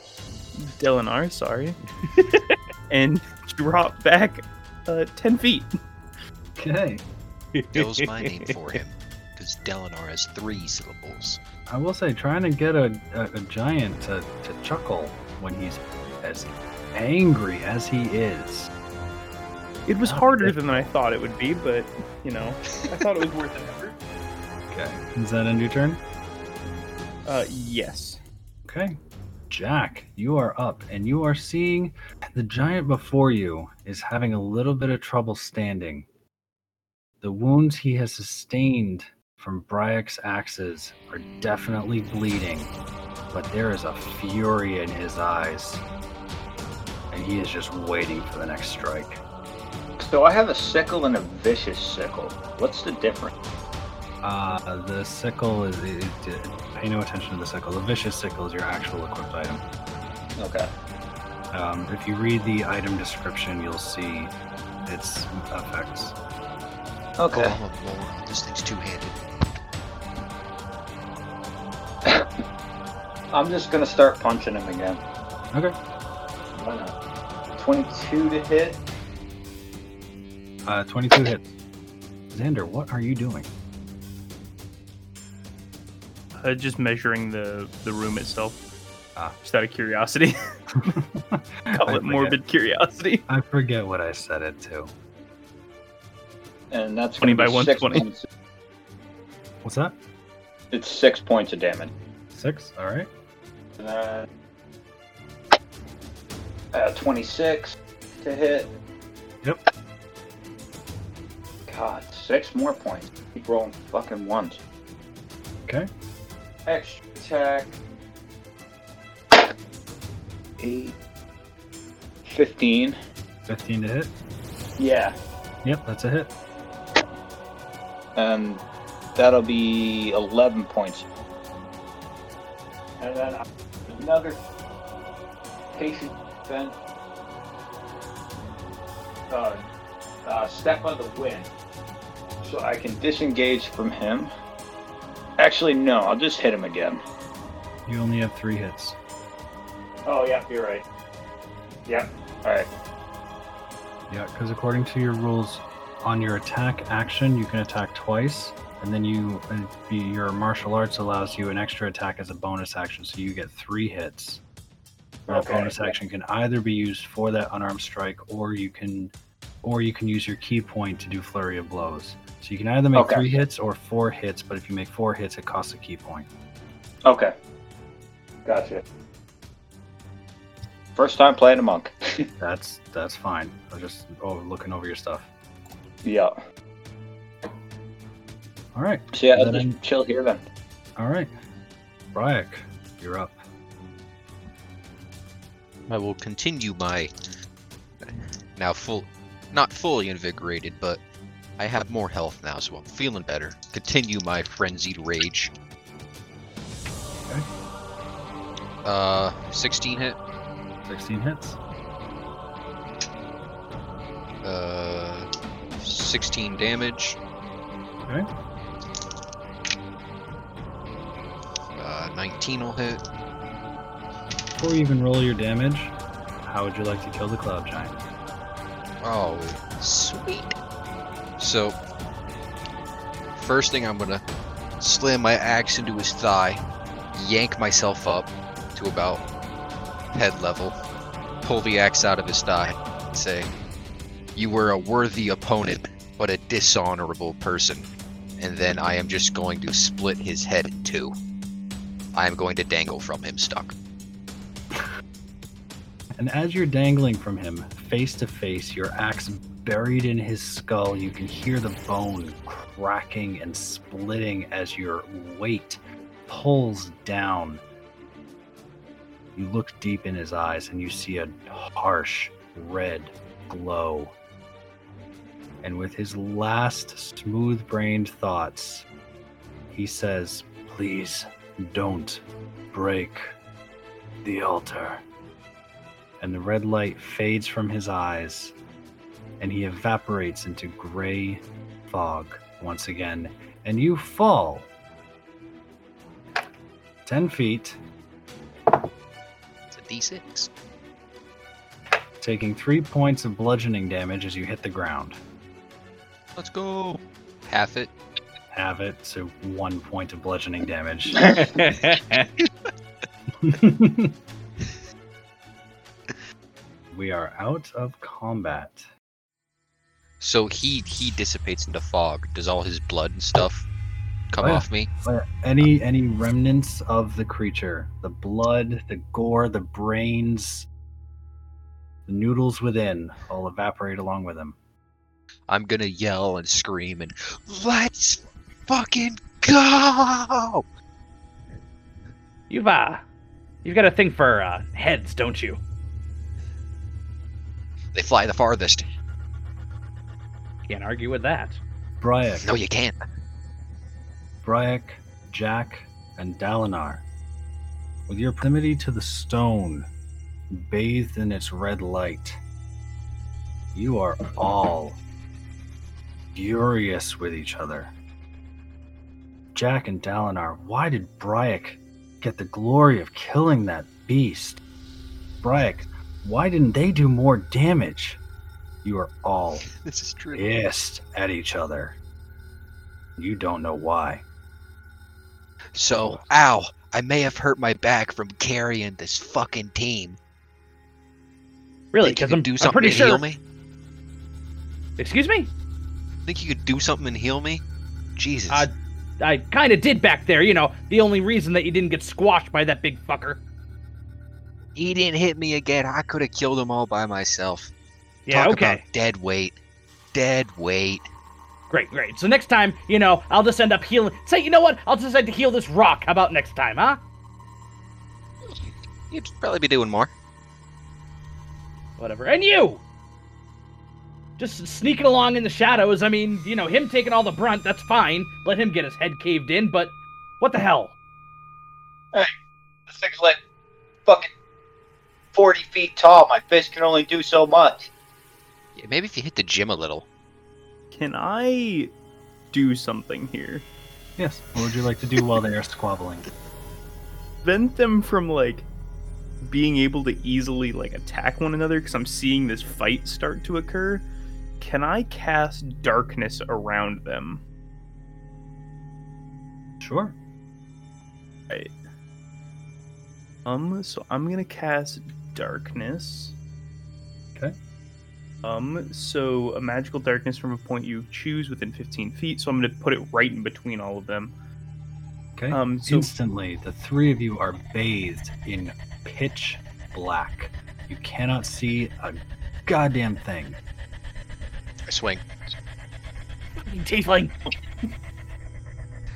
Speaker 4: Dalinar, sorry, and drop back uh, 10 feet.
Speaker 1: Okay.
Speaker 2: Dell's my name for him, because Dalinar has three syllables.
Speaker 1: I will say, trying to get a, a, a giant to, to chuckle when he's as angry as he is.
Speaker 4: It was harder than I thought it would be, but you know, I thought it was worth an effort.
Speaker 1: Okay. Is that end your turn?
Speaker 4: Uh, yes.
Speaker 1: Okay. Jack, you are up and you are seeing the giant before you is having a little bit of trouble standing. The wounds he has sustained from Bryak's axes are definitely bleeding. but there is a fury in his eyes. And he is just waiting for the next strike.
Speaker 5: So I have a sickle and a vicious sickle. What's the difference?
Speaker 1: Uh, the sickle is. It, it, pay no attention to the sickle. The vicious sickle is your actual equipped item.
Speaker 5: Okay.
Speaker 1: Um, if you read the item description, you'll see its effects.
Speaker 5: Okay.
Speaker 2: Oh, Lord, this thing's two-handed.
Speaker 5: I'm just gonna start punching him again.
Speaker 1: Okay.
Speaker 5: Why not? 22 to hit.
Speaker 1: Uh, 22 hits. Xander, what are you doing?
Speaker 4: Uh, just measuring the the room itself.
Speaker 1: Ah.
Speaker 4: Just out of curiosity. Call it morbid curiosity.
Speaker 1: I forget what I said it to.
Speaker 5: And that's
Speaker 4: 20 by
Speaker 5: be
Speaker 4: 120.
Speaker 5: points.
Speaker 1: What's that?
Speaker 5: It's six points of damage.
Speaker 1: Six? Alright.
Speaker 5: And then, uh, 26 to hit.
Speaker 1: Yep.
Speaker 5: God, six more points. Keep rolling fucking ones.
Speaker 1: Okay.
Speaker 5: Extra attack. 8. 15.
Speaker 1: 15 to hit.
Speaker 5: Yeah.
Speaker 1: Yep, that's a hit.
Speaker 5: And that'll be 11 points. And then another patient then uh, uh, step on the wind. So I can disengage from him. Actually, no, I'll just hit him again.
Speaker 1: You only have three hits.
Speaker 5: Oh, yeah, you're right. Yep. Alright.
Speaker 1: Yeah, because according to your rules, on your attack action, you can attack twice, and then you your martial arts allows you an extra attack as a bonus action, so you get three hits. That
Speaker 5: Okay,
Speaker 1: bonus action can either be used for that unarmed strike, or you can, or you can use your ki point to do flurry of blows. So you can either make
Speaker 5: Okay.
Speaker 1: three hits or four hits, but if you make four hits, it costs a ki point.
Speaker 5: Okay. Gotcha. First time playing a monk.
Speaker 1: That's that's fine. I was just oh, looking over your stuff.
Speaker 5: yeah.
Speaker 1: All right,
Speaker 5: So yeah, I'll
Speaker 1: Then-
Speaker 5: just chill here then.
Speaker 1: all right. Bryak, you're up.
Speaker 2: I will continue my now full, not fully invigorated, but I have more health now, so I'm feeling better. Continue my frenzied rage.
Speaker 1: Okay.
Speaker 2: Uh, 16 hit.
Speaker 1: 16 hits.
Speaker 2: Uh, 16 damage.
Speaker 1: Okay.
Speaker 2: Uh, 19 will hit.
Speaker 1: Before you even roll your damage, how would you like to kill the cloud giant?
Speaker 2: Oh, sweet. So, first thing I'm gonna slam my axe into his thigh, yank myself up to about head level, pull the axe out of his thigh, and say, You were a worthy opponent, but a dishonorable person. And then I am just going to split his head in two. I am going to dangle from him stuck.
Speaker 1: And as you're dangling from him, face to face, your axe buried in his skull, you can hear the bone cracking and splitting as your weight pulls down. You look deep in his eyes and you see a harsh red glow. And with his last smooth brained thoughts, he says, Please don't break the altar and the red light fades from his eyes, and he evaporates into gray fog once again, and you fall 10 feet,
Speaker 2: It's a d6.
Speaker 1: taking three points of bludgeoning damage as you hit the ground.
Speaker 2: Let's go. Half it.
Speaker 1: Have it, so one point of bludgeoning damage. we are out of combat.
Speaker 2: So he he dissipates into fog. Does all his blood and stuff come
Speaker 1: Oh, yeah.
Speaker 2: off me?
Speaker 1: But any any remnants of the creature, the blood, the gore, the brains, the noodles within, all evaporate along with him.
Speaker 2: I'm gonna yell and scream and let's fucking go.
Speaker 3: You've uh, You've got a thing for uh, heads, don't you?
Speaker 2: They fly the farthest.
Speaker 3: Can't argue with that.
Speaker 1: Bryak,
Speaker 2: No, you can't.
Speaker 1: Bryak, Jack, and Dalinar. With your proximity to the stone, bathed in its red light, you are all furious with each other. Jack and Dalinar, why did Bryak get the glory of killing that beast? Bryak, why didn't they do more damage? You are all
Speaker 2: This is true.
Speaker 1: pissed at each other. You don't know why.
Speaker 2: So, ow, I may have hurt my back from carrying this fucking team.
Speaker 3: Really?
Speaker 2: Think you
Speaker 3: Because I'm,
Speaker 2: do
Speaker 3: I'm
Speaker 2: something
Speaker 3: pretty
Speaker 2: to
Speaker 3: sure.
Speaker 2: heal me?
Speaker 3: Excuse me?
Speaker 2: Think you could do something and heal me? Jesus.
Speaker 3: Uh, I kind of did back there. You know, the only reason that you didn't get squashed by that big fucker.
Speaker 2: he didn't hit me again. I could have killed them all by myself.
Speaker 3: Yeah.
Speaker 2: Talk
Speaker 3: okay.
Speaker 2: about dead weight. Dead weight.
Speaker 3: Great. Great. So next time, you know, I'll just end up healing. Say, you know what? I'll decide to heal this rock. How about next time, huh?
Speaker 2: You'd probably be doing more.
Speaker 3: Whatever. And you! Just sneaking along in the shadows. I mean, you know, him taking all the brunt, that's fine. Let him get his head caved in, but what the hell?
Speaker 5: This thing's like fucking 40 feet tall. My fist can only do so much.
Speaker 2: Yeah, maybe if you hit the gym a little.
Speaker 4: Can I do something here?
Speaker 1: Yes. What would you like to do while they are squabbling?
Speaker 4: Prevent them from like being able to easily like attack one another because I'm seeing this fight start to occur. Can I cast darkness around them?
Speaker 1: Sure. Right.
Speaker 4: Um, so I'm gonna cast darkness.
Speaker 1: Okay.
Speaker 4: Um, so a magical darkness from a point you choose within 15 feet. So I'm gonna put it right in between all of them.
Speaker 1: Okay.
Speaker 4: Um, so
Speaker 1: Instantly, the three of you are bathed in pitch black. You cannot see a goddamn thing.
Speaker 2: I swing.
Speaker 3: Tiefling!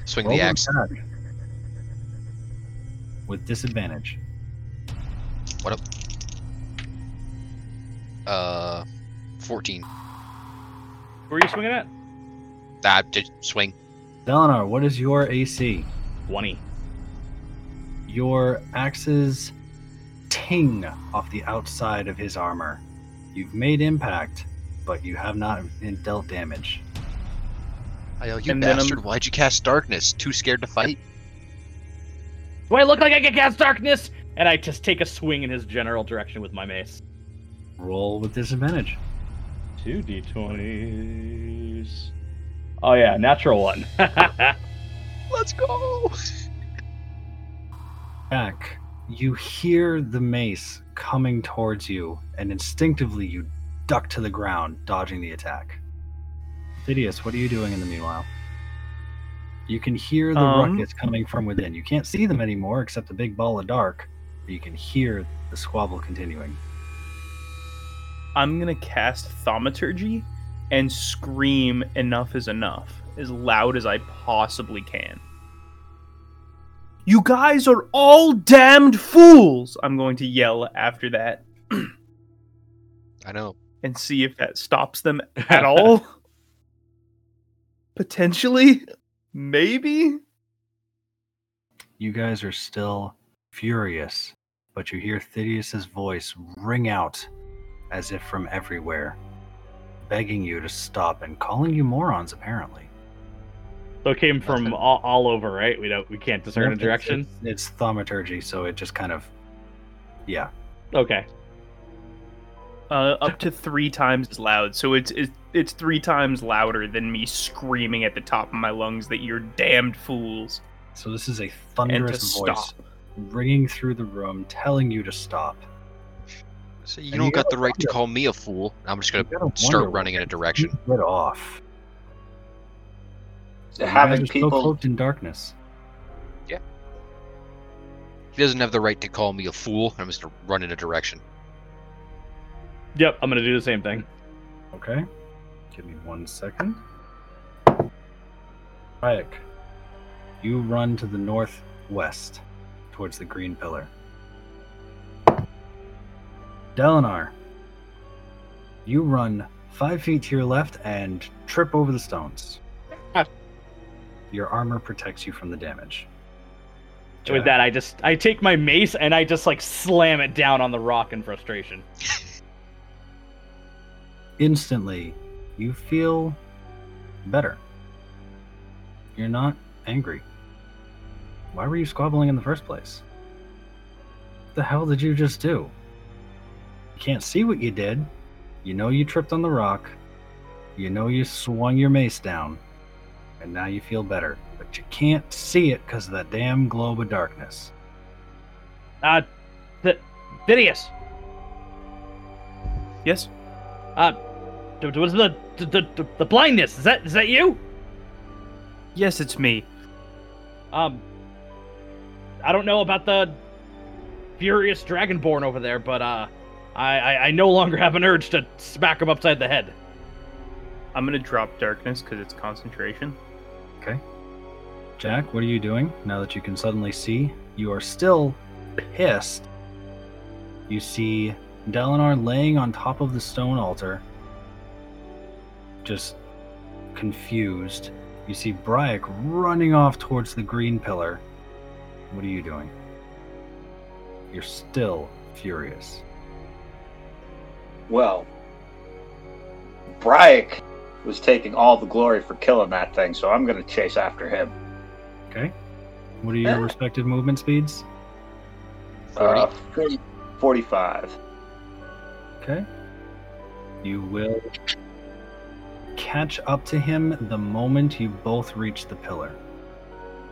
Speaker 2: Swing
Speaker 1: Roll
Speaker 2: the axe.
Speaker 1: attack. With disadvantage. What up?
Speaker 2: Uh, 14.
Speaker 3: Who are you swinging at?
Speaker 2: Ah, did swing.
Speaker 1: Dalinar, what is your AC?
Speaker 3: 20.
Speaker 1: Your axes ting off the outside of his armor. You've made impact, but you have not dealt damage.
Speaker 2: I yell, you
Speaker 4: And then I'm-
Speaker 2: bastard, why'd you cast darkness? Too scared to fight?
Speaker 3: Do I look like I can cast darkness? And I just take a swing in his general direction with my mace.
Speaker 1: Roll with disadvantage.
Speaker 3: Two d20s. Oh, yeah, natural one.
Speaker 2: Let's go!
Speaker 1: Jack, you hear the mace coming towards you, and instinctively you duck to the ground, dodging the attack. Thidius, what are you doing in the meanwhile? You can hear the
Speaker 4: Um,
Speaker 1: ruckus coming from within. You can't see them anymore except the big ball of dark, but you can hear the squabble continuing.
Speaker 4: I'm gonna cast thaumaturgy and scream enough is enough as loud as I possibly can. You guys are all damned fools! I'm going to yell after that
Speaker 2: I know.
Speaker 4: and see if that stops them at all. Potentially, maybe.
Speaker 1: You guys are still furious, but you hear Thidius's voice ring out as if from everywhere, begging you to stop and calling you morons, apparently.
Speaker 3: so it came from all, all over, right? We don't, we can't discern a
Speaker 1: Yep, it's-
Speaker 3: direction.
Speaker 1: It's, it's thaumaturgy, so it just kind of, yeah.
Speaker 3: Okay.
Speaker 4: Uh, up to three times as loud. So it's, it's it's three times louder than me screaming at the top of my lungs that you're damned fools.
Speaker 1: So this is a thunderous voice
Speaker 4: stop.
Speaker 1: ringing through the room, telling you to stop.
Speaker 2: So you
Speaker 1: And
Speaker 2: don't
Speaker 1: you
Speaker 2: got the right to call me a fool. I'm just gonna start running in a direction.
Speaker 1: you Get off.
Speaker 5: So having
Speaker 1: guys
Speaker 5: people
Speaker 1: cloaked in darkness. Yeah.
Speaker 2: He doesn't have the right to call me a fool. I'm just gonna run in a direction.
Speaker 3: Yep, I'm gonna do the same thing.
Speaker 1: Okay. Give me one second. Hayek, you run to the northwest towards the green pillar. Dalinar, you run five feet to your left and trip over the stones.
Speaker 3: Ah.
Speaker 1: Your armor protects you from the damage.
Speaker 3: With
Speaker 1: Jack,
Speaker 3: that, I just I take my mace and I just like slam it down on the rock in frustration.
Speaker 1: instantly, you feel better. You're not angry. Why were you squabbling in the first place? What the hell did you just do? You can't see what you did. You know you tripped on the rock. You know you swung your mace down. And now you feel better. But you can't see it because of that damn globe of darkness.
Speaker 3: Uh, Th- Phidias,
Speaker 4: Yes?
Speaker 3: uh, d- d- what's the, the the the blindness? Is that is that you?
Speaker 4: Yes, it's me.
Speaker 3: Um, I don't know about the furious dragonborn over there, but uh, I, I I no longer have an urge to smack him upside the head.
Speaker 4: I'm gonna drop darkness because it's concentration.
Speaker 1: Okay. Jack, what are you doing now that you can suddenly see? You are still pissed. You see Dalinar laying on top of the stone altar, just confused. You see Bryac running off towards the green pillar. What are you doing? You're still furious.
Speaker 5: Well, Bryek was taking all the glory for killing that thing, so I'm going to chase after him.
Speaker 1: Okay? What are your
Speaker 5: Ah.
Speaker 1: respective movement speeds?
Speaker 5: Uh, 40, 45.
Speaker 1: Okay. You will catch up to him the moment you both reach the pillar.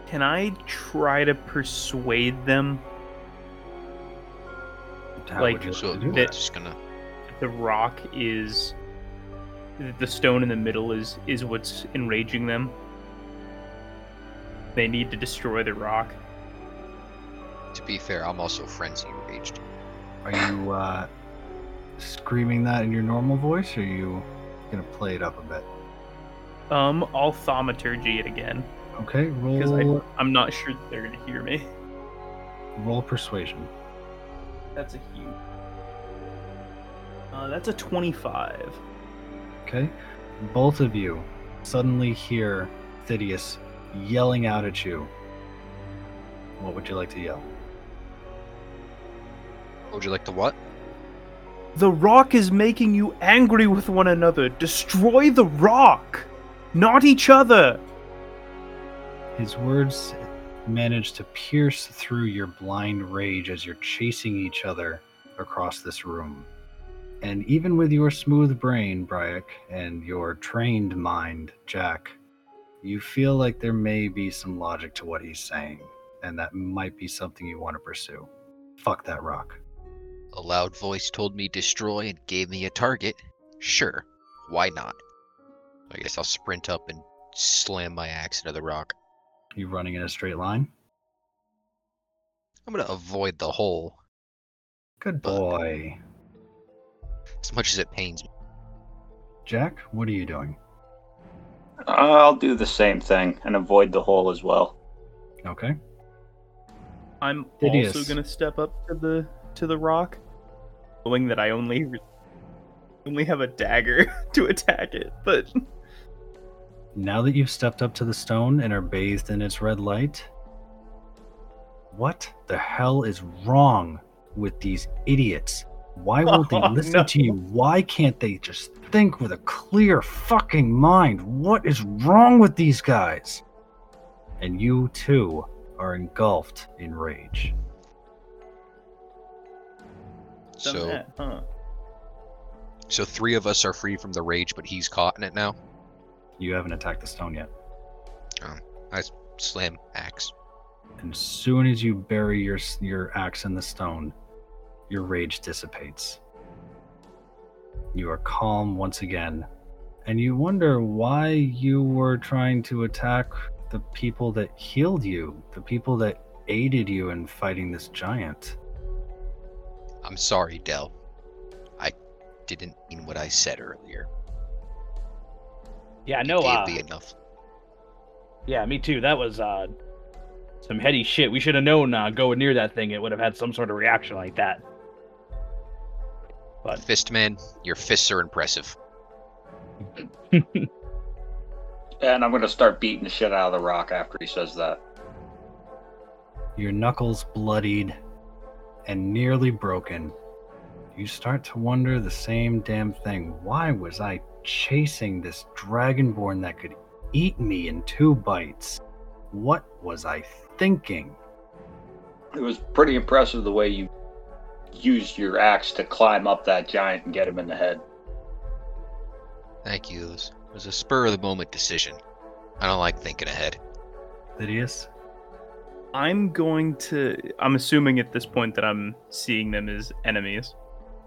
Speaker 4: Can I try to persuade them
Speaker 1: How
Speaker 4: Like,
Speaker 1: would you
Speaker 2: So
Speaker 1: to do that?
Speaker 2: just gonna.
Speaker 4: That the rock is the stone in the middle is is what's enraging them? They need to destroy the rock.
Speaker 2: To be fair, I'm also frenzy enraged.
Speaker 1: Are you uh, screaming that in your normal voice, or are you gonna play it up a bit?
Speaker 4: Um, I'll thaumaturgy it again
Speaker 1: Okay, roll.
Speaker 4: because
Speaker 1: roll
Speaker 4: I'm not sure they're gonna hear me.
Speaker 1: roll persuasion.
Speaker 4: That's a huge. Uh, that's a 25.
Speaker 1: Okay, both of you suddenly hear Thidius yelling out at you. What would you like to yell?
Speaker 2: What Would you like to what?
Speaker 4: The rock is making you angry with one another. Destroy the rock, not each other.
Speaker 1: His words manage to pierce through your blind rage as you're chasing each other across this room. And even with your smooth brain, Bryac, and your trained mind, Jack, you feel like there may be some logic to what he's saying, and that might be something you want to pursue. Fuck that rock.
Speaker 2: A loud voice told me destroy and gave me a target. Sure, why not? I guess I'll sprint up and slam my axe into the rock.
Speaker 1: You running in a straight line?
Speaker 2: I'm gonna avoid the hole
Speaker 1: Good
Speaker 2: But-
Speaker 1: boy.
Speaker 2: As much as it pains me.
Speaker 1: Jack, what are you doing?
Speaker 5: Uh, I'll do the same thing and avoid the hole as well.
Speaker 1: Okay.
Speaker 4: I'm
Speaker 1: Hideous.
Speaker 4: also gonna step up to the to the rock, knowing that I only only have a dagger to attack it. But
Speaker 1: Now that you've stepped up to the stone and are bathed in its red light, what the hell is wrong with these idiots? Why won't they
Speaker 4: Oh,
Speaker 1: listen
Speaker 4: no.
Speaker 1: to you? Why can't they just think with a clear fucking mind? What is wrong with these guys? And you too are engulfed in rage.
Speaker 4: done
Speaker 2: So,
Speaker 4: that, huh?
Speaker 2: so three of us are free from the rage, but he's caught in it now.
Speaker 1: You haven't attacked the stone yet.
Speaker 2: Oh, I slam axe.
Speaker 1: And as soon as you bury your your axe in the stone, your rage dissipates. You are calm once again, and you wonder why you were trying to attack the people that healed you, the people that aided you in fighting this giant.
Speaker 2: I'm sorry, Dell. I didn't mean what I said earlier.
Speaker 3: Yeah, no,
Speaker 2: gave
Speaker 3: uh,
Speaker 2: me enough.
Speaker 3: yeah, me too. That was uh, some heady shit. We should have known uh, going near that thing, it would have had some sort of reaction like that. But
Speaker 2: Fistman, your fists are impressive.
Speaker 5: And I'm gonna start beating the shit out of the rock after he says that.
Speaker 1: Your knuckles bloodied and nearly broken. You start to wonder the same damn thing. Why was I chasing this dragonborn that could eat me in two bites? What was I thinking?
Speaker 5: It was pretty impressive the way you used your axe to climb up that giant and get him in the head.
Speaker 2: Thank you. It was, it was a spur of the moment decision. I don't like thinking ahead.
Speaker 1: Lydius?
Speaker 4: I'm going to. I'm assuming at this point that I'm seeing them as enemies.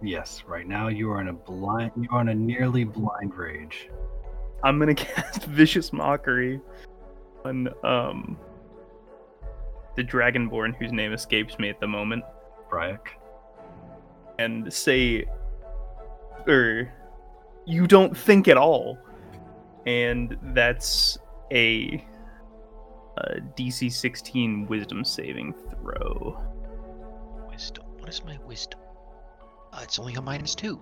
Speaker 1: Yes, right now you are in a blind you are in a nearly blind rage.
Speaker 4: I'm gonna cast vicious mockery on um the dragonborn whose name escapes me at the moment,
Speaker 1: Bryak.
Speaker 4: And say, or you don't think at all, and that's a, a DC 16 Wisdom saving throw.
Speaker 2: Wisdom. What is my wisdom? Uh, it's only a minus two.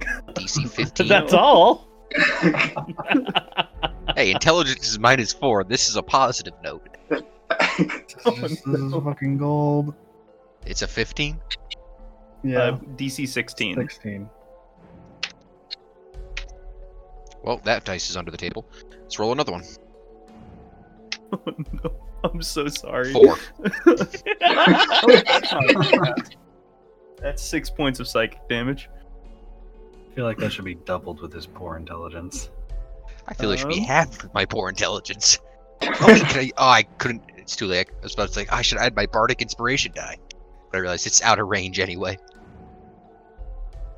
Speaker 2: DC 15.
Speaker 3: that's all.
Speaker 2: Hey, intelligence is minus four. This is a positive note.
Speaker 1: This is, this is fucking gold.
Speaker 2: It's a 15.
Speaker 4: Uh, DC 16.
Speaker 1: 16.
Speaker 2: Well, that dice is under the table. Let's roll another one.
Speaker 4: Oh, no. I'm so sorry.
Speaker 2: Four.
Speaker 4: That's six points of psychic damage.
Speaker 1: I feel like that should be doubled with his poor intelligence.
Speaker 2: I feel it should be
Speaker 4: Um,
Speaker 2: half of my poor intelligence. Oh, wait, can I, oh, I couldn't. It's too late. I was about to say I should add my bardic inspiration die, but I realized it's out of range anyway.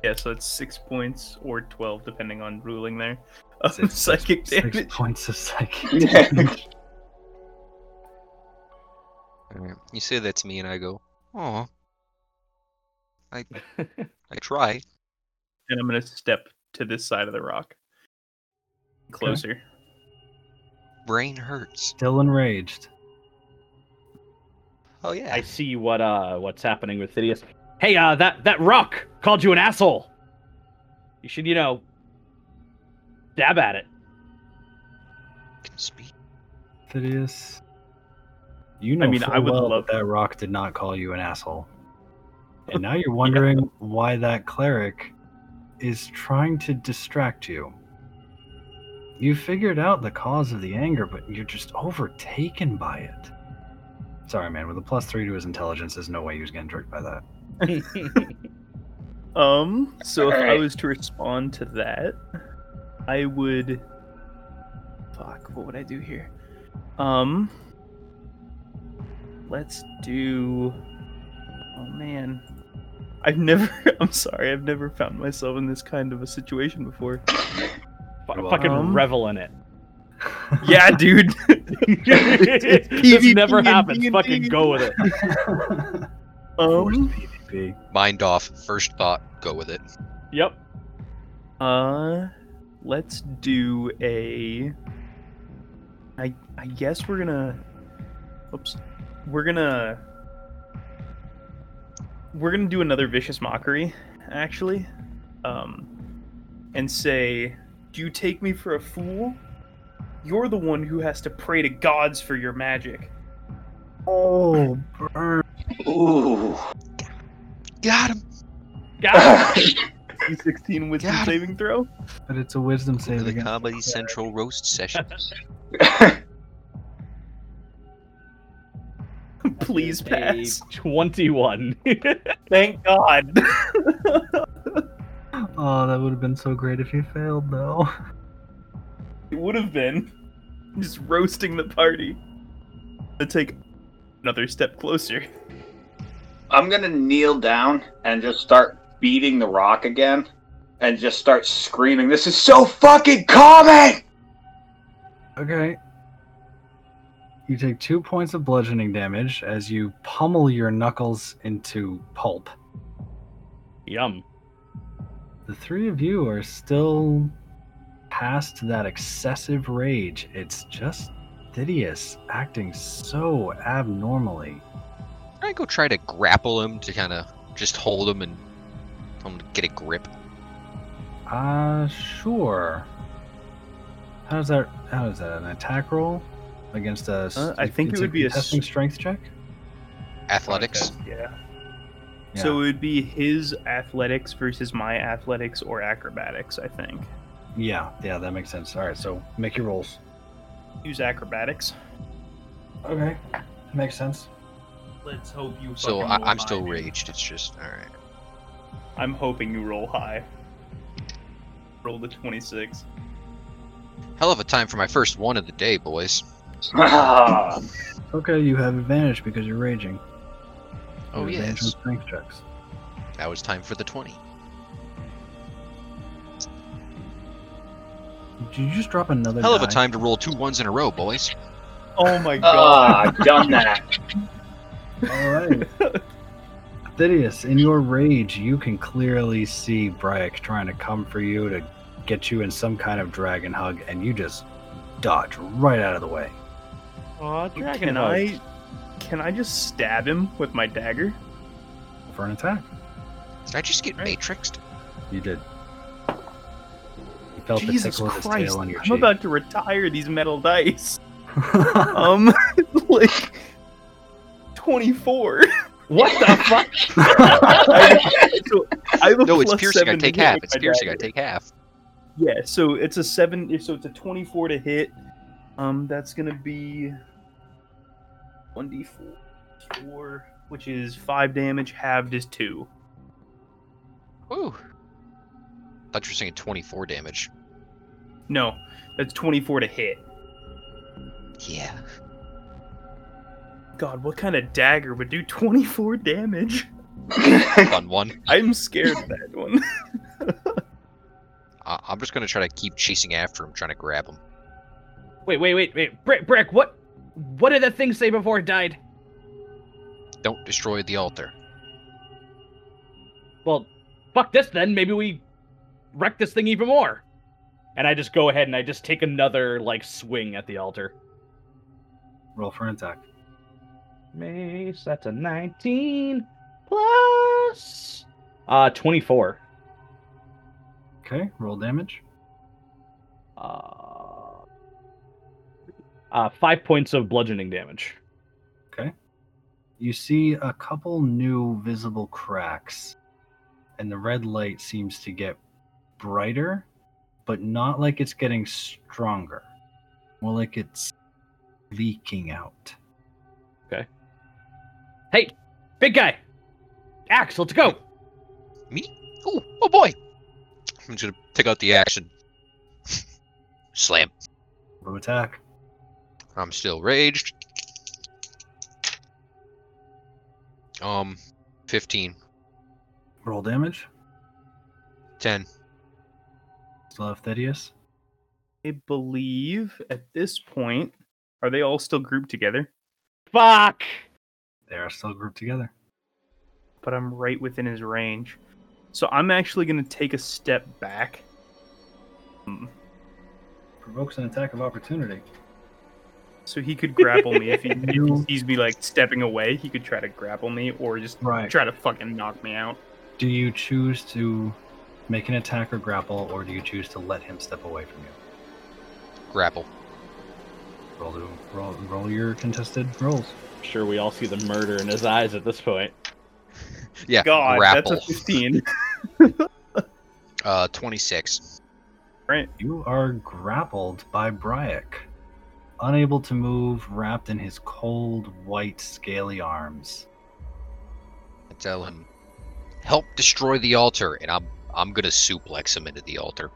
Speaker 4: Yeah, so it's six points or 12, depending on ruling there. Of
Speaker 1: Six-
Speaker 4: psychic
Speaker 1: Six
Speaker 4: damage.
Speaker 1: points of psychic damage.
Speaker 2: Alright, You say that to me, and I go, "Oh, I, I try."
Speaker 4: And I'm going to step to this side of the rock. Closer.
Speaker 2: Brain hurts.
Speaker 1: Still enraged.
Speaker 2: Oh yeah.
Speaker 3: I see what uh what's happening with Phidias. Hey, uh, that that rock called you an asshole. You should, you know, dab at it.
Speaker 2: can speak.
Speaker 1: Phidias. You know
Speaker 4: I
Speaker 1: mean,
Speaker 4: I would
Speaker 1: well
Speaker 4: love-
Speaker 1: that, that rock did not call you an asshole. And now you're wondering why that cleric is trying to distract you. You figured out the cause of the anger, but you're just overtaken by it. Sorry, man. With a plus three to his intelligence, there's no way he was getting tricked by that.
Speaker 4: Um, so if I was to respond to that, I would. Fuck, what would I do here? Um, let's do. Oh man, I've never. I'm sorry, I've never found myself in this kind of a situation before.
Speaker 3: Fu- fucking
Speaker 4: Um,
Speaker 3: revel in it.
Speaker 4: Yeah, dude.
Speaker 3: this
Speaker 4: PvP
Speaker 3: never happens. Fucking go with it.
Speaker 4: Um,
Speaker 1: PvP.
Speaker 2: Mind off. First thought. Go with it.
Speaker 3: Yep.
Speaker 4: Uh, let's do a. I I guess we're gonna. Oops, we're gonna. We're gonna do another vicious mockery, actually, um, and say, "Do you take me for a fool? You're the one who has to pray to gods for your magic."
Speaker 1: Oh, burn.
Speaker 5: Ooh.
Speaker 2: Got him.
Speaker 3: Got him.
Speaker 4: D16 wisdom
Speaker 2: Got him.
Speaker 4: saving throw.
Speaker 1: But it's a wisdom
Speaker 2: For
Speaker 1: save
Speaker 2: the
Speaker 1: against
Speaker 2: Comedy Central roast session.
Speaker 4: Please pass.
Speaker 3: Twenty-one.
Speaker 4: Thank God.
Speaker 1: Oh, that would have been so great if you failed, though.
Speaker 4: It would have been just roasting the party. To take another step closer.
Speaker 5: I'm gonna kneel down and just start beating the rock again, and just start screaming, "This is so fucking common!"
Speaker 1: Okay. You take two points of bludgeoning damage as you pummel your knuckles into pulp.
Speaker 3: Yum.
Speaker 1: The three of you are still past that excessive rage. It's just Thidius acting so abnormally.
Speaker 2: I go try to grapple him to kind of just hold him and Tell him to get a grip.
Speaker 1: Uh, sure. How's that? How is that? An attack roll against a? s-
Speaker 4: Uh, I think it would be a
Speaker 1: testing strength check.
Speaker 2: Athletics.
Speaker 4: Yeah.
Speaker 1: Yeah.
Speaker 4: So it would be his athletics versus my athletics or acrobatics, I think.
Speaker 1: Yeah, yeah, that makes sense. All right, so make your rolls.
Speaker 4: Use acrobatics.
Speaker 1: Okay, makes sense.
Speaker 4: Let's hope you.
Speaker 2: So I- I'm still
Speaker 4: dude.
Speaker 2: raged. It's just all right.
Speaker 4: I'm hoping you roll high. Roll the 26.
Speaker 2: Hell of a time for my first one of the day, boys.
Speaker 1: Okay, you have advantage because you're raging.
Speaker 2: Oh
Speaker 1: You have advantage
Speaker 2: yes.
Speaker 1: strength checks.
Speaker 2: Now it's time for the twenty.
Speaker 1: Did you just drop another?
Speaker 2: Hell of a time to roll two ones in a row, boys.
Speaker 4: Oh my god.
Speaker 5: ah, done that.
Speaker 1: All right. Thidius, in your rage, you can clearly see Bryek trying to come for you to get you in some kind of dragon hug, and you just dodge right out of the way.
Speaker 3: Aw, dragon
Speaker 4: can
Speaker 3: hug.
Speaker 4: I can I just stab him with my dagger?
Speaker 1: For an attack.
Speaker 2: Did I just get
Speaker 4: Right.
Speaker 2: matrixed?
Speaker 1: You did. You felt
Speaker 4: Jesus
Speaker 1: the tickle of his
Speaker 4: Christ.
Speaker 1: tail on your
Speaker 4: I'm
Speaker 1: cheek.
Speaker 4: about to retire these metal dice. Um like 24.
Speaker 3: What the fuck?
Speaker 4: I, so I have a
Speaker 2: No, it's piercing. I take half. It's
Speaker 4: my
Speaker 2: piercing. I take half.
Speaker 4: Yeah, so it's a seven. So it's a twenty-four to hit. Um, that's gonna be one d four, four, which is five damage. Halved is two.
Speaker 2: Woo. Thought you were saying 24 damage.
Speaker 4: No, that's twenty-four to hit.
Speaker 2: Yeah.
Speaker 4: God, what kind of dagger would do twenty-four damage?
Speaker 2: Fun one.
Speaker 4: I'm scared of that one.
Speaker 2: I- I'm just gonna try to keep chasing after him, trying to grab him.
Speaker 3: Wait, wait, wait, wait. Brick, Brick, what? What did that thing say before it died?
Speaker 2: Don't destroy the altar.
Speaker 3: Well, fuck this then. Maybe we wreck this thing even more. And I just go ahead and I just take another like swing at the altar.
Speaker 1: Roll for an attack.
Speaker 3: Mace, that's a 19 plus uh 24.
Speaker 1: Okay, roll damage.
Speaker 3: Uh, uh 5 points of bludgeoning damage. Okay.
Speaker 1: You see a couple new visible cracks, and the red light seems to get brighter, but not like it's getting stronger. More like it's leaking out.
Speaker 3: Hey, big guy. Axe, let's go.
Speaker 2: Me? Oh, oh boy! I'm just gonna take out the action. Slam.
Speaker 1: Go attack.
Speaker 2: I'm still raged. Um, 15,
Speaker 1: Roll damage.
Speaker 2: 10.
Speaker 1: Still have Thaddeus.
Speaker 4: I believe at this point, are they all still grouped together?
Speaker 3: Fuck.
Speaker 1: They are still grouped together.
Speaker 4: But I'm right within his range, so I'm actually gonna take a step back. Hmm.
Speaker 1: Provokes an attack of opportunity.
Speaker 4: So he could grapple me if he, if
Speaker 1: You-
Speaker 4: he sees me like stepping away. He could try to grapple me or just
Speaker 1: Right.
Speaker 4: try to fucking knock me out.
Speaker 1: Do you choose to make an attack or grapple, or do you choose to let him step away from you?
Speaker 2: Grapple.
Speaker 1: Roll, to, roll, roll your contested rolls.
Speaker 3: I'm sure we all see the murder in his eyes at this point.
Speaker 2: Yeah,
Speaker 4: God,
Speaker 2: grapple.
Speaker 4: that's a 15.
Speaker 2: Uh, 26.
Speaker 4: right.
Speaker 1: You are grappled by Bryek, unable to move, wrapped in his cold, white, scaly arms.
Speaker 2: I tell him, help destroy the altar, and I'm I'm gonna suplex him into the altar.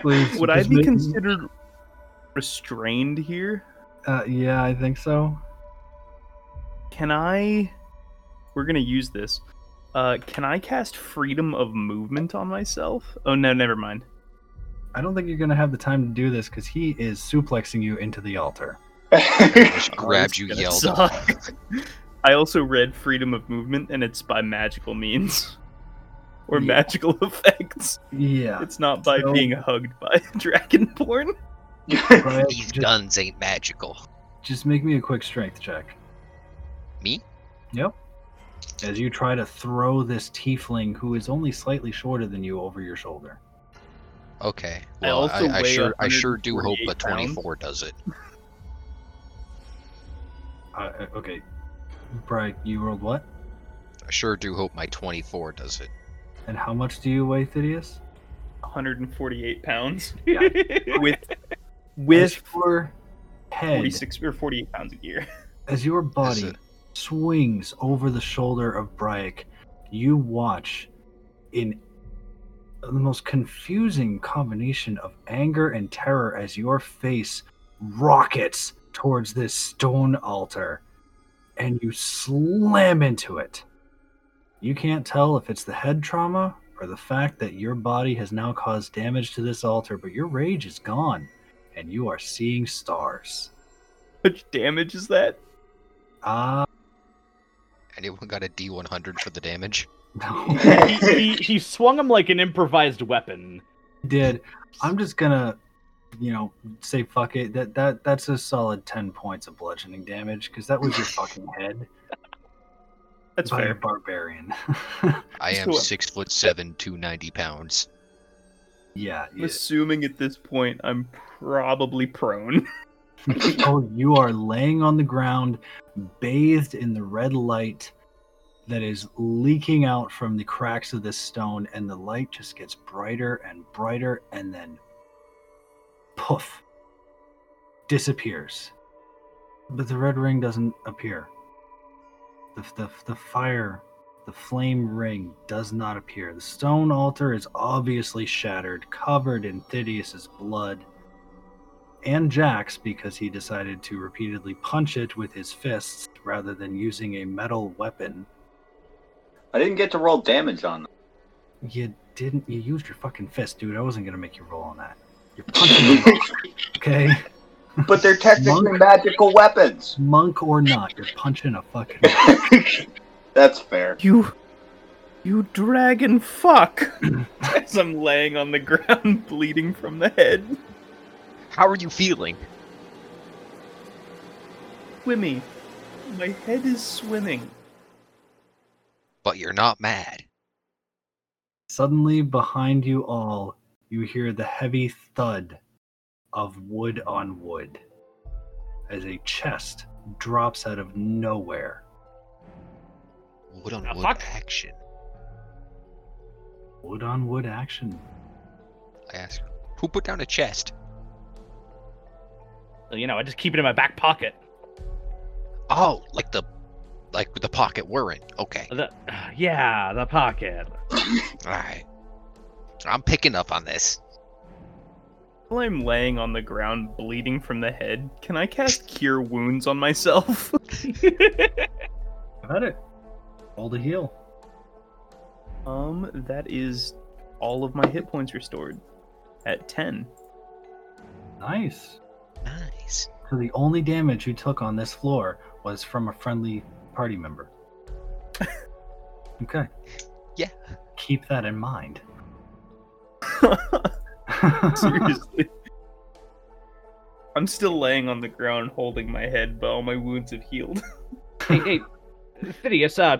Speaker 1: Please,
Speaker 4: Would I be
Speaker 1: make-
Speaker 4: considered restrained here?
Speaker 1: Uh, yeah, I think so.
Speaker 4: Can I? We're gonna use this. Uh, can I cast freedom of movement on myself? Oh no, never mind.
Speaker 1: I don't think you're gonna have the time to do this because he is suplexing you into the altar.
Speaker 2: Just grabbed
Speaker 4: this
Speaker 2: you, yelled.
Speaker 4: I also read freedom of movement, and it's by magical means or
Speaker 1: Yeah.
Speaker 4: magical effects.
Speaker 1: Yeah.
Speaker 4: It's not by
Speaker 1: So-
Speaker 4: being hugged by a dragonborn.
Speaker 1: Bryek,
Speaker 2: These
Speaker 1: just,
Speaker 2: guns ain't magical.
Speaker 1: just make me a quick strength check.
Speaker 2: Me?
Speaker 1: Yep. As you try to throw this tiefling who is only slightly shorter than you over your shoulder.
Speaker 2: Okay.
Speaker 4: I
Speaker 2: Well,
Speaker 4: also
Speaker 2: I, I,
Speaker 4: weigh
Speaker 2: sure I sure do hope a
Speaker 4: 148 pounds.
Speaker 2: 24 does it.
Speaker 1: Uh, uh, okay. Bright, you rolled what?
Speaker 2: I sure do hope my 24 does it.
Speaker 1: And how much do you weigh, Thidius?
Speaker 4: 148 pounds
Speaker 1: Yeah.
Speaker 4: with
Speaker 1: As
Speaker 4: with
Speaker 1: your head,
Speaker 4: 46 or 48 pounds a gear.
Speaker 1: as your body
Speaker 2: it.
Speaker 1: swings over the shoulder of Bryek, you watch in the most confusing combination of anger and terror as your face rockets towards this stone altar and you slam into it. You can't tell if it's the head trauma or the fact that your body has now caused damage to this altar, but your rage is gone and you are seeing stars.
Speaker 4: How much damage is that?
Speaker 1: Ah,
Speaker 2: Anyone got a D100 for the damage?
Speaker 1: no.
Speaker 3: he, he, he swung him like an improvised weapon.
Speaker 1: He did. I'm just gonna, you know, say fuck it. That that that's a solid ten points of bludgeoning damage because that was your fucking head
Speaker 4: That's
Speaker 1: by a
Speaker 4: fair.
Speaker 1: barbarian.
Speaker 2: I am
Speaker 4: So-
Speaker 2: six foot seven, 290 pounds.
Speaker 1: Yeah.
Speaker 4: I'm
Speaker 1: yeah.
Speaker 4: assuming at this point I'm probably prone.
Speaker 1: oh, you are laying on the ground, bathed in the red light that is leaking out from the cracks of this stone, and the light just gets brighter and brighter, and then poof, disappears. But the red ring doesn't appear. The, the, the fire, the flame ring does not appear. The stone altar is obviously shattered, covered in Thidius's blood and Jack's because he decided to repeatedly punch it with his fists rather than using a metal weapon.
Speaker 5: I didn't get to roll damage on them.
Speaker 1: You didn't. You used your fucking fist, dude. I wasn't gonna make you roll on that. You're punching me, okay?
Speaker 5: but they're technically
Speaker 1: Monk?
Speaker 5: magical weapons.
Speaker 1: Monk or not, you're punching a fucking.
Speaker 5: That's fair.
Speaker 4: You. You dragon fuck! As I'm laying on the ground bleeding from the head.
Speaker 2: How are you feeling?
Speaker 4: Swimmy. My head is swimming.
Speaker 2: But you're not mad.
Speaker 1: Suddenly, behind you all, you hear the heavy thud of wood on wood as a chest drops out of nowhere.
Speaker 2: Wood on wood
Speaker 3: fuck.
Speaker 2: action.
Speaker 1: Wood on wood action.
Speaker 2: I ask, who put down a chest?
Speaker 3: You know, I just keep it in my back pocket.
Speaker 2: Oh, like the, like the pocket we're in. Okay,
Speaker 3: The, yeah, the pocket.
Speaker 2: all right. I'm picking up on this.
Speaker 4: While I'm laying on the ground bleeding from the head, can I cast Cure Wounds on myself?
Speaker 1: Got it. Roll to heal.
Speaker 4: um, that is all of my hit points restored at 10.
Speaker 1: Nice.
Speaker 2: Nice.
Speaker 1: So the only damage you took on this floor was from a friendly party member. okay.
Speaker 2: Yeah.
Speaker 1: Keep that in mind.
Speaker 4: Seriously. I'm still laying on the ground holding my head, but all my wounds have healed.
Speaker 3: hey, hey, Phidias, uh,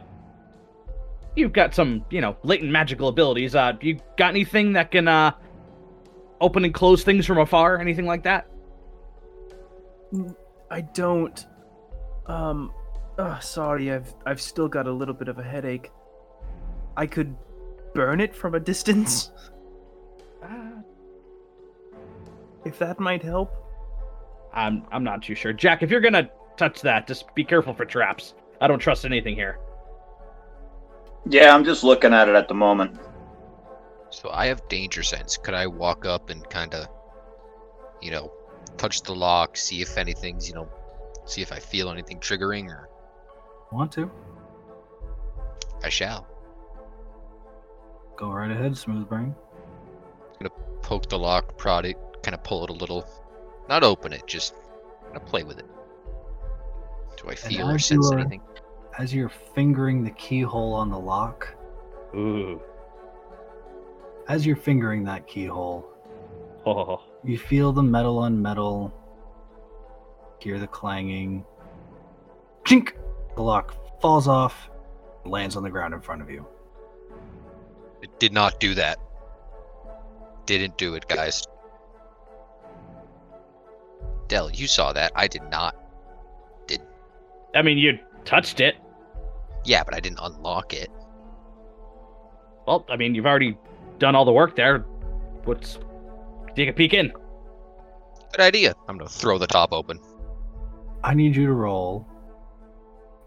Speaker 3: you've got some, you know, latent magical abilities. Uh, you got anything that can, uh, open and close things from afar? Anything like that?
Speaker 4: I don't. Um. Oh, sorry. I've I've still got a little bit of a headache. I could burn it from a distance,
Speaker 3: Uh,
Speaker 4: if that might help.
Speaker 3: I'm, I'm not too sure. Jack, if you're gonna touch that, just be careful for traps. I don't trust anything here.
Speaker 5: Yeah, I'm just looking at it at the moment.
Speaker 2: So I have danger sense. Could I walk up and kind of, you know, touch the lock, see if anything's, you know, see if I feel anything triggering, or
Speaker 1: Want to?
Speaker 2: I shall
Speaker 1: Go right ahead, smooth brain.
Speaker 2: Gonna poke the lock, prod it, kind of pull it a little, not open it, just kind of play with it. Do I feel or
Speaker 1: as you
Speaker 2: sense anything?
Speaker 1: As you're fingering the keyhole on the lock,
Speaker 3: Ooh.
Speaker 1: as you're fingering that keyhole,
Speaker 3: Oh.
Speaker 1: you feel the metal on metal, hear the clanging, chink The lock falls off, lands on the ground in front of you.
Speaker 2: It did not do that. Didn't do it, guys. Dell, you saw that. I did not.
Speaker 3: Did I mean, you touched it.
Speaker 2: Yeah, but I didn't unlock it.
Speaker 3: Well, I mean, you've already done all the work there. What's take a peek in?
Speaker 2: Good idea. I'm gonna throw the top open.
Speaker 1: I need you to roll.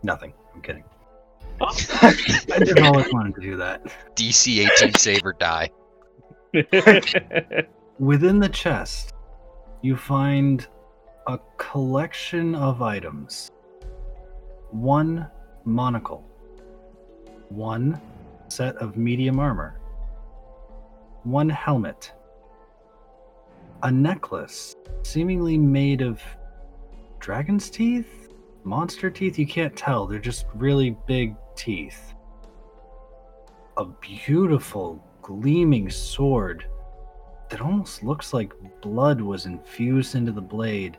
Speaker 1: Nothing. I'm kidding. I just always wanted to do that.
Speaker 2: DC 18 save or die.
Speaker 1: Within the chest, you find a collection of items. One monocle. One set of medium armor. One helmet. A necklace, seemingly made of dragon's teeth? Monster teeth? You can't tell. They're just really big teeth. A beautiful, gleaming sword that almost looks like blood was infused into the blade.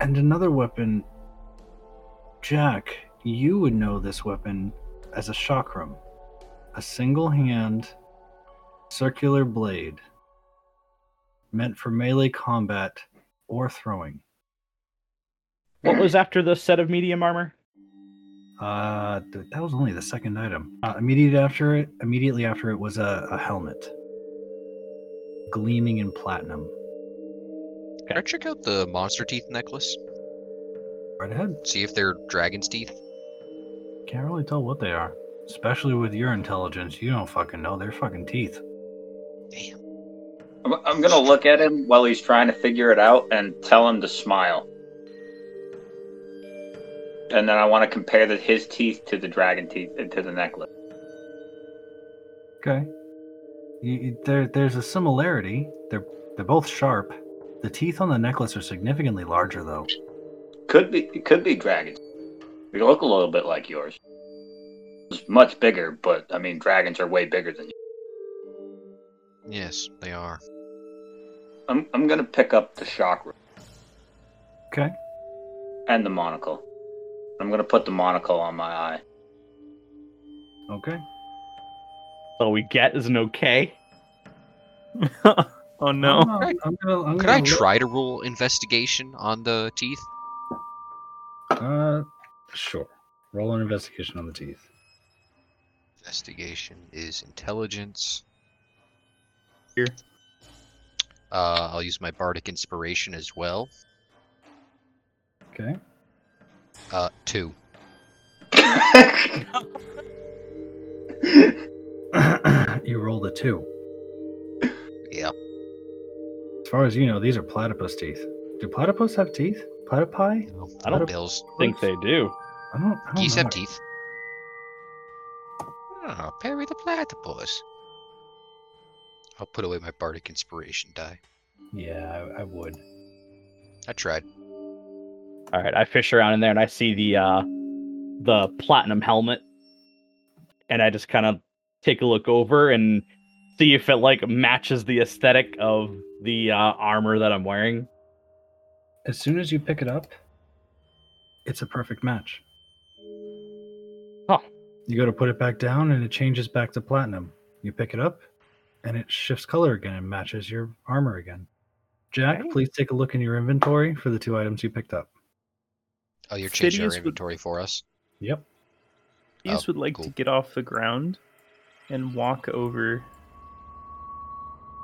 Speaker 1: And another weapon. Jack, you would know this weapon as a chakram. A single hand, circular blade meant for melee combat or throwing.
Speaker 3: what was after the set of medium armor?
Speaker 1: Uh, th- that was only the second item. Uh, immediately after it, immediately after it was a, a helmet, gleaming in platinum.
Speaker 2: Can I check out the monster teeth necklace?
Speaker 1: Right ahead.
Speaker 2: See if they're dragon's teeth?
Speaker 1: Can't really tell what they are, especially with your intelligence. You don't fucking know. They're fucking teeth.
Speaker 2: Damn.
Speaker 5: I'm, I'm gonna look at him while he's trying to figure it out and tell him to smile. And then I want to compare the, his teeth to the dragon teeth uh, to the necklace.
Speaker 1: Okay. You, you- there, there's a similarity. They're they're both sharp. The teeth on the necklace are significantly larger, though.
Speaker 5: Could be, it could be dragons. They look a little bit like yours. It's much bigger, but I mean, dragons are way bigger than you.
Speaker 2: Yes, they are.
Speaker 5: I'm, I'm gonna pick up the chakra
Speaker 1: Okay.
Speaker 5: and the monocle. I'm gonna put the monocle on my eye.
Speaker 1: Okay.
Speaker 3: All we get is an okay.
Speaker 4: oh no.
Speaker 1: I'm, not- I'm gonna. I'm
Speaker 2: Could
Speaker 1: gonna
Speaker 2: I try to roll investigation on the teeth?
Speaker 1: Uh, sure. Roll an investigation on the teeth.
Speaker 2: Investigation is intelligence.
Speaker 4: Here.
Speaker 2: Uh, I'll use my bardic inspiration as well.
Speaker 1: Okay.
Speaker 2: Uh, two.
Speaker 1: you rolled a two.
Speaker 2: Yeah.
Speaker 1: As far as you know, these are platypus teeth. Do platypus have teeth? Platypi?
Speaker 3: I don't
Speaker 2: Bills.
Speaker 3: think they do.
Speaker 1: I don't. I don't
Speaker 2: Geese
Speaker 1: know.
Speaker 2: have teeth. Oh, Perry the platypus. I'll put away my bardic inspiration die.
Speaker 1: Yeah, I, I would.
Speaker 2: I tried.
Speaker 3: All right, I fish around in there and I see the uh the platinum helmet, and I just kind of take a look over and see if it like matches the aesthetic of the uh, armor that I'm wearing.
Speaker 1: As soon as you pick it up, it's a perfect match.
Speaker 3: Huh.
Speaker 1: You go to put it back down and it changes back to platinum. You pick it up and it shifts color again and matches your armor again. Jack,
Speaker 3: Okay.
Speaker 1: please take a look in your inventory for the two items you picked up.
Speaker 2: Oh, you're changing our
Speaker 4: Phidias would-
Speaker 2: inventory for us.
Speaker 1: Yep.
Speaker 4: These
Speaker 2: Oh,
Speaker 4: would like
Speaker 2: cool.
Speaker 4: to get off the ground and walk over.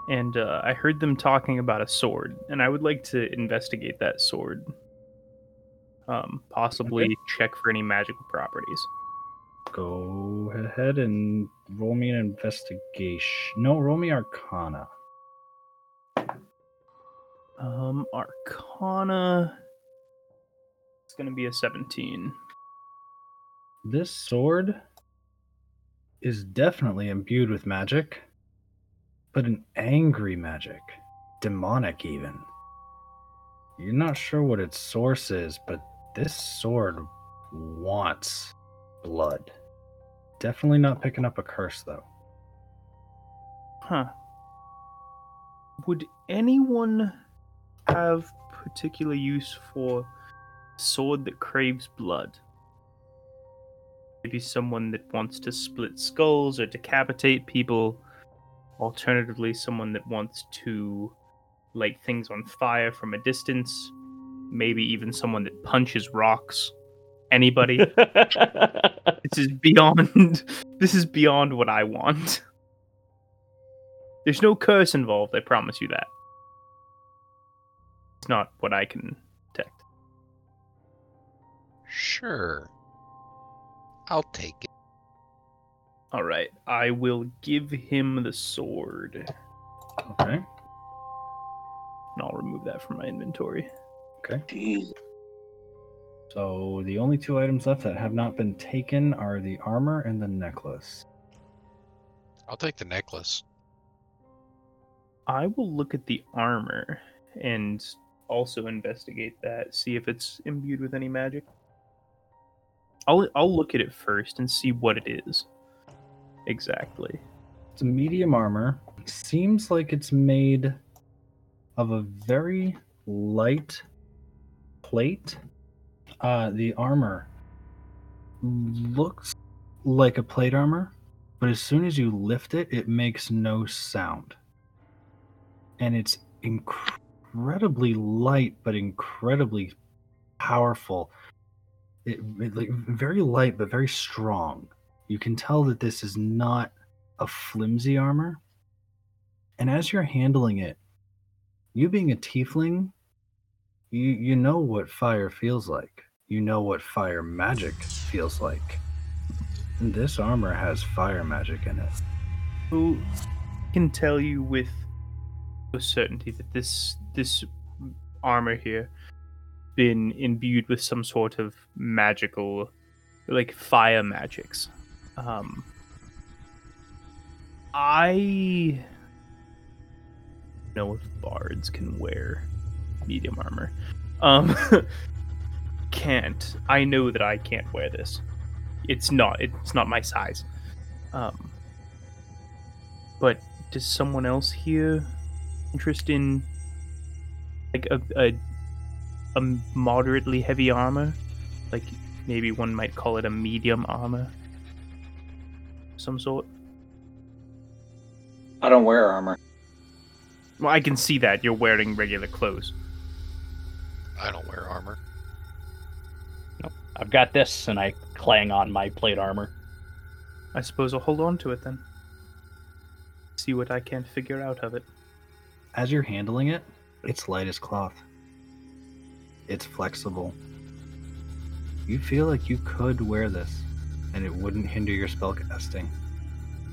Speaker 4: And uh, I heard them talking about a sword, and I would like to investigate that sword. Um, possibly check for any magical properties.
Speaker 1: Go ahead and roll me an investigation. No, roll me Arcana.
Speaker 4: Um, Arcana. It's gonna be a 17.
Speaker 1: This sword is definitely imbued with magic, but an angry magic, demonic even. You're not sure what its source is, but this sword wants blood. Definitely not picking up a curse though.
Speaker 4: Huh. Would anyone have particular use for a sword that craves blood? maybe someone that wants to split skulls or decapitate people. Alternatively, someone that wants to light things on fire from a distance. Maybe even someone that punches rocks. Anybody. this is beyond. This is beyond what I want. There's no curse involved. I promise you that. It's not what I can detect.
Speaker 2: Sure. I'll take it.
Speaker 4: All right, I will give him the sword.
Speaker 1: Okay.
Speaker 4: And I'll remove that from my inventory.
Speaker 5: Jeez.
Speaker 1: So the only two items left that have not been taken are the armor and the necklace.
Speaker 2: I'll take the necklace.
Speaker 4: I will look at the armor and also investigate that, see if it's imbued with any magic. I'll I'll look at it first and see what it is. Exactly.
Speaker 1: It's medium armor. Seems like it's made of a very light plate. Uh, the armor looks like a plate armor, but as soon as you lift it, it makes no sound. And it's incredibly light, but incredibly powerful. It, it like very light, but very strong. You can tell that this is not a flimsy armor. And as you're handling it, you being a tiefling, you you know what fire feels like. You know what fire magic feels like. And this armor has fire magic in it.
Speaker 4: Who can tell you with certainty that this this armor here been imbued with some sort of magical like fire magics um i know if bards can wear. Medium armor. Um can't. I know that i can't wear this. It's not it's not my size. Um but does someone else here interest in like a, a a moderately heavy armor? Like maybe one might call it a medium armor some sort
Speaker 5: I don't wear armor.
Speaker 4: well i can see that you're wearing regular clothes
Speaker 2: I don't wear armor. Nope.
Speaker 3: I've got this, and I clang on my plate armor.
Speaker 4: i suppose i'll hold on to it then see what i can figure out of it
Speaker 1: As you're handling it, it's light as cloth. It's flexible. You feel like you could wear this and it wouldn't hinder your spellcasting.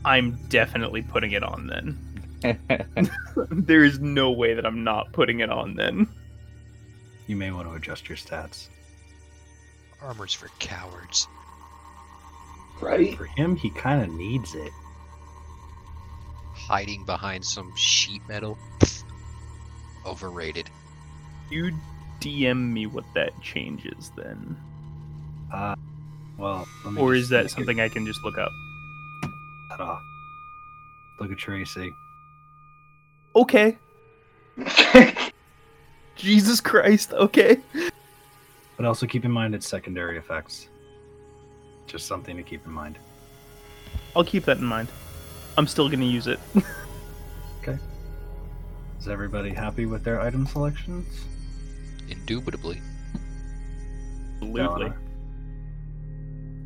Speaker 4: i'm definitely putting it on then there is no way that i'm not putting it on then
Speaker 1: You may want to adjust your stats.
Speaker 2: Armor's for cowards.
Speaker 5: Right?
Speaker 1: For him, he kind of needs it.
Speaker 2: Hiding behind some sheet metal. Overrated.
Speaker 4: you dm me what that changes then
Speaker 1: Uh, well, let me
Speaker 4: or is that
Speaker 1: make
Speaker 4: something i can just look up
Speaker 1: That off. Look at Tracy.
Speaker 4: okay jesus christ okay
Speaker 1: But also keep in mind its secondary effects. Just something to keep in mind.
Speaker 4: I'll keep that in mind. I'm still gonna use it. okay.
Speaker 1: Is everybody happy with their item selections?
Speaker 2: Indubitably.
Speaker 4: Absolutely.
Speaker 1: Donna?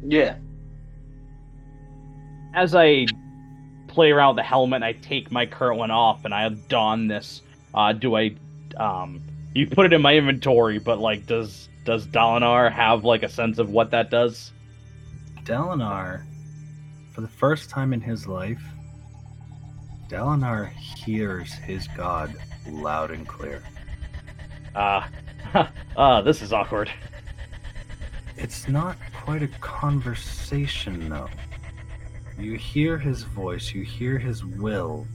Speaker 5: Yeah.
Speaker 3: As I play around with the helmet, I take my current one off, and I don this. Uh, do I? Um, you put it in my inventory, but like, does does Dalinar have like a sense of what that does?
Speaker 1: Dalinar, for the first time in his life, Dalinar hears his god loud and clear.
Speaker 3: Uh, uh, this is awkward.
Speaker 1: It's not quite a conversation, though. You hear his voice, you hear his will,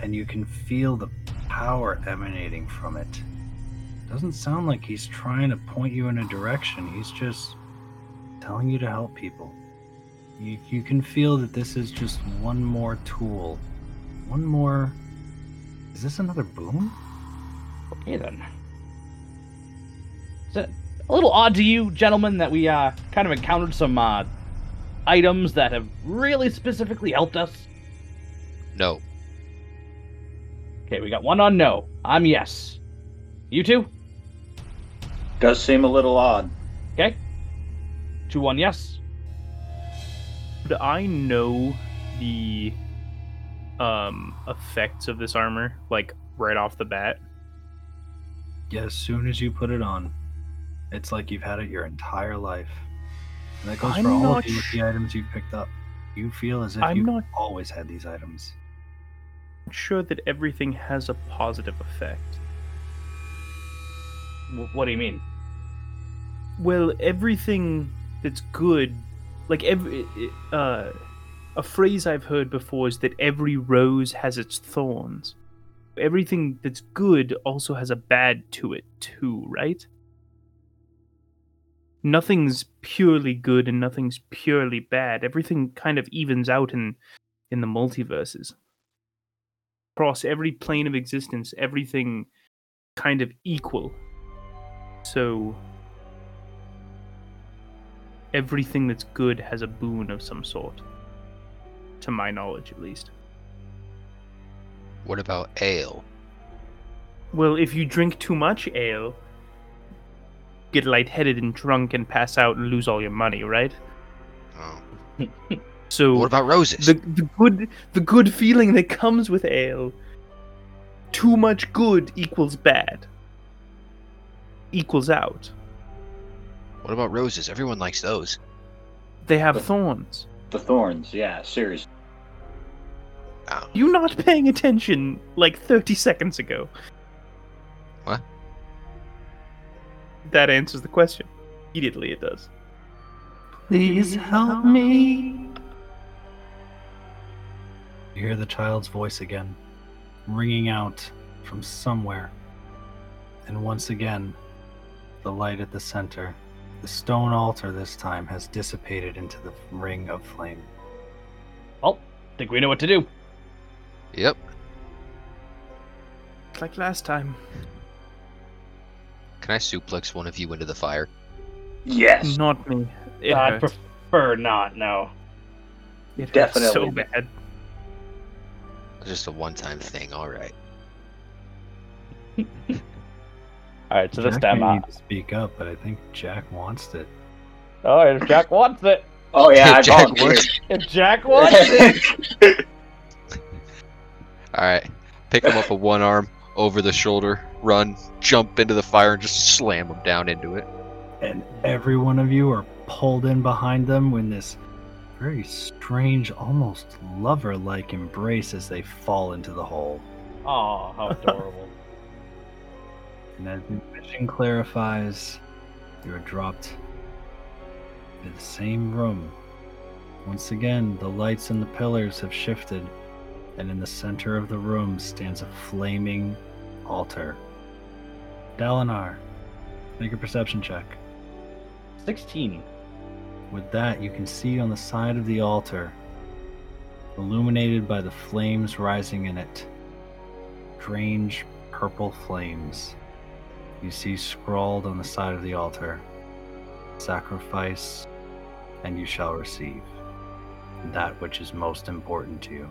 Speaker 1: and you can feel the power emanating from it. Doesn't sound like he's trying to point you in a direction, he's just telling you to help people. You, you can feel that this is just one more tool. One more. Is this another boom?
Speaker 3: Okay then. Is it, a little odd to you, gentlemen, that we uh, kind of encountered some uh, items that have really specifically helped us?
Speaker 2: No.
Speaker 3: Okay, we got one on no. I'm yes. You two?
Speaker 5: Does seem a little odd.
Speaker 3: Okay. Two on yes.
Speaker 4: Would I know the um effects of this armor like right off the bat?
Speaker 1: Yeah, as soon as you put it on, it's like you've had it your entire life. And that goes
Speaker 4: I'm
Speaker 1: for all of you with
Speaker 4: sh-
Speaker 1: the items you've picked up. You feel as if
Speaker 4: I'm
Speaker 1: you've
Speaker 4: not-
Speaker 1: always had these items.
Speaker 4: I'm sure that everything has a positive effect.
Speaker 3: W- what do you mean?
Speaker 4: Well, everything that's good, like every uh, a phrase I've heard before is that every rose has its thorns. Everything that's good also has a bad to it too, right? Nothing's purely good and nothing's purely bad. Everything kind of evens out in in the multiverses. Across every plane of existence, everything kind of equal. So everything that's good has a boon of some sort. To my knowledge, at least.
Speaker 2: What about ale?
Speaker 4: Well, if you drink too much ale, get lightheaded and drunk and pass out and lose all your money, right?
Speaker 2: Oh.
Speaker 4: So
Speaker 2: What about roses?
Speaker 4: the the good the good feeling that comes with ale. Too much good equals bad. Equals out.
Speaker 2: What about roses? Everyone likes those.
Speaker 4: They have thorns.
Speaker 5: The thorns, yeah, seriously.
Speaker 2: Oh.
Speaker 4: You not paying attention like 30 seconds ago. That answers the question. Immediately it does.
Speaker 1: Please help me. You hear the child's voice again, ringing out from somewhere. And once again, the light at the center, the stone altar this time, has dissipated into the ring of flame.
Speaker 3: Well, think we know what to do.
Speaker 2: Yep.
Speaker 4: Like last time.
Speaker 2: Can I suplex one of you into the fire?
Speaker 5: Yes.
Speaker 4: Not me. It
Speaker 3: I'd
Speaker 4: hurts.
Speaker 3: prefer not, no.
Speaker 4: It hurts so bad.
Speaker 2: Just a one-time thing. All right.
Speaker 3: Alright, so this
Speaker 1: Jack
Speaker 3: time,
Speaker 1: may need to speak up, but I think Jack wants it.
Speaker 3: oh, if Jack wants it.
Speaker 5: Oh yeah, I
Speaker 2: Jack
Speaker 5: volunteered.
Speaker 2: wants-
Speaker 3: If Jack wants it.
Speaker 2: All right. Pick him up with one arm over the shoulder, run, jump into the fire, and just slam them down into it.
Speaker 1: And every one of you are pulled in behind them when this very strange, almost lover like embrace as they fall into the hole.
Speaker 3: Oh, how adorable.
Speaker 1: And as the vision clarifies, you are dropped into the same room. Once again, the lights and the pillars have shifted, and in the center of the room stands a flaming altar. Dalinar, make a perception check.
Speaker 3: 16.
Speaker 1: With that, you can see on the side of the altar, illuminated by the flames rising in it, strange purple flames. You see scrawled on the side of the altar, sacrifice, and you shall receive that which is most important to you.